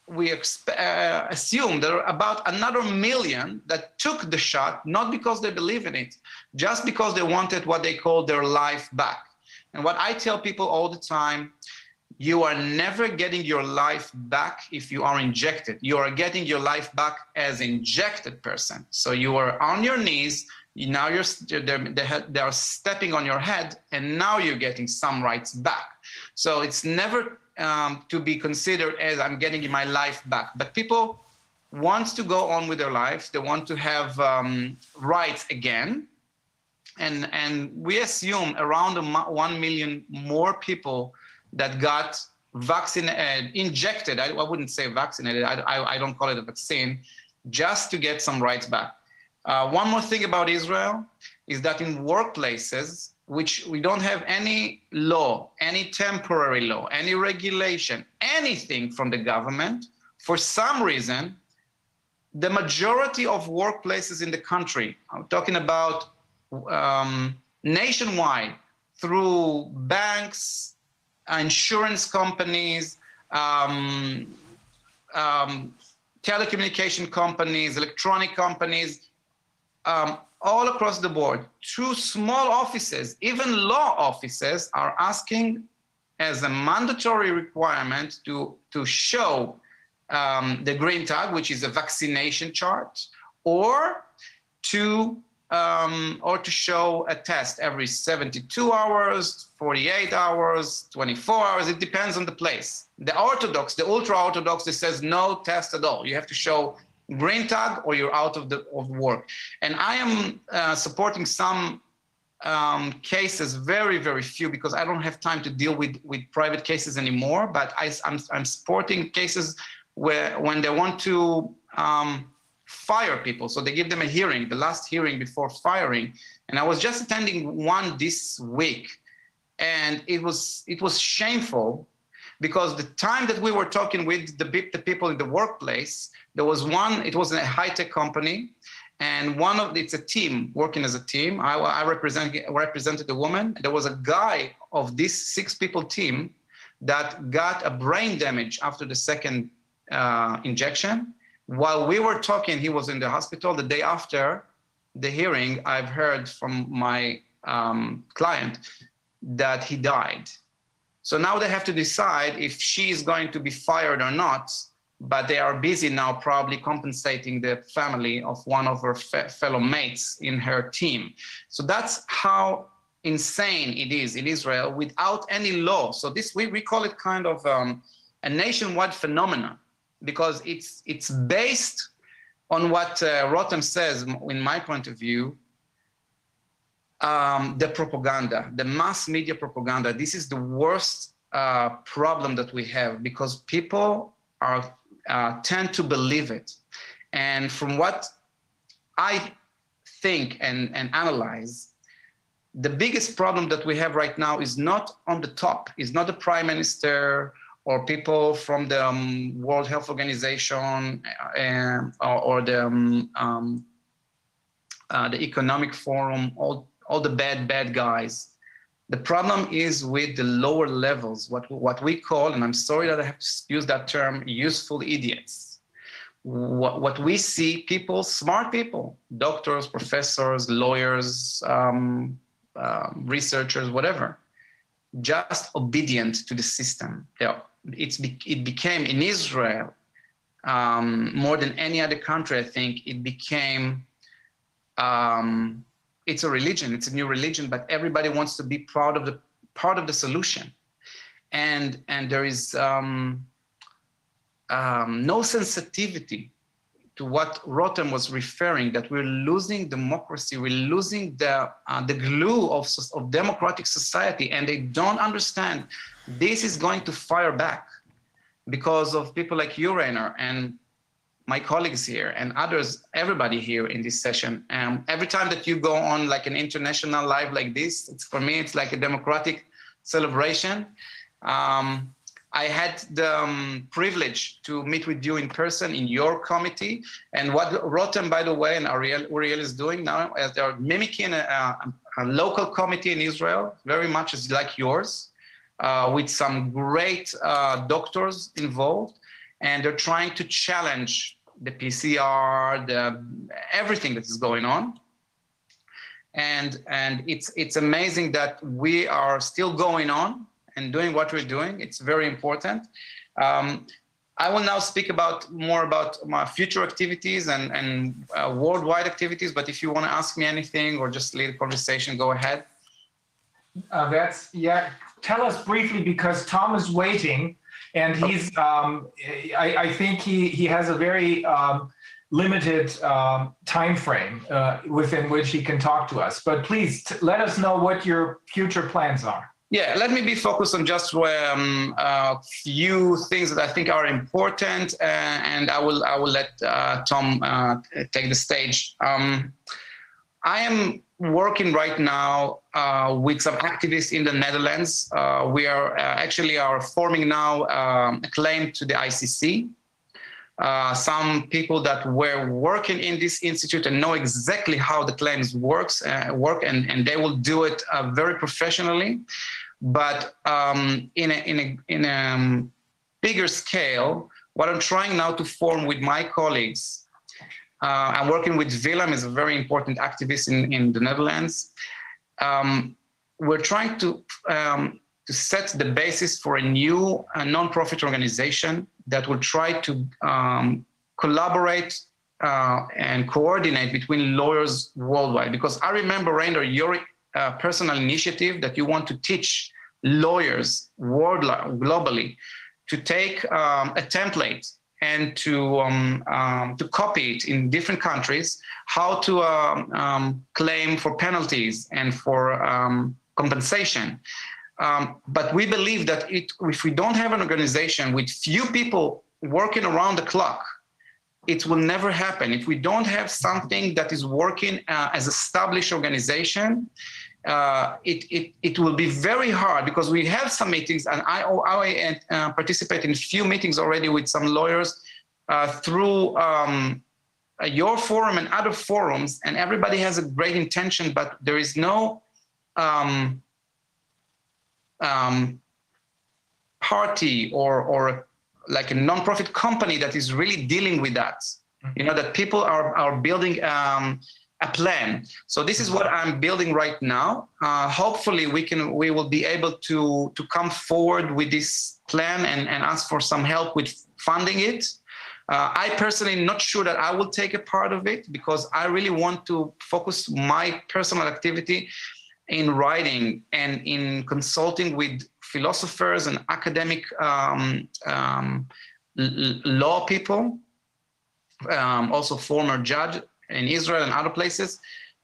we exp- uh, assume there are about another million that took the shot not because they believe in it, just because they wanted what they call their life back. And what I tell people all the time, you are never getting your life back if you are injected. You are getting your life back as injected person. So you are on your knees. Now you're they're, they are stepping on your head, and now you're getting some rights back. So it's never um, to be considered as I'm getting my life back. But people want to go on with their lives. They want to have um, rights again. And, and we assume around mo- 1 million more people that got vaccinated, injected, I, I wouldn't say vaccinated, I, I, I, don't call it a vaccine, just to get some rights back. Uh, one more thing about Israel is that in workplaces, which we don't have any law, any temporary law, any regulation, anything from the government, for some reason, the majority of workplaces in the country, I'm talking about um, nationwide, through banks, insurance companies, um, um, telecommunication companies, electronic companies, um, all across the board, through small offices, even law offices are asking as a mandatory requirement to, to show um, the green tag, which is a vaccination chart, or to um, or to show a test every 72 hours, 48 hours, 24 hours. It depends on the place. The Orthodox, the ultra Orthodox, it says no test at all. You have to show green tag or you're out of the of work. And I am uh, supporting some um, cases, very very few, because I don't have time to deal with with private cases anymore. But I, I'm I'm supporting cases where when they want to um, fire people, so they give them a hearing, the last hearing before firing. And I was just attending one this week, and it was it was shameful because the time that we were talking with the, the people in the workplace, there was one, it was a high-tech company, and one of it's a team working as a team. I, I represent, represented a woman. There was a guy of this six people team that got a brain damage after the second uh, injection. While we were talking, he was in the hospital. The day after the hearing, I've heard from my um, client that he died. So now they have to decide if she is going to be fired or not. But they are busy now, probably compensating the family of one of her fe- fellow mates in her team. So that's how insane it is in Israel without any law. So this we, we call it kind of um, a nationwide phenomenon because it's it's based on what uh, Rotem says, in my point of view, um, the propaganda, the mass media propaganda. This is the worst uh, problem that we have because people are uh, tend to believe it, and from what I think and, and analyze, the biggest problem that we have right now is not on the top, is not the prime minister or people from the um, World Health Organization uh, or, or, the um, um, uh, the Economic Forum, all all the bad bad guys. The problem is with the lower levels, what, what we call, and I'm sorry that I have to use that term, useful idiots. What, what we see people, smart people, doctors, professors, lawyers, um, um, researchers, whatever, just obedient to the system. They're- It's, it became in Israel um, more than any other country, I think, it became um, it's a religion it's a new religion but everybody wants to be part of the part of the solution. And and there is um, um, no sensitivity to what Rotem was referring that we're losing democracy we're losing the uh, the glue of, of democratic society and they don't understand this is going to fire back because of people like you Reiner and my colleagues here and others, everybody here in this session. Um, every time that you go on like an international live like this, it's for me, it's like a democratic celebration. Um, I had the um, privilege to meet with you in person in your committee. And what Rotem, by the way, and Ariel, Uriel is doing now, is they're mimicking a, a, a local committee in Israel, very much is like yours, uh, with some great uh, doctors involved and they're trying to challenge the PCR, the everything that is going on. And and it's it's amazing that we are still going on and doing what we're doing. It's very important. Um, I will now speak about more about my future activities and and uh, worldwide activities. But if you want to ask me anything or just lead the conversation, go ahead. Uh, that's, yeah, tell us briefly because Tom is waiting and he's, um, I, I think he, he has a very um, limited um, timeframe uh, within which he can talk to us. But please t- let us know what your future plans are. Yeah, let me be focused on just um, a few things that I think are important, uh, and I will I will let uh, Tom uh, take the stage. Um, I am working right now uh, with some activists in the Netherlands. Uh, we are uh, actually are forming now um, a claim to the ICC. Uh, some people that were working in this institute and know exactly how the claims works uh, work, and, and they will do it uh, very professionally. But um, in a in a in a um, bigger scale, what I'm trying now to form with my colleagues uh, I'm working with Willem, is a very important activist in, in the Netherlands. Um, we're trying to um, to set the basis for a new uh, non-profit organization that will try to um, collaborate uh, and coordinate between lawyers worldwide. Because I remember, Reiner, your uh, personal initiative that you want to teach lawyers world globally to take um, a template and to um, um, to copy it in different countries, how to um, um, claim for penalties and for um, compensation. Um, but we believe that it, if we don't have an organization with few people working around the clock, it will never happen. If we don't have something that is working uh, as established organization, uh, it, it, it will be very hard because we have some meetings and I, I uh, participate in a few meetings already with some lawyers uh, through um, uh, your forum and other forums and everybody has a great intention, but there is no um, um, party or, or like a non-profit company that is really dealing with that. You know, that people are, are building um, a plan. So this is what I'm building right now. Uh, hopefully, we can we will be able to to come forward with this plan and, and ask for some help with funding it. Uh, I personally not sure that I will take a part of it because I really want to focus my personal activity in writing and in consulting with philosophers and academic um, um, law people, um, also former judge in Israel and other places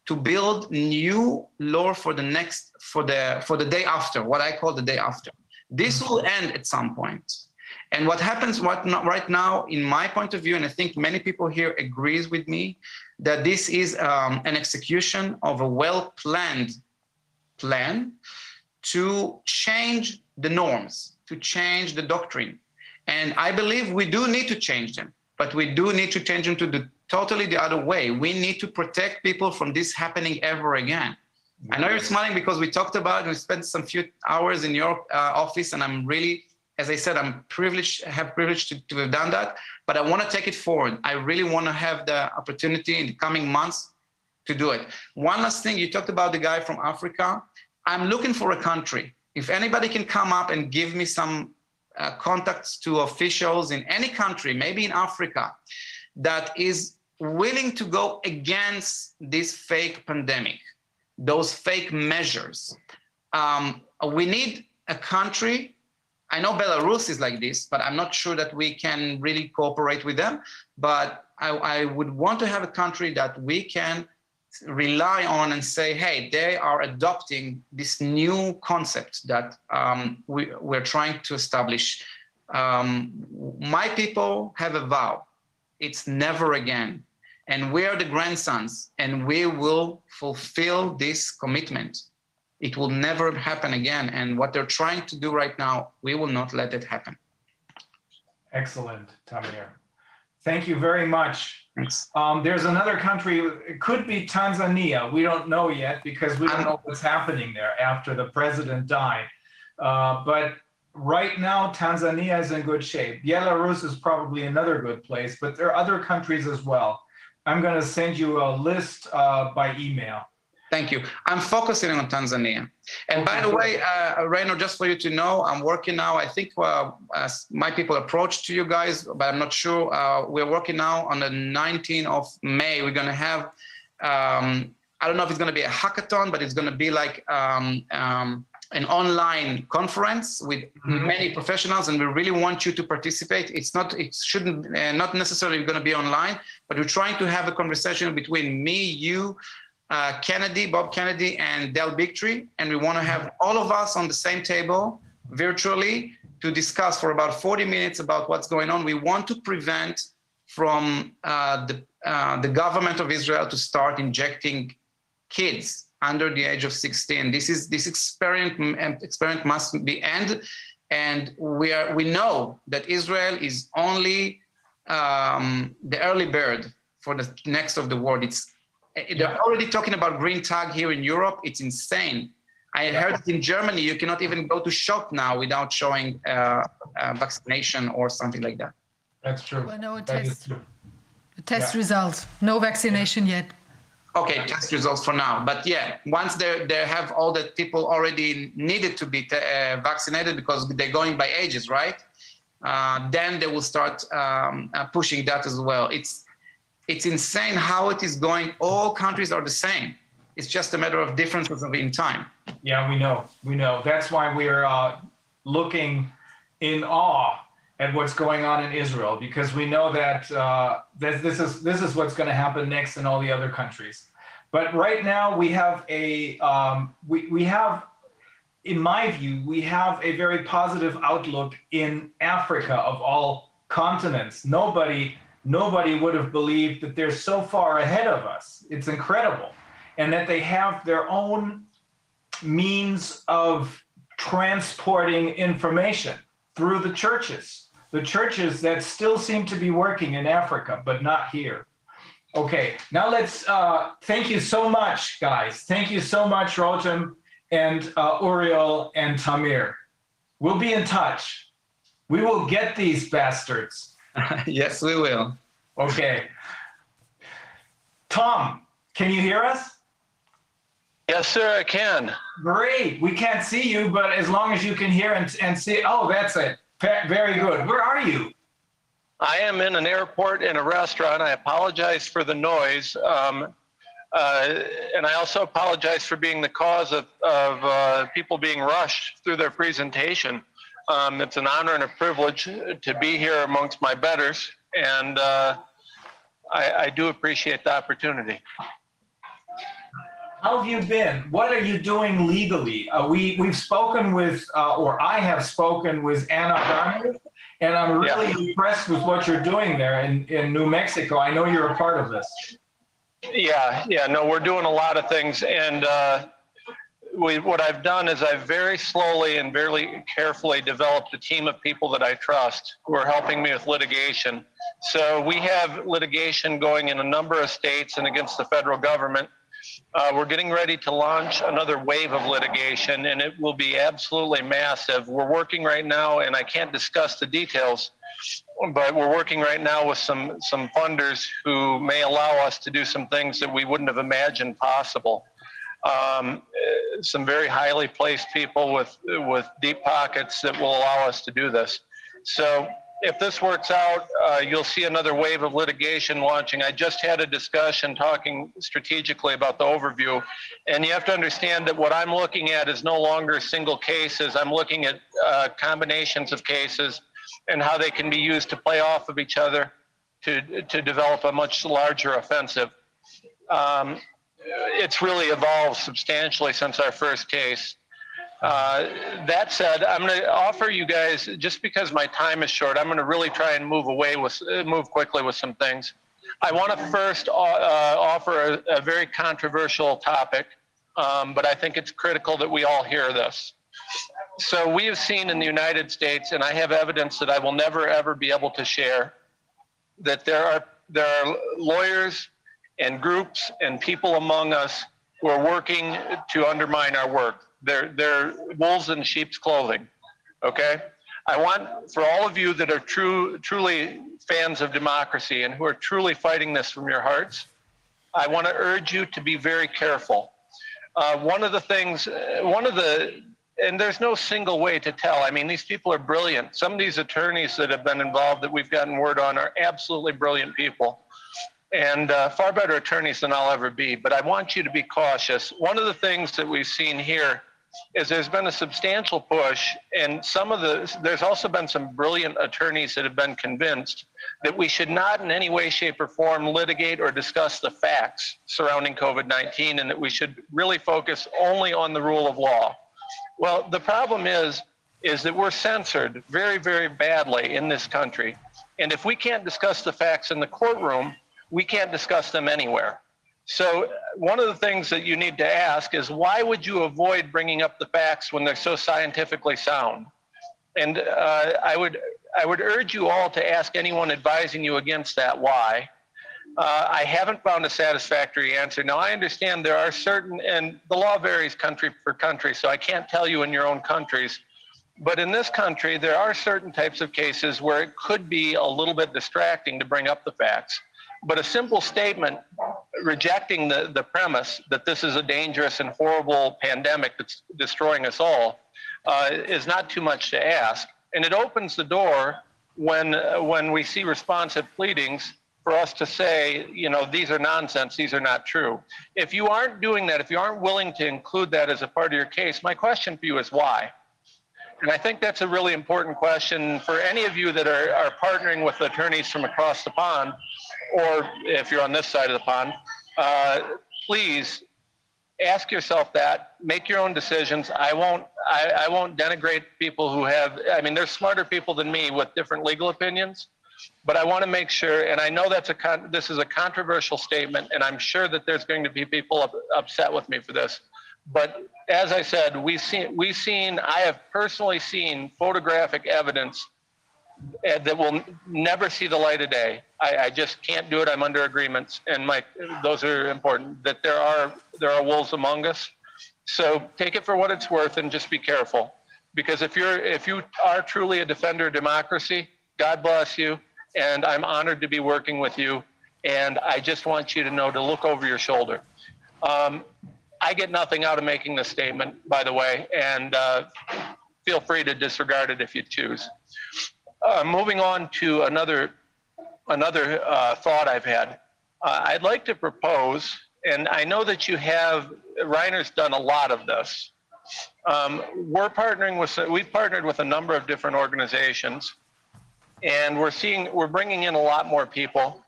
to build new law for the next for the for the day after what I call the day after. This will end at some point. And what happens what not, right now, in my point of view, and I think many people here agrees with me, that this is um, an execution of a well-planned plan to change the norms, to change the doctrine. And I believe we do need to change them, but we do need to change them to the totally the other way. We need to protect people from this happening ever again. I know you're smiling because we talked about it. We spent some few hours in your uh, office, and I'm really, as I said, I'm privileged, have privileged to, to have done that. But I want to take it forward. I really want to have the opportunity in the coming months to do it. One last thing, you talked about the guy from Africa. I'm looking for a country. If anybody can come up and give me some uh, contacts to officials in any country, maybe in Africa, that is willing to go against this fake pandemic, those fake measures. Um, we need a country. I know Belarus is like this, but I'm not sure that we can really cooperate with them. But I, I would want to have a country that we can rely on and say, hey, they are adopting this new concept that um, we, we're trying to establish. Um, my people have a vow. It's never again. And we are the grandsons, and we will fulfill this commitment. It will never happen again. And what they're trying to do right now, we will not let it happen. Excellent, Tamir. Thank you very much. Thanks. Um, there's another country, it could be Tanzania. We don't know yet because we don't know what's happening there after the president died. Uh, but right now, Tanzania is in good shape. Belarus is probably another good place, but there are other countries as well. I'm going to send you a list uh, by email. Thank you. I'm focusing on Tanzania. And by the way, uh, Reno, just for you to know, I'm working now. I think uh, as my people approach to you guys, but I'm not sure. Uh, we're working now on the 19th of May. We're going to have, um, I don't know if it's going to be a hackathon, but it's going to be like um, um, an online conference with Mhm. many professionals, and we really want you to participate. It's not, it shouldn't, uh, not necessarily going to be online, but we're trying to have a conversation between me, you, uh, Kennedy, Bob Kennedy, and Del Bigtree, and we want to have all of us on the same table virtually to discuss for about 40 minutes about what's going on. We want to prevent from uh, the uh, the government of Israel to start injecting kids under the age of 16. This is this experiment experiment must be end, and we are we know that Israel is only um, the early bird for the next of the world. It's they're already talking about green tag here in Europe. It's insane. I heard that in Germany you cannot even go to shop now without showing uh, uh, vaccination or something like that. That's true. Well, no, That is test, true. test Yeah. results. No vaccination yet. Okay, test results for now. But yeah, once they they have all the people already needed to be uh, vaccinated because they're going by ages, right? Uh, then they will start um, uh, pushing that as well. It's it's insane how it is going. All countries are the same. It's just a matter of differences in time. Yeah, we know. We know. That's why we're uh, looking in awe at what's going on in Israel because we know that uh, that this is this is what's going to happen next in all the other countries. But right now we have a um, we we have, in my view, we have a very positive outlook in Africa of all continents. Nobody nobody would have believed that they're so far ahead of us. It's incredible, and that they have their own means of transporting information through the churches, the churches that still seem to be working in Africa, but not here. Okay, now let's uh, thank you so much, guys. Thank you so much, Rotem and uh, Uriel and Tamir. We'll be in touch. We will get these bastards. yes, we will. Okay. Tom, can you hear us? Yes, sir, I can. Great. We can't see you, but as long as you can hear and, and see, oh, that's it. Ve- Very good. Where are you? I am in an airport in a restaurant. I apologize for the noise. Um, uh, and I also apologize for being the cause of, of uh, people being rushed through their presentation. Um, it's an honor and a privilege to be here amongst my betters, and uh, I, I do appreciate the opportunity. How have you been? What are you doing legally? Uh, we we've spoken with, uh, or I have spoken with Ana Garner, and I'm really impressed with what you're doing there in, in New Mexico. I know you're a part of this. Yeah, yeah, no, we're doing a lot of things, and uh, we, what I've done is I've very slowly and very carefully developed a team of people that I trust who are helping me with litigation. So we have litigation going in a number of states and against the federal government. Uh, we're getting ready to launch another wave of litigation, and it will be absolutely massive. We're working right now, and I can't discuss the details, but we're working right now with some some funders who may allow us to do some things that we wouldn't have imagined possible. Um, some very highly placed people with with deep pockets that will allow us to do this. So if this works out, uh, you'll see another wave of litigation launching. I just had a discussion talking strategically about the overview, and you have to understand that what I'm looking at is no longer single cases. I'm looking at uh, combinations of cases and how they can be used to play off of each other to to develop a much larger offensive. Um, it's really evolved substantially since our first case. Uh, that said, I'm going to offer you guys just because my time is short. I'm going to really try and move away with uh, move quickly with some things. I want to first uh, uh, offer a, a, very controversial topic, um, but I think it's critical that we all hear this. So we have seen in the United States, and I have evidence that I will never ever be able to share, that there are there are lawyers and groups and people among us who are working to undermine our work they're, they're wolves in sheep's clothing. Okay? I want for all of you that are true, truly fans of democracy and who are truly fighting this from your hearts, I want to urge you to be very careful. Uh, one of the things, uh, one of the, and there's no single way to tell. I mean, these people are brilliant. Some of these attorneys that have been involved that we've gotten word on are absolutely brilliant people and uh, far better attorneys than I'll ever be. But I want you to be cautious. One of the things that we've seen here is there's been a substantial push, and some of the there's also been some brilliant attorneys that have been convinced that we should not in any way, shape, or form litigate or discuss the facts surrounding COVID-19, and that we should really focus only on the rule of law. Well, the problem is is that we're censored very, very badly in this country, and if we can't discuss the facts in the courtroom, we can't discuss them anywhere. So one of the things that you need to ask is why would you avoid bringing up the facts when they're so scientifically sound? And uh, I would I would urge you all to ask anyone advising you against that why. Uh, I haven't found a satisfactory answer. Now I understand there are certain, and the law varies country for country, so I can't tell you in your own countries. But in this country, there are certain types of cases where it could be a little bit distracting to bring up the facts. But a simple statement rejecting the, the premise that this is a dangerous and horrible pandemic that's destroying us all uh, is not too much to ask. And it opens the door when, uh, when we see responsive pleadings for us to say, you know, these are nonsense, these are not true. If you aren't doing that, if you aren't willing to include that as a part of your case, my question for you is why? And I think that's a really important question for any of you that are, are partnering with attorneys from across the pond or if you're on this side of the pond, uh, please ask yourself that. Make your own decisions. I won't. I, I won't denigrate people who have. I mean, there's smarter people than me with different legal opinions, but I want to make sure. And I know that's a. Con, this is a controversial statement, and I'm sure that there's going to be people up, upset with me for this. But as I said, we've seen. We've seen. I have personally seen photographic evidence that will never see the light of day. I, I, just can't do it. I'm under agreements, and my those are important. That there are there are wolves among us. So take it for what it's worth, and just be careful. Because if you're if you are truly a defender of democracy, God bless you, and I'm honored to be working with you. And I just want you to know to look over your shoulder. Um, I get nothing out of making this statement, by the way, and uh, feel free to disregard it if you choose. Uh, moving on to another another uh, thought I've had. Uh, I'd like to propose, and I know that you have Reiner's done a lot of this. Um, we're partnering with we've partnered with a number of different organizations, and we're seeing we're bringing in a lot more people.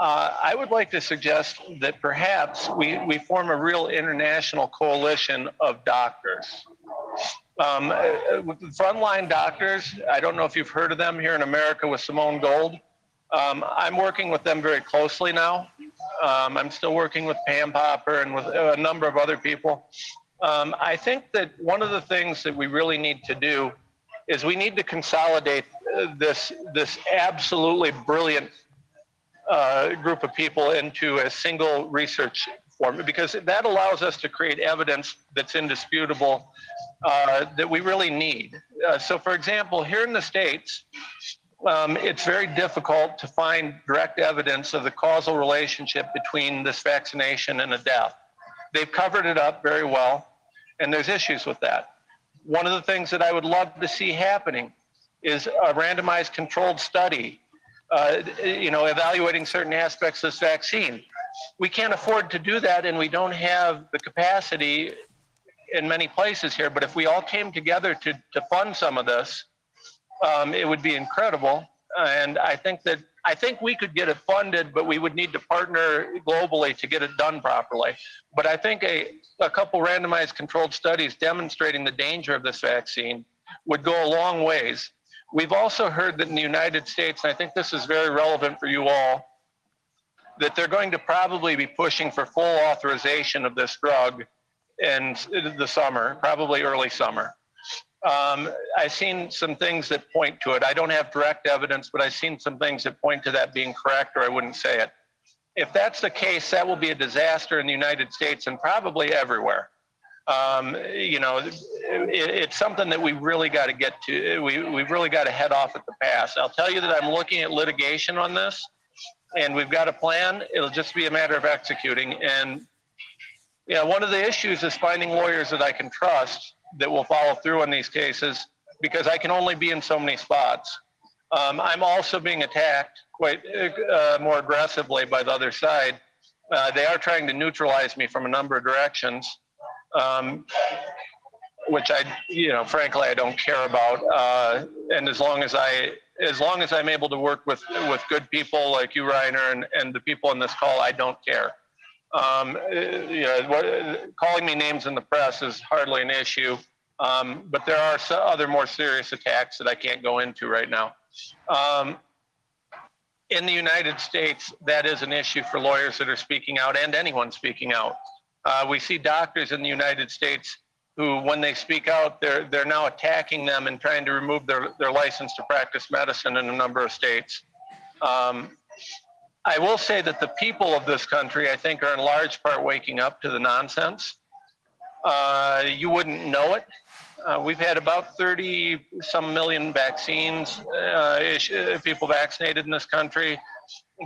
Uh, I would like to suggest that perhaps we, we form a real international coalition of doctors. Um, uh, frontline doctors, I don't know if you've heard of them here in America with Simone Gold. Um, I'm working with them very closely now. Um, I'm still working with Pam Popper and with a number of other people. Um, I think that one of the things that we really need to do is we need to consolidate uh, this this absolutely brilliant uh, group of people into a single research for me because that allows us to create evidence that's indisputable uh, that we really need. Uh, so, for example, here in the States, um, it's very difficult to find direct evidence of the causal relationship between this vaccination and a death. They've covered it up very well, and there's issues with that. One of the things that I would love to see happening is a randomized controlled study, uh, you know, evaluating certain aspects of this vaccine. We can't afford to do that, and we don't have the capacity in many places here. But if we all came together to, to fund some of this, um, it would be incredible. And I think that I think we could get it funded, but we would need to partner globally to get it done properly. But I think a, a couple randomized controlled studies demonstrating the danger of this vaccine would go a long ways. We've also heard that in the United States, and I think this is very relevant for you all, that they're going to probably be pushing for full authorization of this drug in the summer, probably early summer. Um, I've seen some things that point to it. I don't have direct evidence, but I've seen some things that point to that being correct, or I wouldn't say it. If that's the case, that will be a disaster in the United States and probably everywhere. Um, you know, it, it's something that we really got to get to. We, we've really got to head off at the pass. I'll tell you that I'm looking at litigation on this, and we've got a plan. It'll just be a matter of executing. And, know, one of the issues is finding lawyers that I can trust that will follow through on these cases because I can only be in so many spots. Um, I'm also being attacked quite uh, more aggressively by the other side. Uh, they are trying to neutralize me from a number of directions, um, which I, you know, frankly, I don't care about. Uh, and as long as I, as long as I'm able to work with with good people like you, Reiner, and, and the people on this call, I don't care. Um, you know, what, calling me names in the press is hardly an issue, um, but there are other more serious attacks that I can't go into right now. Um, in the United States, that is an issue for lawyers that are speaking out and anyone speaking out. Uh, we see doctors in the United States who, when they speak out, they're they're now attacking them and trying to remove their, their license to practice medicine in a number of states. Um, I will say that the people of this country, I think, are in large part waking up to the nonsense. Uh, you wouldn't know it. Uh, we've had about 30 some million vaccines, uh, uh, people vaccinated in this country,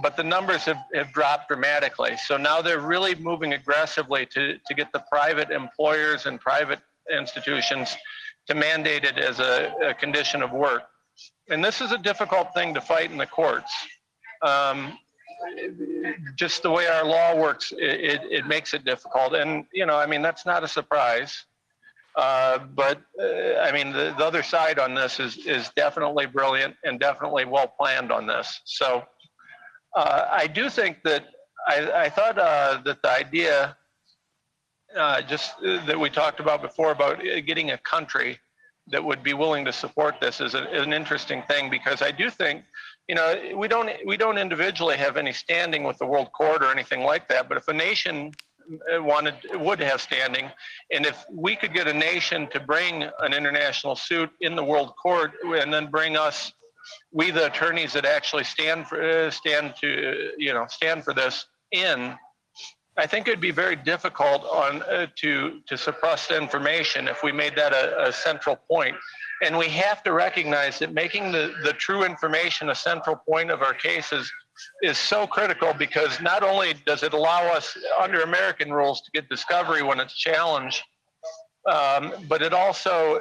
but the numbers have, have dropped dramatically. So now they're really moving aggressively to, to get the private employers and private institutions to mandate it as a, a condition of work. And this is a difficult thing to fight in the courts. Um, just the way our law works, it, it, makes it difficult. And, you know, I mean, that's not a surprise. Uh, but uh, I mean, the, the other side on this is, is definitely brilliant and definitely well planned on this. So uh, I do think that I, I thought uh, that the idea uh, just uh, that we talked about before about getting a country that would be willing to support this is, a, is an interesting thing because I do think you know, we don't we don't individually have any standing with the World Court or anything like that. But if a nation uh, wanted would have standing, and if we could get a nation to bring an international suit in the World Court and then bring us, we the attorneys that actually stand for uh, stand to you know stand for this in. I think it'd be very difficult on uh, to to suppress information if we made that a, a central point and we have to recognize that making the, the true information a central point of our cases is so critical because not only does it allow us under American rules to get discovery when it's challenged, um, but it also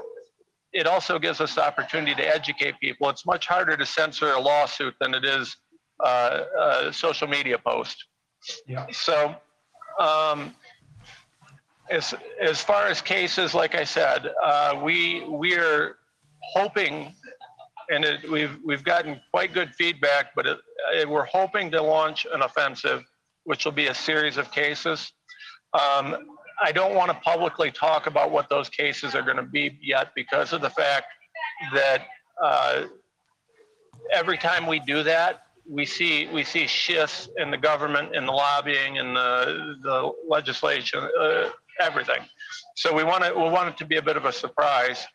it also gives us the opportunity to educate people. It's much harder to censor a lawsuit than it is uh, a social media post. Yeah. So, um, as as far as cases, like I said, uh, we we're hoping, and it, we've we've gotten quite good feedback, but it, it, we're hoping to launch an offensive, which will be a series of cases. Um, I don't want to publicly talk about what those cases are going to be yet because of the fact that uh, every time we do that, we see we see shifts in the government, in the lobbying, in the the legislation, uh, everything. So we want it we want it to be a bit of a surprise.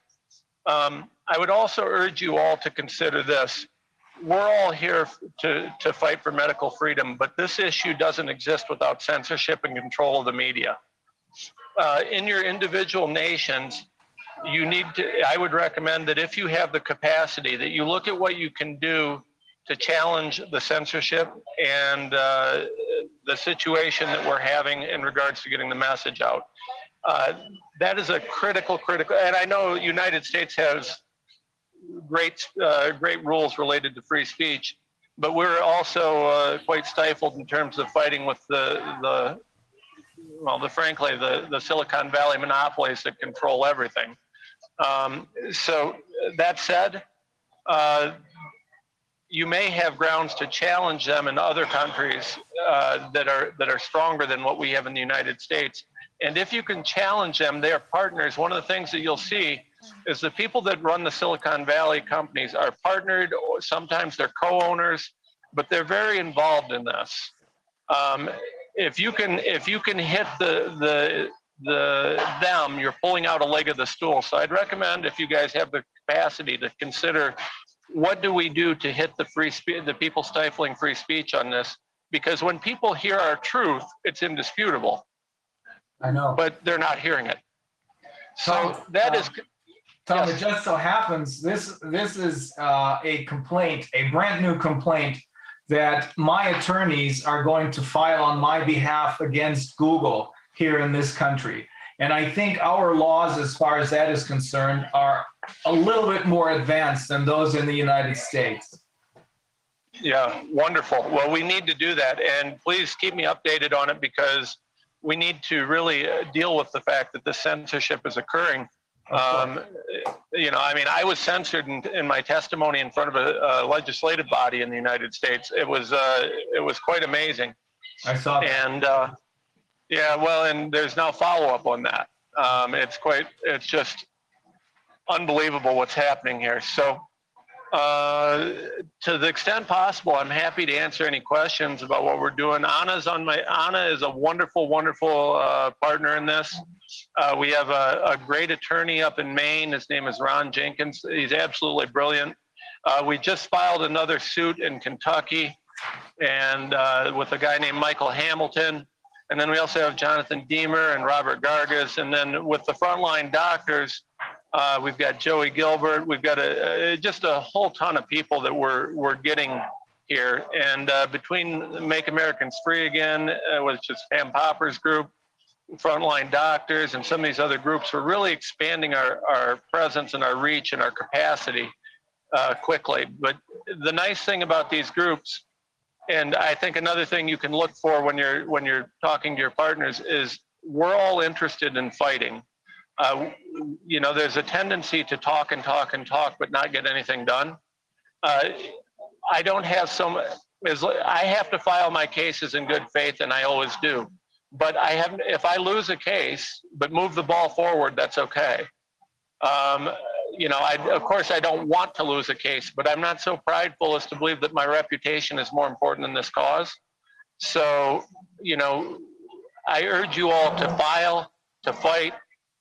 Um, I would also urge you all to consider this. we're all here to, to fight for medical freedom, but this issue doesn't exist without censorship and control of the media. Uh, in your individual nations, you need to, I would recommend that if you have the capacity, that you look at what you can do to challenge the censorship and uh, the situation that we're having in regards to getting the message out. Uh, that is a critical, critical, and I know United States has great, uh, great rules related to free speech, but we're also uh, quite stifled in terms of fighting with the, the well, the frankly, the, the Silicon Valley monopolies that control everything. Um, so that said, uh, you may have grounds to challenge them in other countries uh, that are that are stronger than what we have in the United States. And if you can challenge them, they are partners. One of the things that you'll see is the people that run the Silicon Valley companies are partnered, sometimes they're co-owners, but they're very involved in this. Um, if you can if you can hit the the the them, you're pulling out a leg of the stool. So I'd recommend if you guys have the capacity to consider what do we do to hit the free speech, the people stifling free speech on this? Because when people hear our truth, it's indisputable, I know. but they're not hearing it. So Tom, that is, Tom, Yes. it just so happens, this, this is uh, a complaint, a brand new complaint that my attorneys are going to file on my behalf against Google here in this country. And I think our laws, as far as that is concerned, are a little bit more advanced than those in the United States. yeah, wonderful. Well, we need to do that. And please keep me updated on it because we need to really uh, deal with the fact that this censorship is occurring. Um, you know, I mean, I was censored in, in my testimony in front of a, a legislative body in the United States. It was, uh, it was quite amazing. I saw that. And uh, yeah, well, and there's now follow up on that. Um, it's quite, it's just unbelievable what's happening here. So, uh, to the extent possible, I'm happy to answer any questions about what we're doing. Ana's on my, Ana is a wonderful, wonderful uh, partner in this. Uh, we have a, a great attorney up in Maine. His name is Ron Jenkins. He's absolutely brilliant. Uh, we just filed another suit in Kentucky and uh, with a guy named Michael Hamilton. And then we also have Jonathan Deemer and Robert Gargasz. And then with the frontline doctors, uh, we've got Joey Gilbert. We've got a, a, just a whole ton of people that we're, we're getting here. And uh, between Make Americans Free Again, uh, which is Pam Popper's group, frontline doctors, and some of these other groups, we're really expanding our, our presence and our reach and our capacity uh, quickly. But the nice thing about these groups and I think another thing you can look for when you're when you're talking to your partners is we're all interested in fighting. Uh, you know, there's a tendency to talk and talk and talk, but not get anything done. Uh, I don't have so much. I have to file my cases in good faith, and I always do. But I have, if I lose a case, but move the ball forward, that's okay. Um, you know, I, of course, I don't want to lose a case, but I'm not so prideful as to believe that my reputation is more important than this cause. So, you know, I urge you all to file, to fight,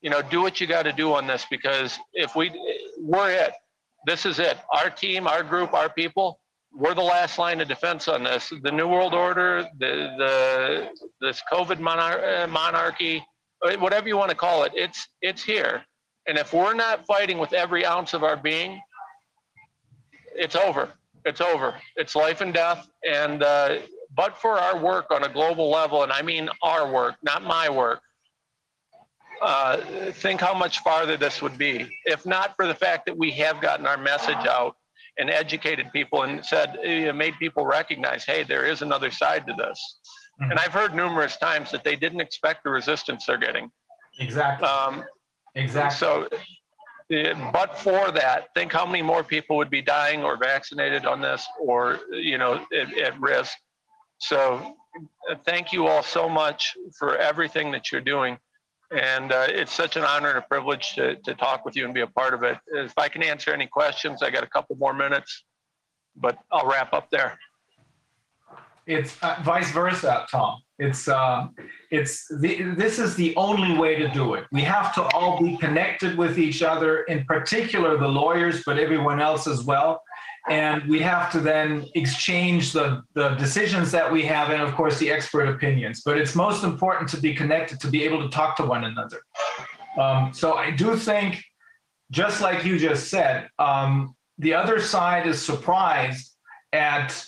you know, do what you got to do on this because if we, we're it. This is it. Our team, our group, our people, we're the last line of defense on this. The New World Order, the, the, this COVID monar- uh, monarchy, uh, whatever you want to call it, it's, it's here. And if we're not fighting with every ounce of our being, it's over. It's over. It's life and death. And uh, but for our work on a global level, and I mean our work, not my work, uh, think how much farther this would be. If not for the fact that we have gotten our message out and educated people and said, eh, made people recognize, hey, there is another side to this. Mhm. And I've heard numerous times that they didn't expect the resistance they're getting. Exactly. Um, Exactly. so, uh, but for that, think how many more people would be dying or vaccinated on this or, you know, at, at risk. So, uh, thank you all so much for everything that you're doing. And uh, it's such an honor and a privilege to, to talk with you and be a part of it. If I can answer any questions, I got a couple more minutes, but I'll wrap up there. It's uh, vice versa, Tom. It's um, it's the, this is the only way to do it. We have to all be connected with each other, in particular the lawyers, but everyone else as well. And we have to then exchange the, the decisions that we have and of course the expert opinions. But it's most important to be connected to be able to talk to one another. Um, so i do think just like you just said um, the other side is surprised at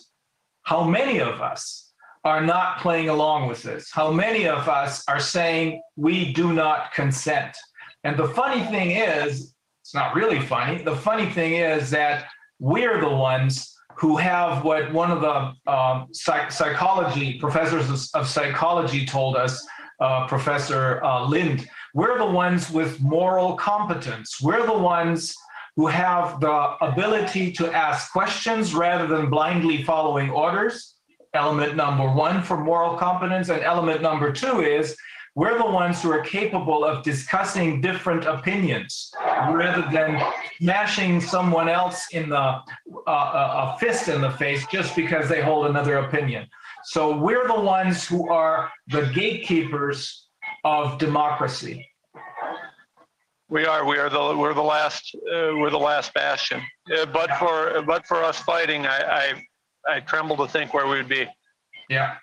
how many of us are not playing along with this. How many of us are saying we do not consent. And the funny thing is it's not really funny the funny thing is that we're the ones who have what one of the um, psych- psychology professors of, psychology told us, uh, Professor uh, Lind. We're the ones with moral competence. We're the ones who have the ability to ask questions rather than blindly following orders. Element number one for moral competence. And element number two is we're the ones who are capable of discussing different opinions rather than smashing someone else in the uh, a, a fist in the face just because they hold another opinion. So we're the ones who are the gatekeepers of democracy. We are. We are the. We're the last. Uh, we're the last bastion. Uh, but for but for us fighting, I, I I tremble to think where we would be. Yeah.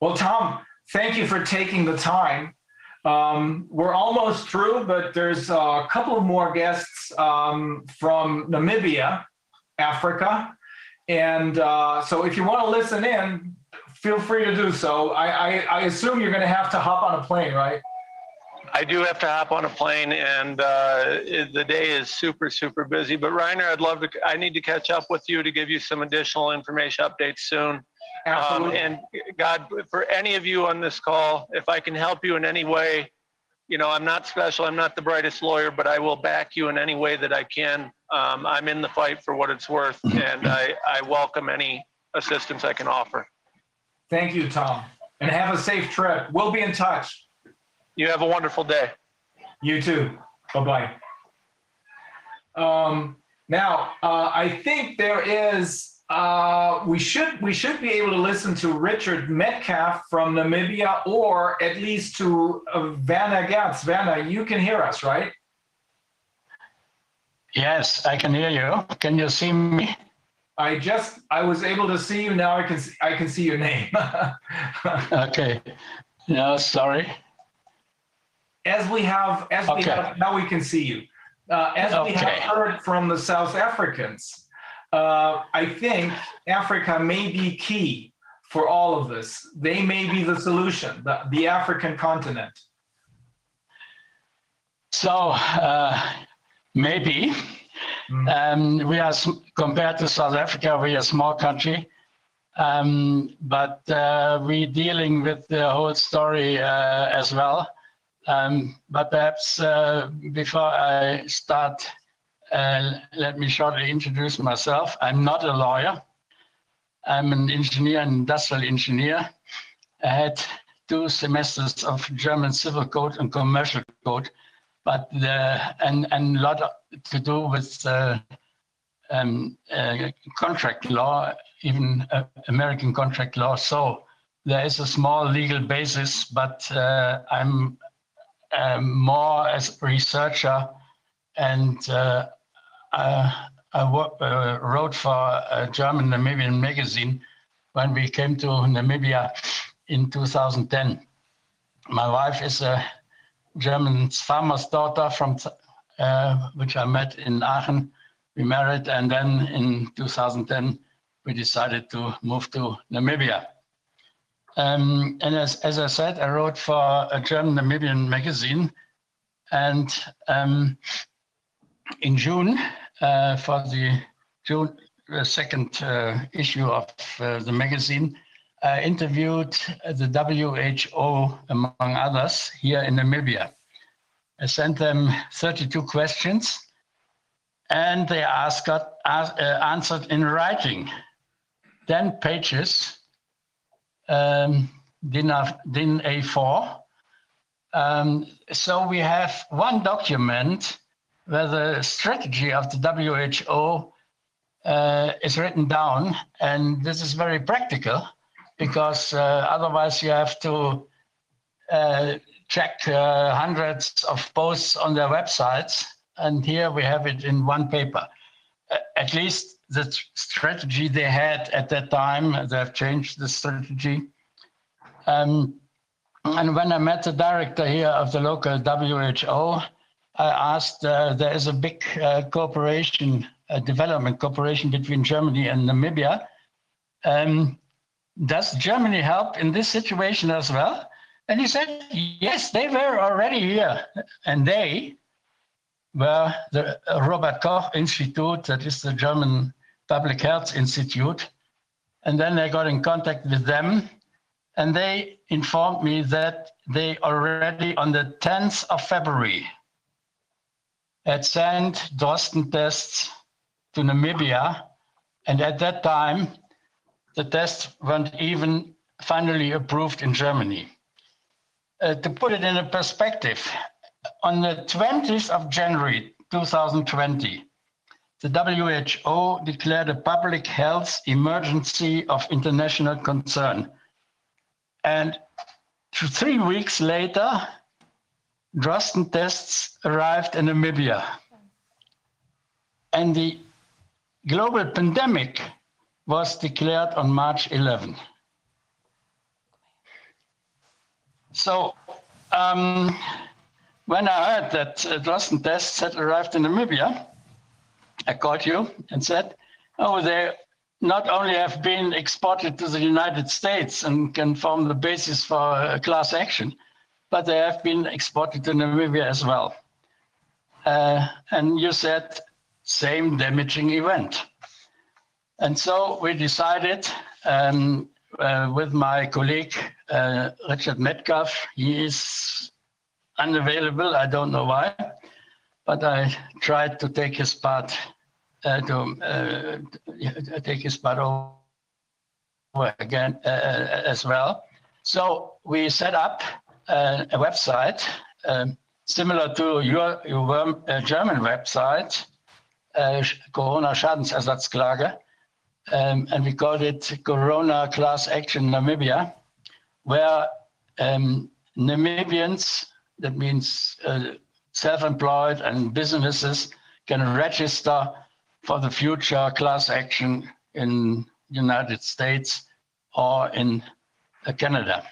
Well, Tom, thank you for taking the time. Um, we're almost through, but there's a couple of more guests um, from Namibia, Africa. And uh, so if you want to listen in, feel free to do so. I, I, I assume you're going to have to hop on a plane, right? I do have to hop on a plane, and uh, it- the day is super, super busy. But Reiner, I'd love to. I need to catch up with you to give you some additional information updates soon. Um, Absolutely. and God, for any of you on this call, if I can help you in any way, you know, I'm not special. I'm not the brightest lawyer, but I will back you in any way that I can. Um, I'm in the fight for what it's worth, and I, I welcome any assistance I can offer. Thank you, Tom. And have a safe trip. We'll be in touch. You have a wonderful day. You too. Bye bye. Um, now, uh, I think there is. Uh, we should we should be able to listen to Richard Metcalf from Namibia, or at least to uh, Werner Gertz. Werner, you can hear us, right? Yes, I can hear you. Can you see me? I just I was able to see you. Now I can see, I can see your name. Okay. No, sorry. As we have as we Okay. have now we can see you. Uh, as we have heard from the south africans uh, i think africa may be key for all of this. They may be the solution the, the african continent. So uh, maybe. Um, we are compared to South Africa, we are a small country, um, but uh, we're dealing with the whole story uh, as well. Um, but perhaps uh, before I start, uh, let me shortly introduce myself. I'm not a lawyer. I'm an engineer, an industrial engineer. I had two semesters of German civil code and commercial code, but the, and and a lot to do with uh, um, uh, contract law, even uh, American contract law. So there is a small legal basis, but uh, I'm um, more as researcher, and uh, uh, I uh, wrote for a German Namibian magazine when we came to Namibia in 2010. My wife is a German farmer's daughter from uh, which I met in Aachen. We married, and then in 2010 we decided to move to Namibia. Um, and as, as I said, I wrote for a German Namibian magazine, and um, in June uh, for the June uh, second uh, issue of uh, the magazine, I interviewed the WHO, among others, here in Namibia. I sent them 32 questions, and they asked, got, uh, answered in writing, 10 pages, um, DIN, DIN A4. Um, so we have one document where the strategy of the WHO uh, is written down, and this is very practical because uh, otherwise you have to uh, check uh, hundreds of posts on their websites, and here we have it in one paper. At least the strategy they had at that time. They have changed the strategy. Um, and when I met the director here of the local WHO, I asked, uh, there is a big uh, cooperation, uh, development cooperation between Germany and Namibia. Um, does Germany help in this situation as well? And he said, yes, they were already here. And they were the Robert Koch Institute, that is the German Public Health Institute. And then I got in contact with them and they informed me that they already on the 10th of February had sent Drosten tests to Namibia. And at that time, the tests weren't even finally approved in Germany. Uh, to put it in a perspective, on the 20th of January 2020, the WHO declared a public health emergency of international concern. And three weeks later, Drosten tests arrived in Namibia. And the global pandemic was declared on March 11. So um, when I heard that uh, Drosten tests had arrived in Namibia, I called you and said, oh, they not only have been exported to the United States and can form the basis for a class action, but they have been exported to Namibia as well. Uh, and you said same damaging event. And so we decided um, uh, with my colleague uh, Richard Metcalf, he is unavailable, I don't know why, but I tried to take his part uh, to uh, take his part over again uh, as well. So we set up a website um, similar to your, your German website, Corona Schadensersatzklage, um, and we called it Corona Class Action Namibia, where um, Namibians, that means uh, self-employed and businesses, can register for the future class action in United States or in uh, Canada.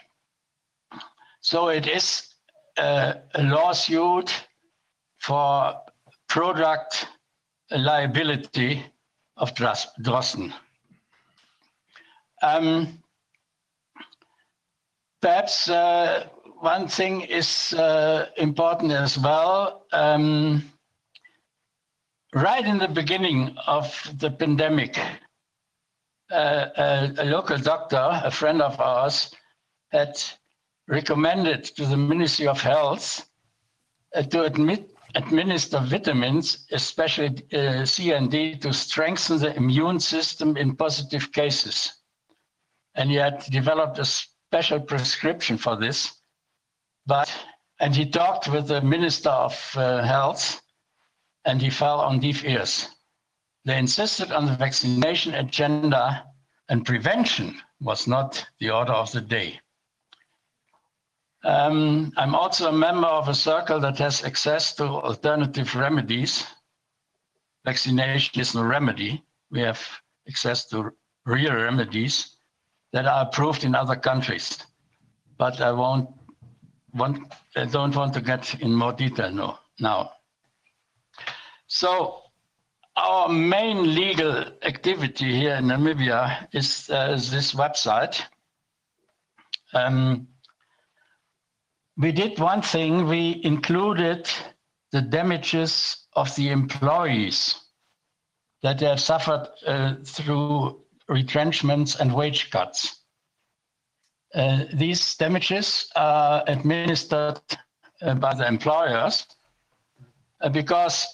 So it is uh, a lawsuit for product liability of Drosten. Um, perhaps uh, one thing is uh, important as well. Um, right in the beginning of the pandemic, uh, a, a, local doctor, a friend of ours, had recommended to the Ministry of Health uh, to admit, administer vitamins, especially uh, C and D, to strengthen the immune system in positive cases. And he had developed a special prescription for this. But and he talked with the Minister of uh, Health and he fell on deaf ears. They insisted on the vaccination agenda, and prevention was not the order of the day. Um, I'm also a member of a circle that has access to alternative remedies. Vaccination is no remedy. We have access to real remedies that are approved in other countries. But I won't want, I don't want to get in more detail no, now. So our main legal activity here in Namibia is uh, this website. Um, we did one thing, we included the damages of the employees that they have suffered uh, through retrenchments and wage cuts. Uh, these damages are administered uh, by the employers uh, because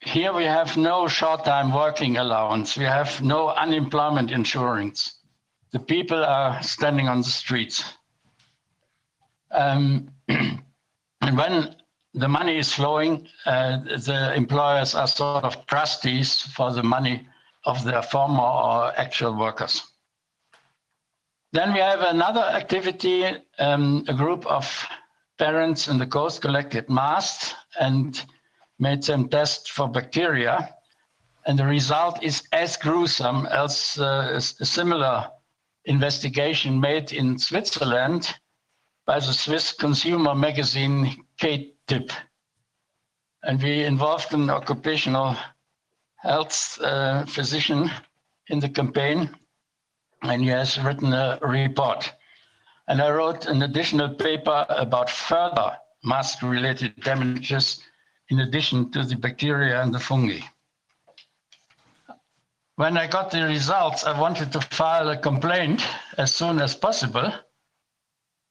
here we have no short-time working allowance. We have no unemployment insurance. The people are standing on the streets. Um, and when the money is flowing, uh, the employers are sort of trustees for the money of their former or actual workers. Then we have another activity, um, a group of parents in the coast collected masks and made some tests for bacteria. And the result is as gruesome as uh, a similar investigation made in Switzerland by the Swiss consumer magazine K-Tipp. And we involved an occupational health uh, physician in the campaign, and he has written a report. And I wrote an additional paper about further mask-related damages in addition to the bacteria and the fungi. When I got the results, I wanted to file a complaint as soon as possible.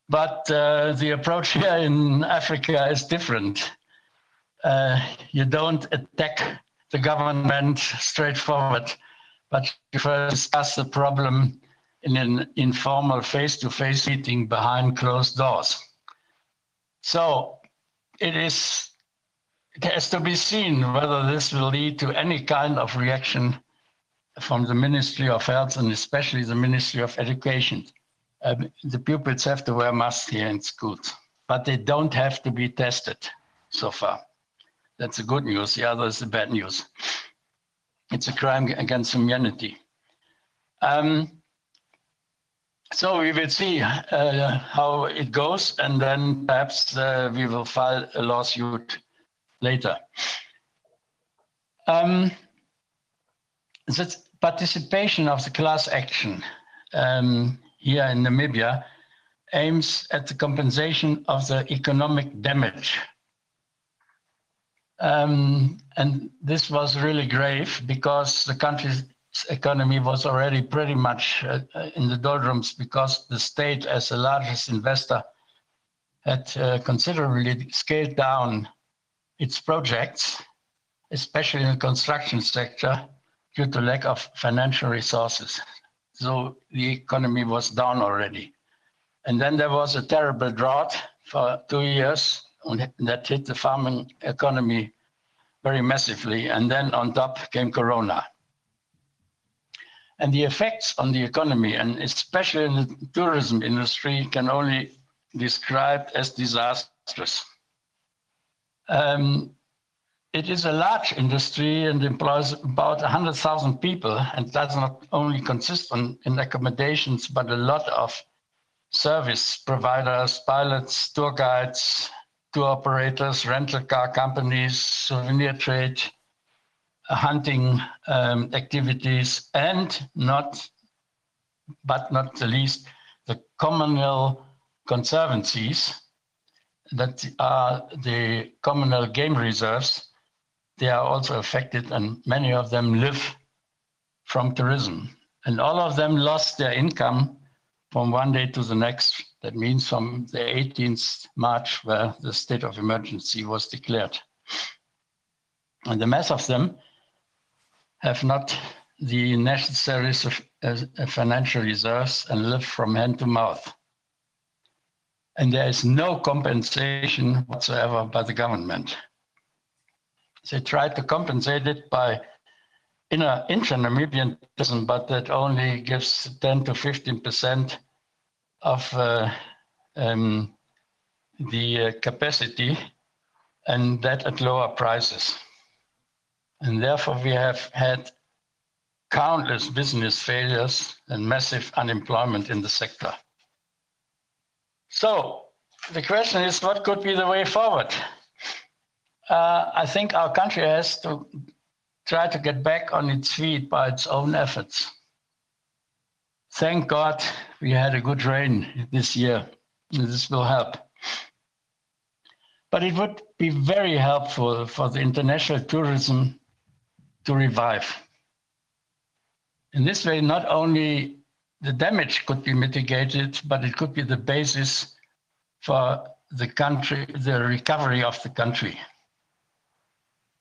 But uh, the approach here in Africa is different. Uh, you don't attack the government straightforward, but you first discuss the problem in an informal face-to-face meeting behind closed doors. So it is it has to be seen whether this will lead to any kind of reaction from the Ministry of Health and especially the Ministry of Education. Um, the pupils have to wear masks here in schools, but they don't have to be tested so far. That's the good news. The other is the bad news. It's a crime against humanity. Um, so we will see uh, how it goes, and then perhaps uh, we will file a lawsuit later. Um, the participation of the class action um, here in Namibia aims at the compensation of the economic damage. Um, and this was really grave because the country's economy was already pretty much uh, in the doldrums because the state, as the largest investor, had uh, considerably scaled down its projects, especially in the construction sector, due to lack of financial resources. So the economy was down already. And then there was a terrible drought for two years that hit the farming economy very massively. And then on top came Corona. And the effects on the economy, and especially in the tourism industry, can only be described as disastrous. Um, it is a large industry and employs about 100,000 people and does not only consist on, in accommodations, but a lot of service providers, pilots, tour guides, tour operators, rental car companies, souvenir trade, hunting um, activities, and not, but not the least, the communal conservancies that are the communal game reserves they are also affected, and many of them live from tourism. And all of them lost their income from one day to the next. That means from the 18th March, where the state of emergency was declared. And the mass of them have not the necessary uh, financial reserves and live from hand to mouth. And there is no compensation whatsoever by the government. They tried to compensate it by inner intra-Namibian tourism, but that only gives 10 to 15 percent of uh, um, the uh, capacity, and that at lower prices. And therefore, we have had countless business failures and massive unemployment in the sector. So the question is, what could be the way forward? uh, I think our country has to try to get back on its feet by its own efforts. Thank God we had a good rain this year. This will help. But it would be very helpful for the international tourism to revive. In this way, not only the damage could be mitigated, but it could be the basis for the country, the recovery of the country.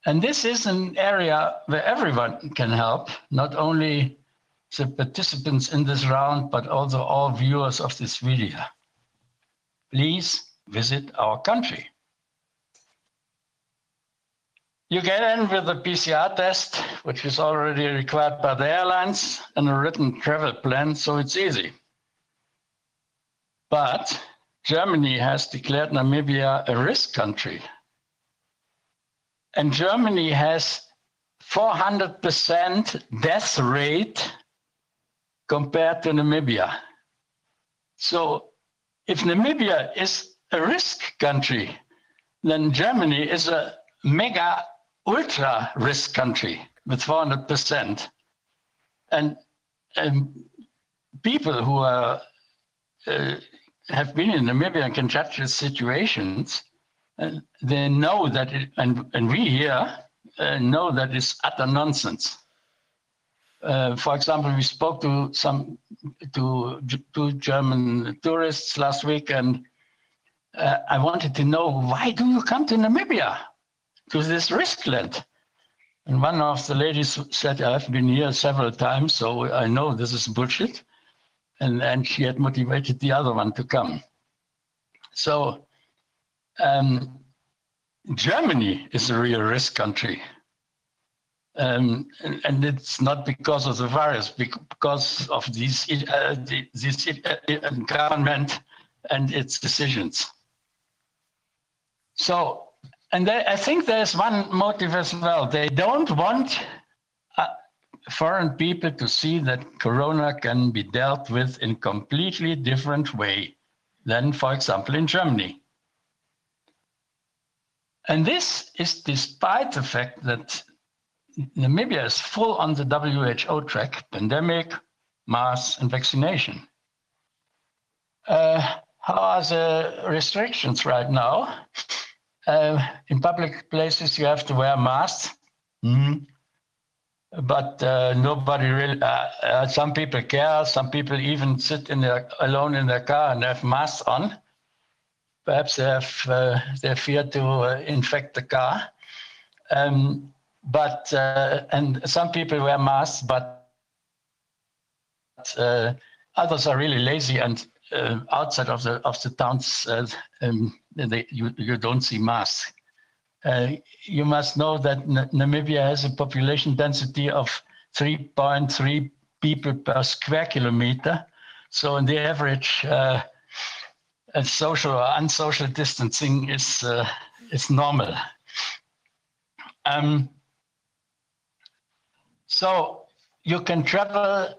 And this is an area where everyone can help, not only the participants in this round, but also all viewers of this video. Please visit our country. You get in with a PCR test, which is already required by the airlines, and a written travel plan, so it's easy. But Germany has declared Namibia a risk country and Germany has 400% death rate compared to Namibia. So if Namibia is a risk country, then Germany is a mega ultra risk country with 400%. And, and people who are, uh, have been in Namibia and can judge situations, uh, they know that, it, and, and we here uh, know that it's utter nonsense. Uh, for example, we spoke to some to two German tourists last week, and uh, I wanted to know why do you come to Namibia, to this risk land? And one of the ladies said, I've been here several times, so I know this is bullshit. And, and she had motivated the other one to come. So um, Germany is a real risk country. Um, and, and, it's not because of the virus, because of these, uh, this uh, government and its decisions. So, and I think there's one motive as well. They don't want uh, foreign people to see that Corona can be dealt with in completely different way than, for example, in Germany. And this is despite the fact that Namibia is full on the WHO track, pandemic, mass, and vaccination. Uh, how are the restrictions right now? Uh, in public places, you have to wear masks. Mm. But uh, nobody really, uh, uh, some people care. Some people even sit in their, alone in their car and have masks on. Perhaps they have uh, they fear to infect the car. Um, but uh, and some people wear masks, but uh, others are really lazy and uh, outside of the of the towns, uh, um, they, you you don't see masks. Uh, you must know that N Namibia has a population density of 3.3 people per square kilometer. So in the average, uh, social or unsocial distancing is is normal. Um, so you can travel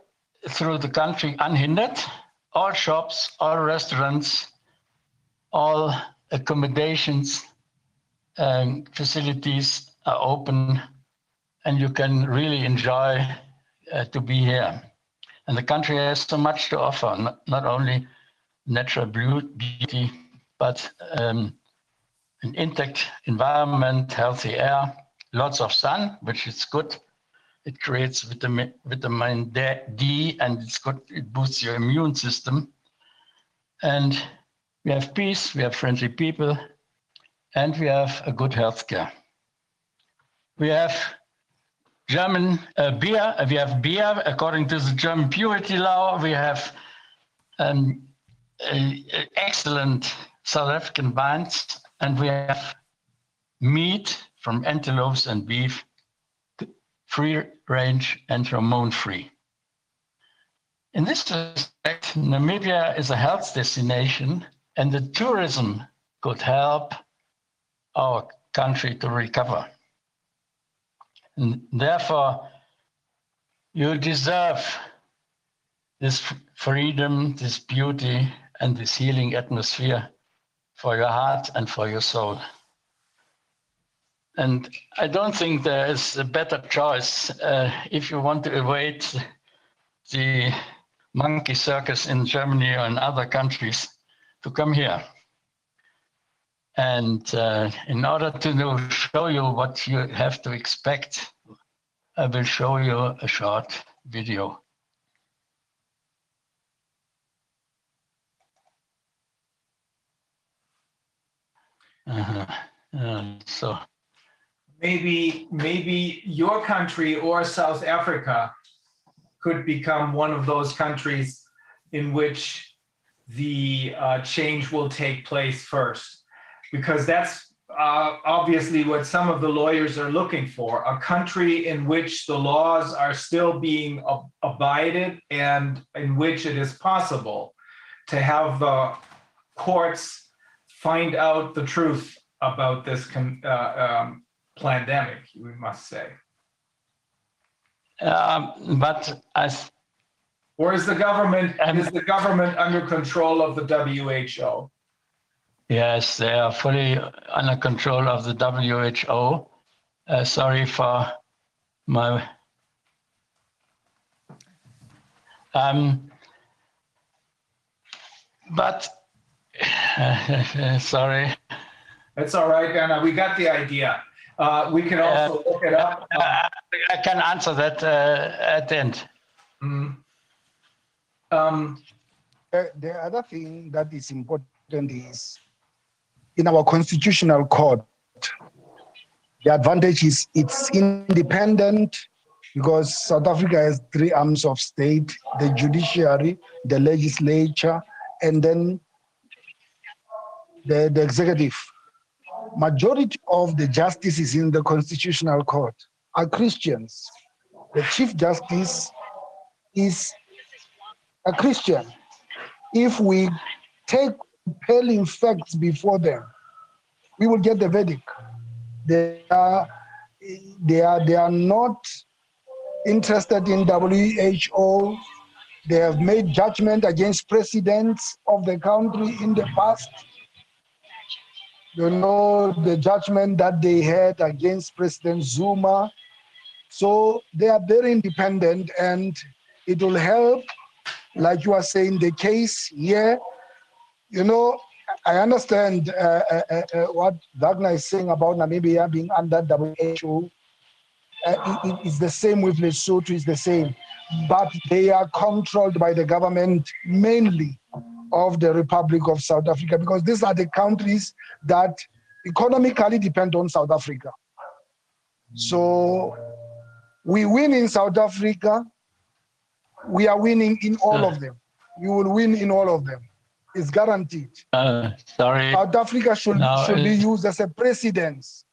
through the country unhindered. All shops, all restaurants, all accommodations and facilities are open and you can really enjoy uh, to be here. And the country has so much to offer, not, not only natural beauty, but um, an intact environment, healthy air, lots of sun, which is good, it creates vitamin, vitamin D and it's good, it boosts your immune system. And we have peace, we have friendly people, and we have a good healthcare. We have German uh, beer, we have beer according to the German purity law. We have um, excellent South African wines, and we have meat from antelopes and beef free range and hormone free. In this respect, Namibia is a health destination and the tourism could help our country to recover. And therefore, you deserve this freedom, this beauty, and this healing atmosphere for your heart and for your soul. And I don't think there is a better choice uh, if you want to avoid the monkey circus in Germany or in other countries to come here. And uh, in order to show you what you have to expect, I will show you a short video. Uh -huh. uh, so maybe maybe your country or South Africa could become one of those countries in which the uh, change will take place first, because that's uh, obviously what some of the lawyers are looking for a country in which the laws are still being ab- abided and in which it is possible to have the courts find out the truth about this com- uh, um, pandemic, we must say. Um, but as Or is the government, Um, is the government under control of the WHO? yes, they are fully under control of the WHO. Uh, sorry for my. Um, but sorry. That's all right, Ana, we got the idea. Uh, we can also look it up. Uh, I can answer that uh, at the end. Mm. Um, Uh, the other thing that is important is in our constitutional court, the advantage is it's independent because South Africa has three arms of state the judiciary, the legislature, and then the, the executive. Majority of the justices in the constitutional court are Christians. The chief justice is a Christian if we take compelling facts before them, we will get the verdict. They are, they are, they are not interested in WHO. They have made judgment against presidents of the country in the past. You know the judgment that they had against President Zuma. So they are very independent and it will help like you are saying, the case here, you know, I understand uh, uh, uh, uh, what Wagner is saying about Namibia being under WHO. Uh, it- it's the same with Lesotho, it's the same. But they are controlled by the government mainly of the Republic of South Africa because these are the countries that economically depend on South Africa. So we win in South Africa, we are winning in all of them. You will win in all of them. It's guaranteed. Uh, sorry. South Africa should, No, should be used as a precedence.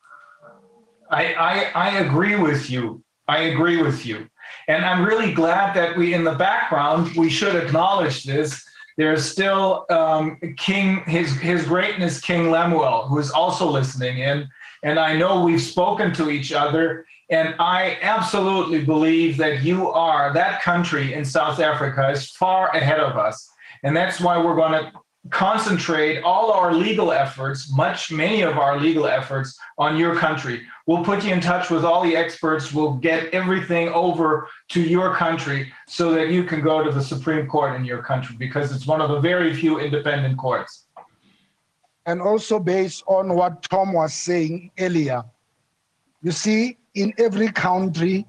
I, I, I agree with you. I agree with you. And I'm really glad that we, in the background, we should acknowledge this. There's still um, King, his, his greatness, King Lemuel, who is also listening in. And I know we've spoken to each other. And I absolutely believe that you are, that country in South Africa is far ahead of us. And that's why we're going to concentrate all our legal efforts, much, many of our legal efforts on your country. We'll put you in touch with all the experts. We'll get everything over to your country so that you can go to the Supreme Court in your country because it's one of the very few independent courts. And also based on what Tom was saying earlier, you see, in every country,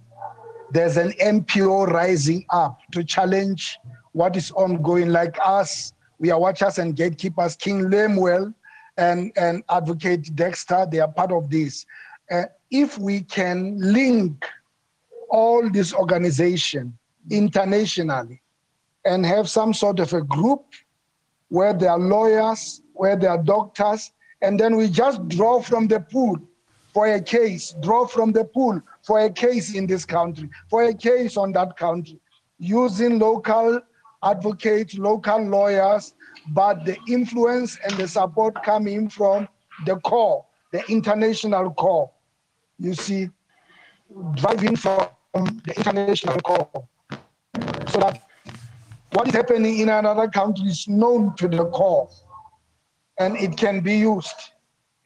there's an MPO rising up to challenge what is ongoing. Like us, we are watchers and gatekeepers. King Lemuel and, and Advocate Dexter, they are part of this. Uh, if we can link all this organization internationally and have some sort of a group where there are lawyers, where there are doctors, and then we just draw from the pool for a case, draw from the pool for a case in this country, for a case on that country, using local advocates, local lawyers, but the influence and the support coming from the core, the international core. You see, driving from the international core. So that what is happening in another country is known to the core and it can be used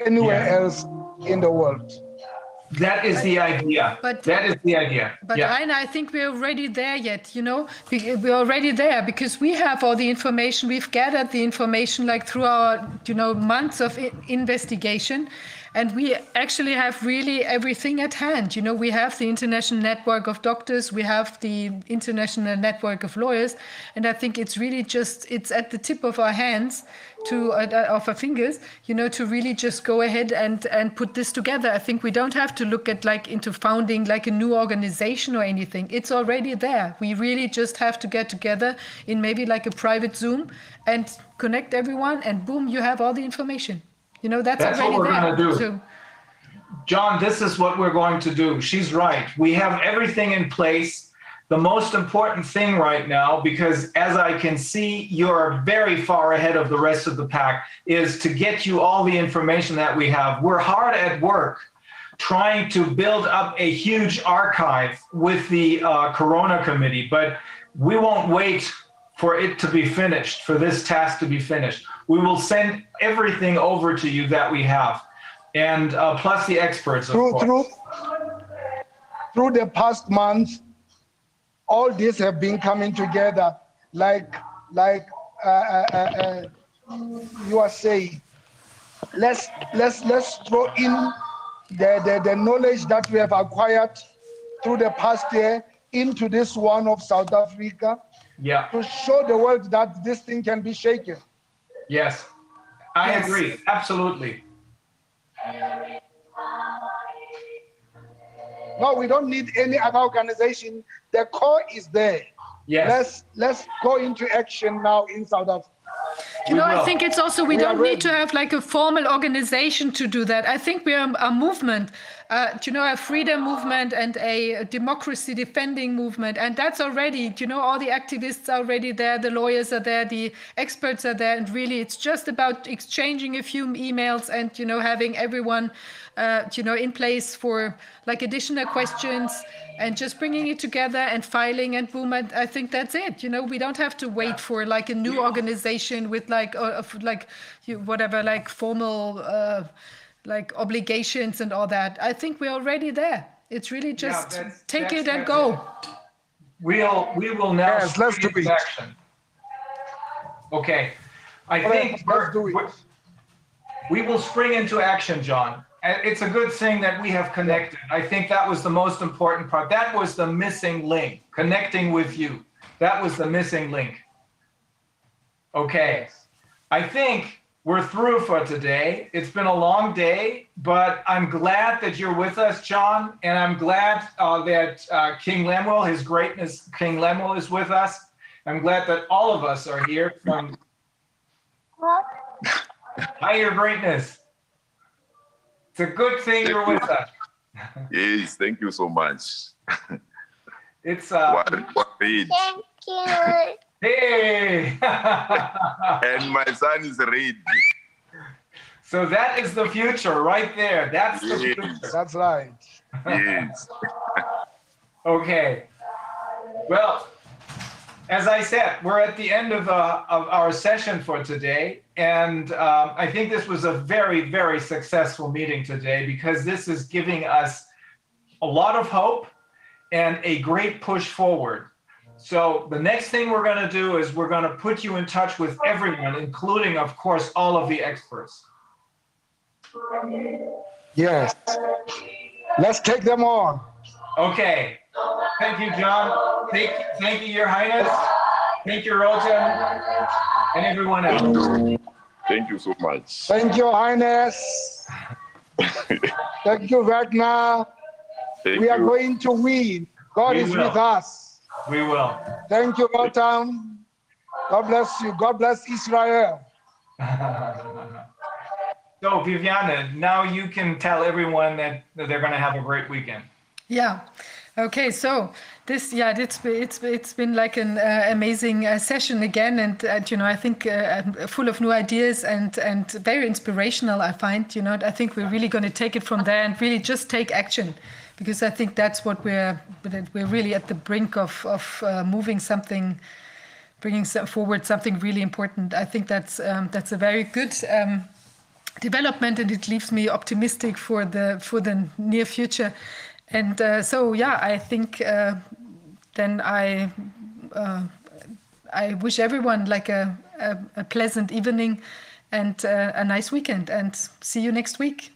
anywhere Yeah. else in the world. That is the idea. But- that is the idea. But yeah. Reiner, I think we're already there yet, you know, We- we're already there because we have all the information. We've gathered the information like through our, you know, months of investigation. And we actually have really everything at hand. You know, we have the international network of doctors, we have the international network of lawyers. And I think it's really just, it's at the tip of our hands to, uh, of our fingers, you know, to really just go ahead and, and put this together. I think we don't have to look at like into founding like a new organization or anything. It's already there. We really just have to get together in maybe like a private Zoom and connect everyone, and boom, you have all the information. You know, that's, That's what already we're there. gonna do. So, John, this is what we're going to do. She's right. We have everything in place. The most important thing right now, because as I can see, you're very far ahead of the rest of the pack, is to get you all the information that we have. We're hard at work trying to build up a huge archive with the uh, Corona Committee, but we won't wait for it to be finished, for this task to be finished. We will send everything over to you that we have, and uh, plus the experts, Through, through, through the past month, all these have been coming together, like, like uh, uh, uh, uh, you are saying. Let's let's let's throw in the, the the knowledge that we have acquired through the past year into this one of South Africa Yeah. to show the world that this thing can be shaken. Yes, I Yes. agree. Absolutely. No, we don't need any other organization. The core is there. Yes. Let's let's go into action now in South Africa. You know, I think it's also we, We don't need to have like a formal organization to do that. I think we are a movement, uh, you know, a freedom movement and a democracy defending movement, and that's already, you know, all the activists are already there, the lawyers are there, the experts are there, and really, it's just about exchanging a few emails and you know having everyone, uh, you know, in place for like additional questions and just bringing it together and filing and boom i think that's it. You know we don't have to wait for like a new organization with like uh, of like whatever like formal uh, like obligations and all that i think we're already there it's really just that's- take that's- it and go it. We'll, we will now. Yes, let's do it. action. Okay, I All think we're, let's do it. we're- we will spring into action, John. And it's a good thing that we have connected. I think that was the most important part. That was the missing link, connecting with you. That was the missing link. Okay, I think we're through for today. It's been a long day, but I'm glad that you're with us, John, and I'm glad uh, that uh, King Lemuel, His Greatness, King Lemuel, is with us. I'm glad that all of us are here from. Hi, Your Greatness. It's a good thing you're with us. Yes, thank you so much. It's uh, What, what age? Hey. And my son is ready. so that is the future right there. That's the future. That's right. Yes. Okay. Well, as I said, we're at the end of, uh, of our session for today. And um, I think this was a very, very successful meeting today because this is giving us a lot of hope and a great push forward. So the next thing we're going to do is we're going to put you in touch with everyone, including, of course, all of the experts. Yes. Let's take them on. Okay. Thank you, John. Thank, thank you, Your Highness. Thank you, Rotem, and everyone else. Thank you. Thank you so much. Thank you, Highness. Thank you, Wagner. Thank We are going to win. God We is will. with us. We will. Thank you, Rotem. God bless you. God bless Israel. So, Viviane, now you can tell everyone that, that they're going to have a great weekend. Yeah. Okay. So this, yeah, it's it's it's been like an uh, amazing uh, session again, and uh, you know, I think uh, full of new ideas and and very inspirational. I find, you know, I think we're really going to take it from there and really just take action, because I think that's what we're we're really at the brink of of uh, moving something, bringing forward something really important. I think that's um, that's a very good. Um, development and it leaves me optimistic for the for the near future and uh, so yeah i think uh, then i uh, i wish everyone like a, a, a pleasant evening and uh, a nice weekend and see you next week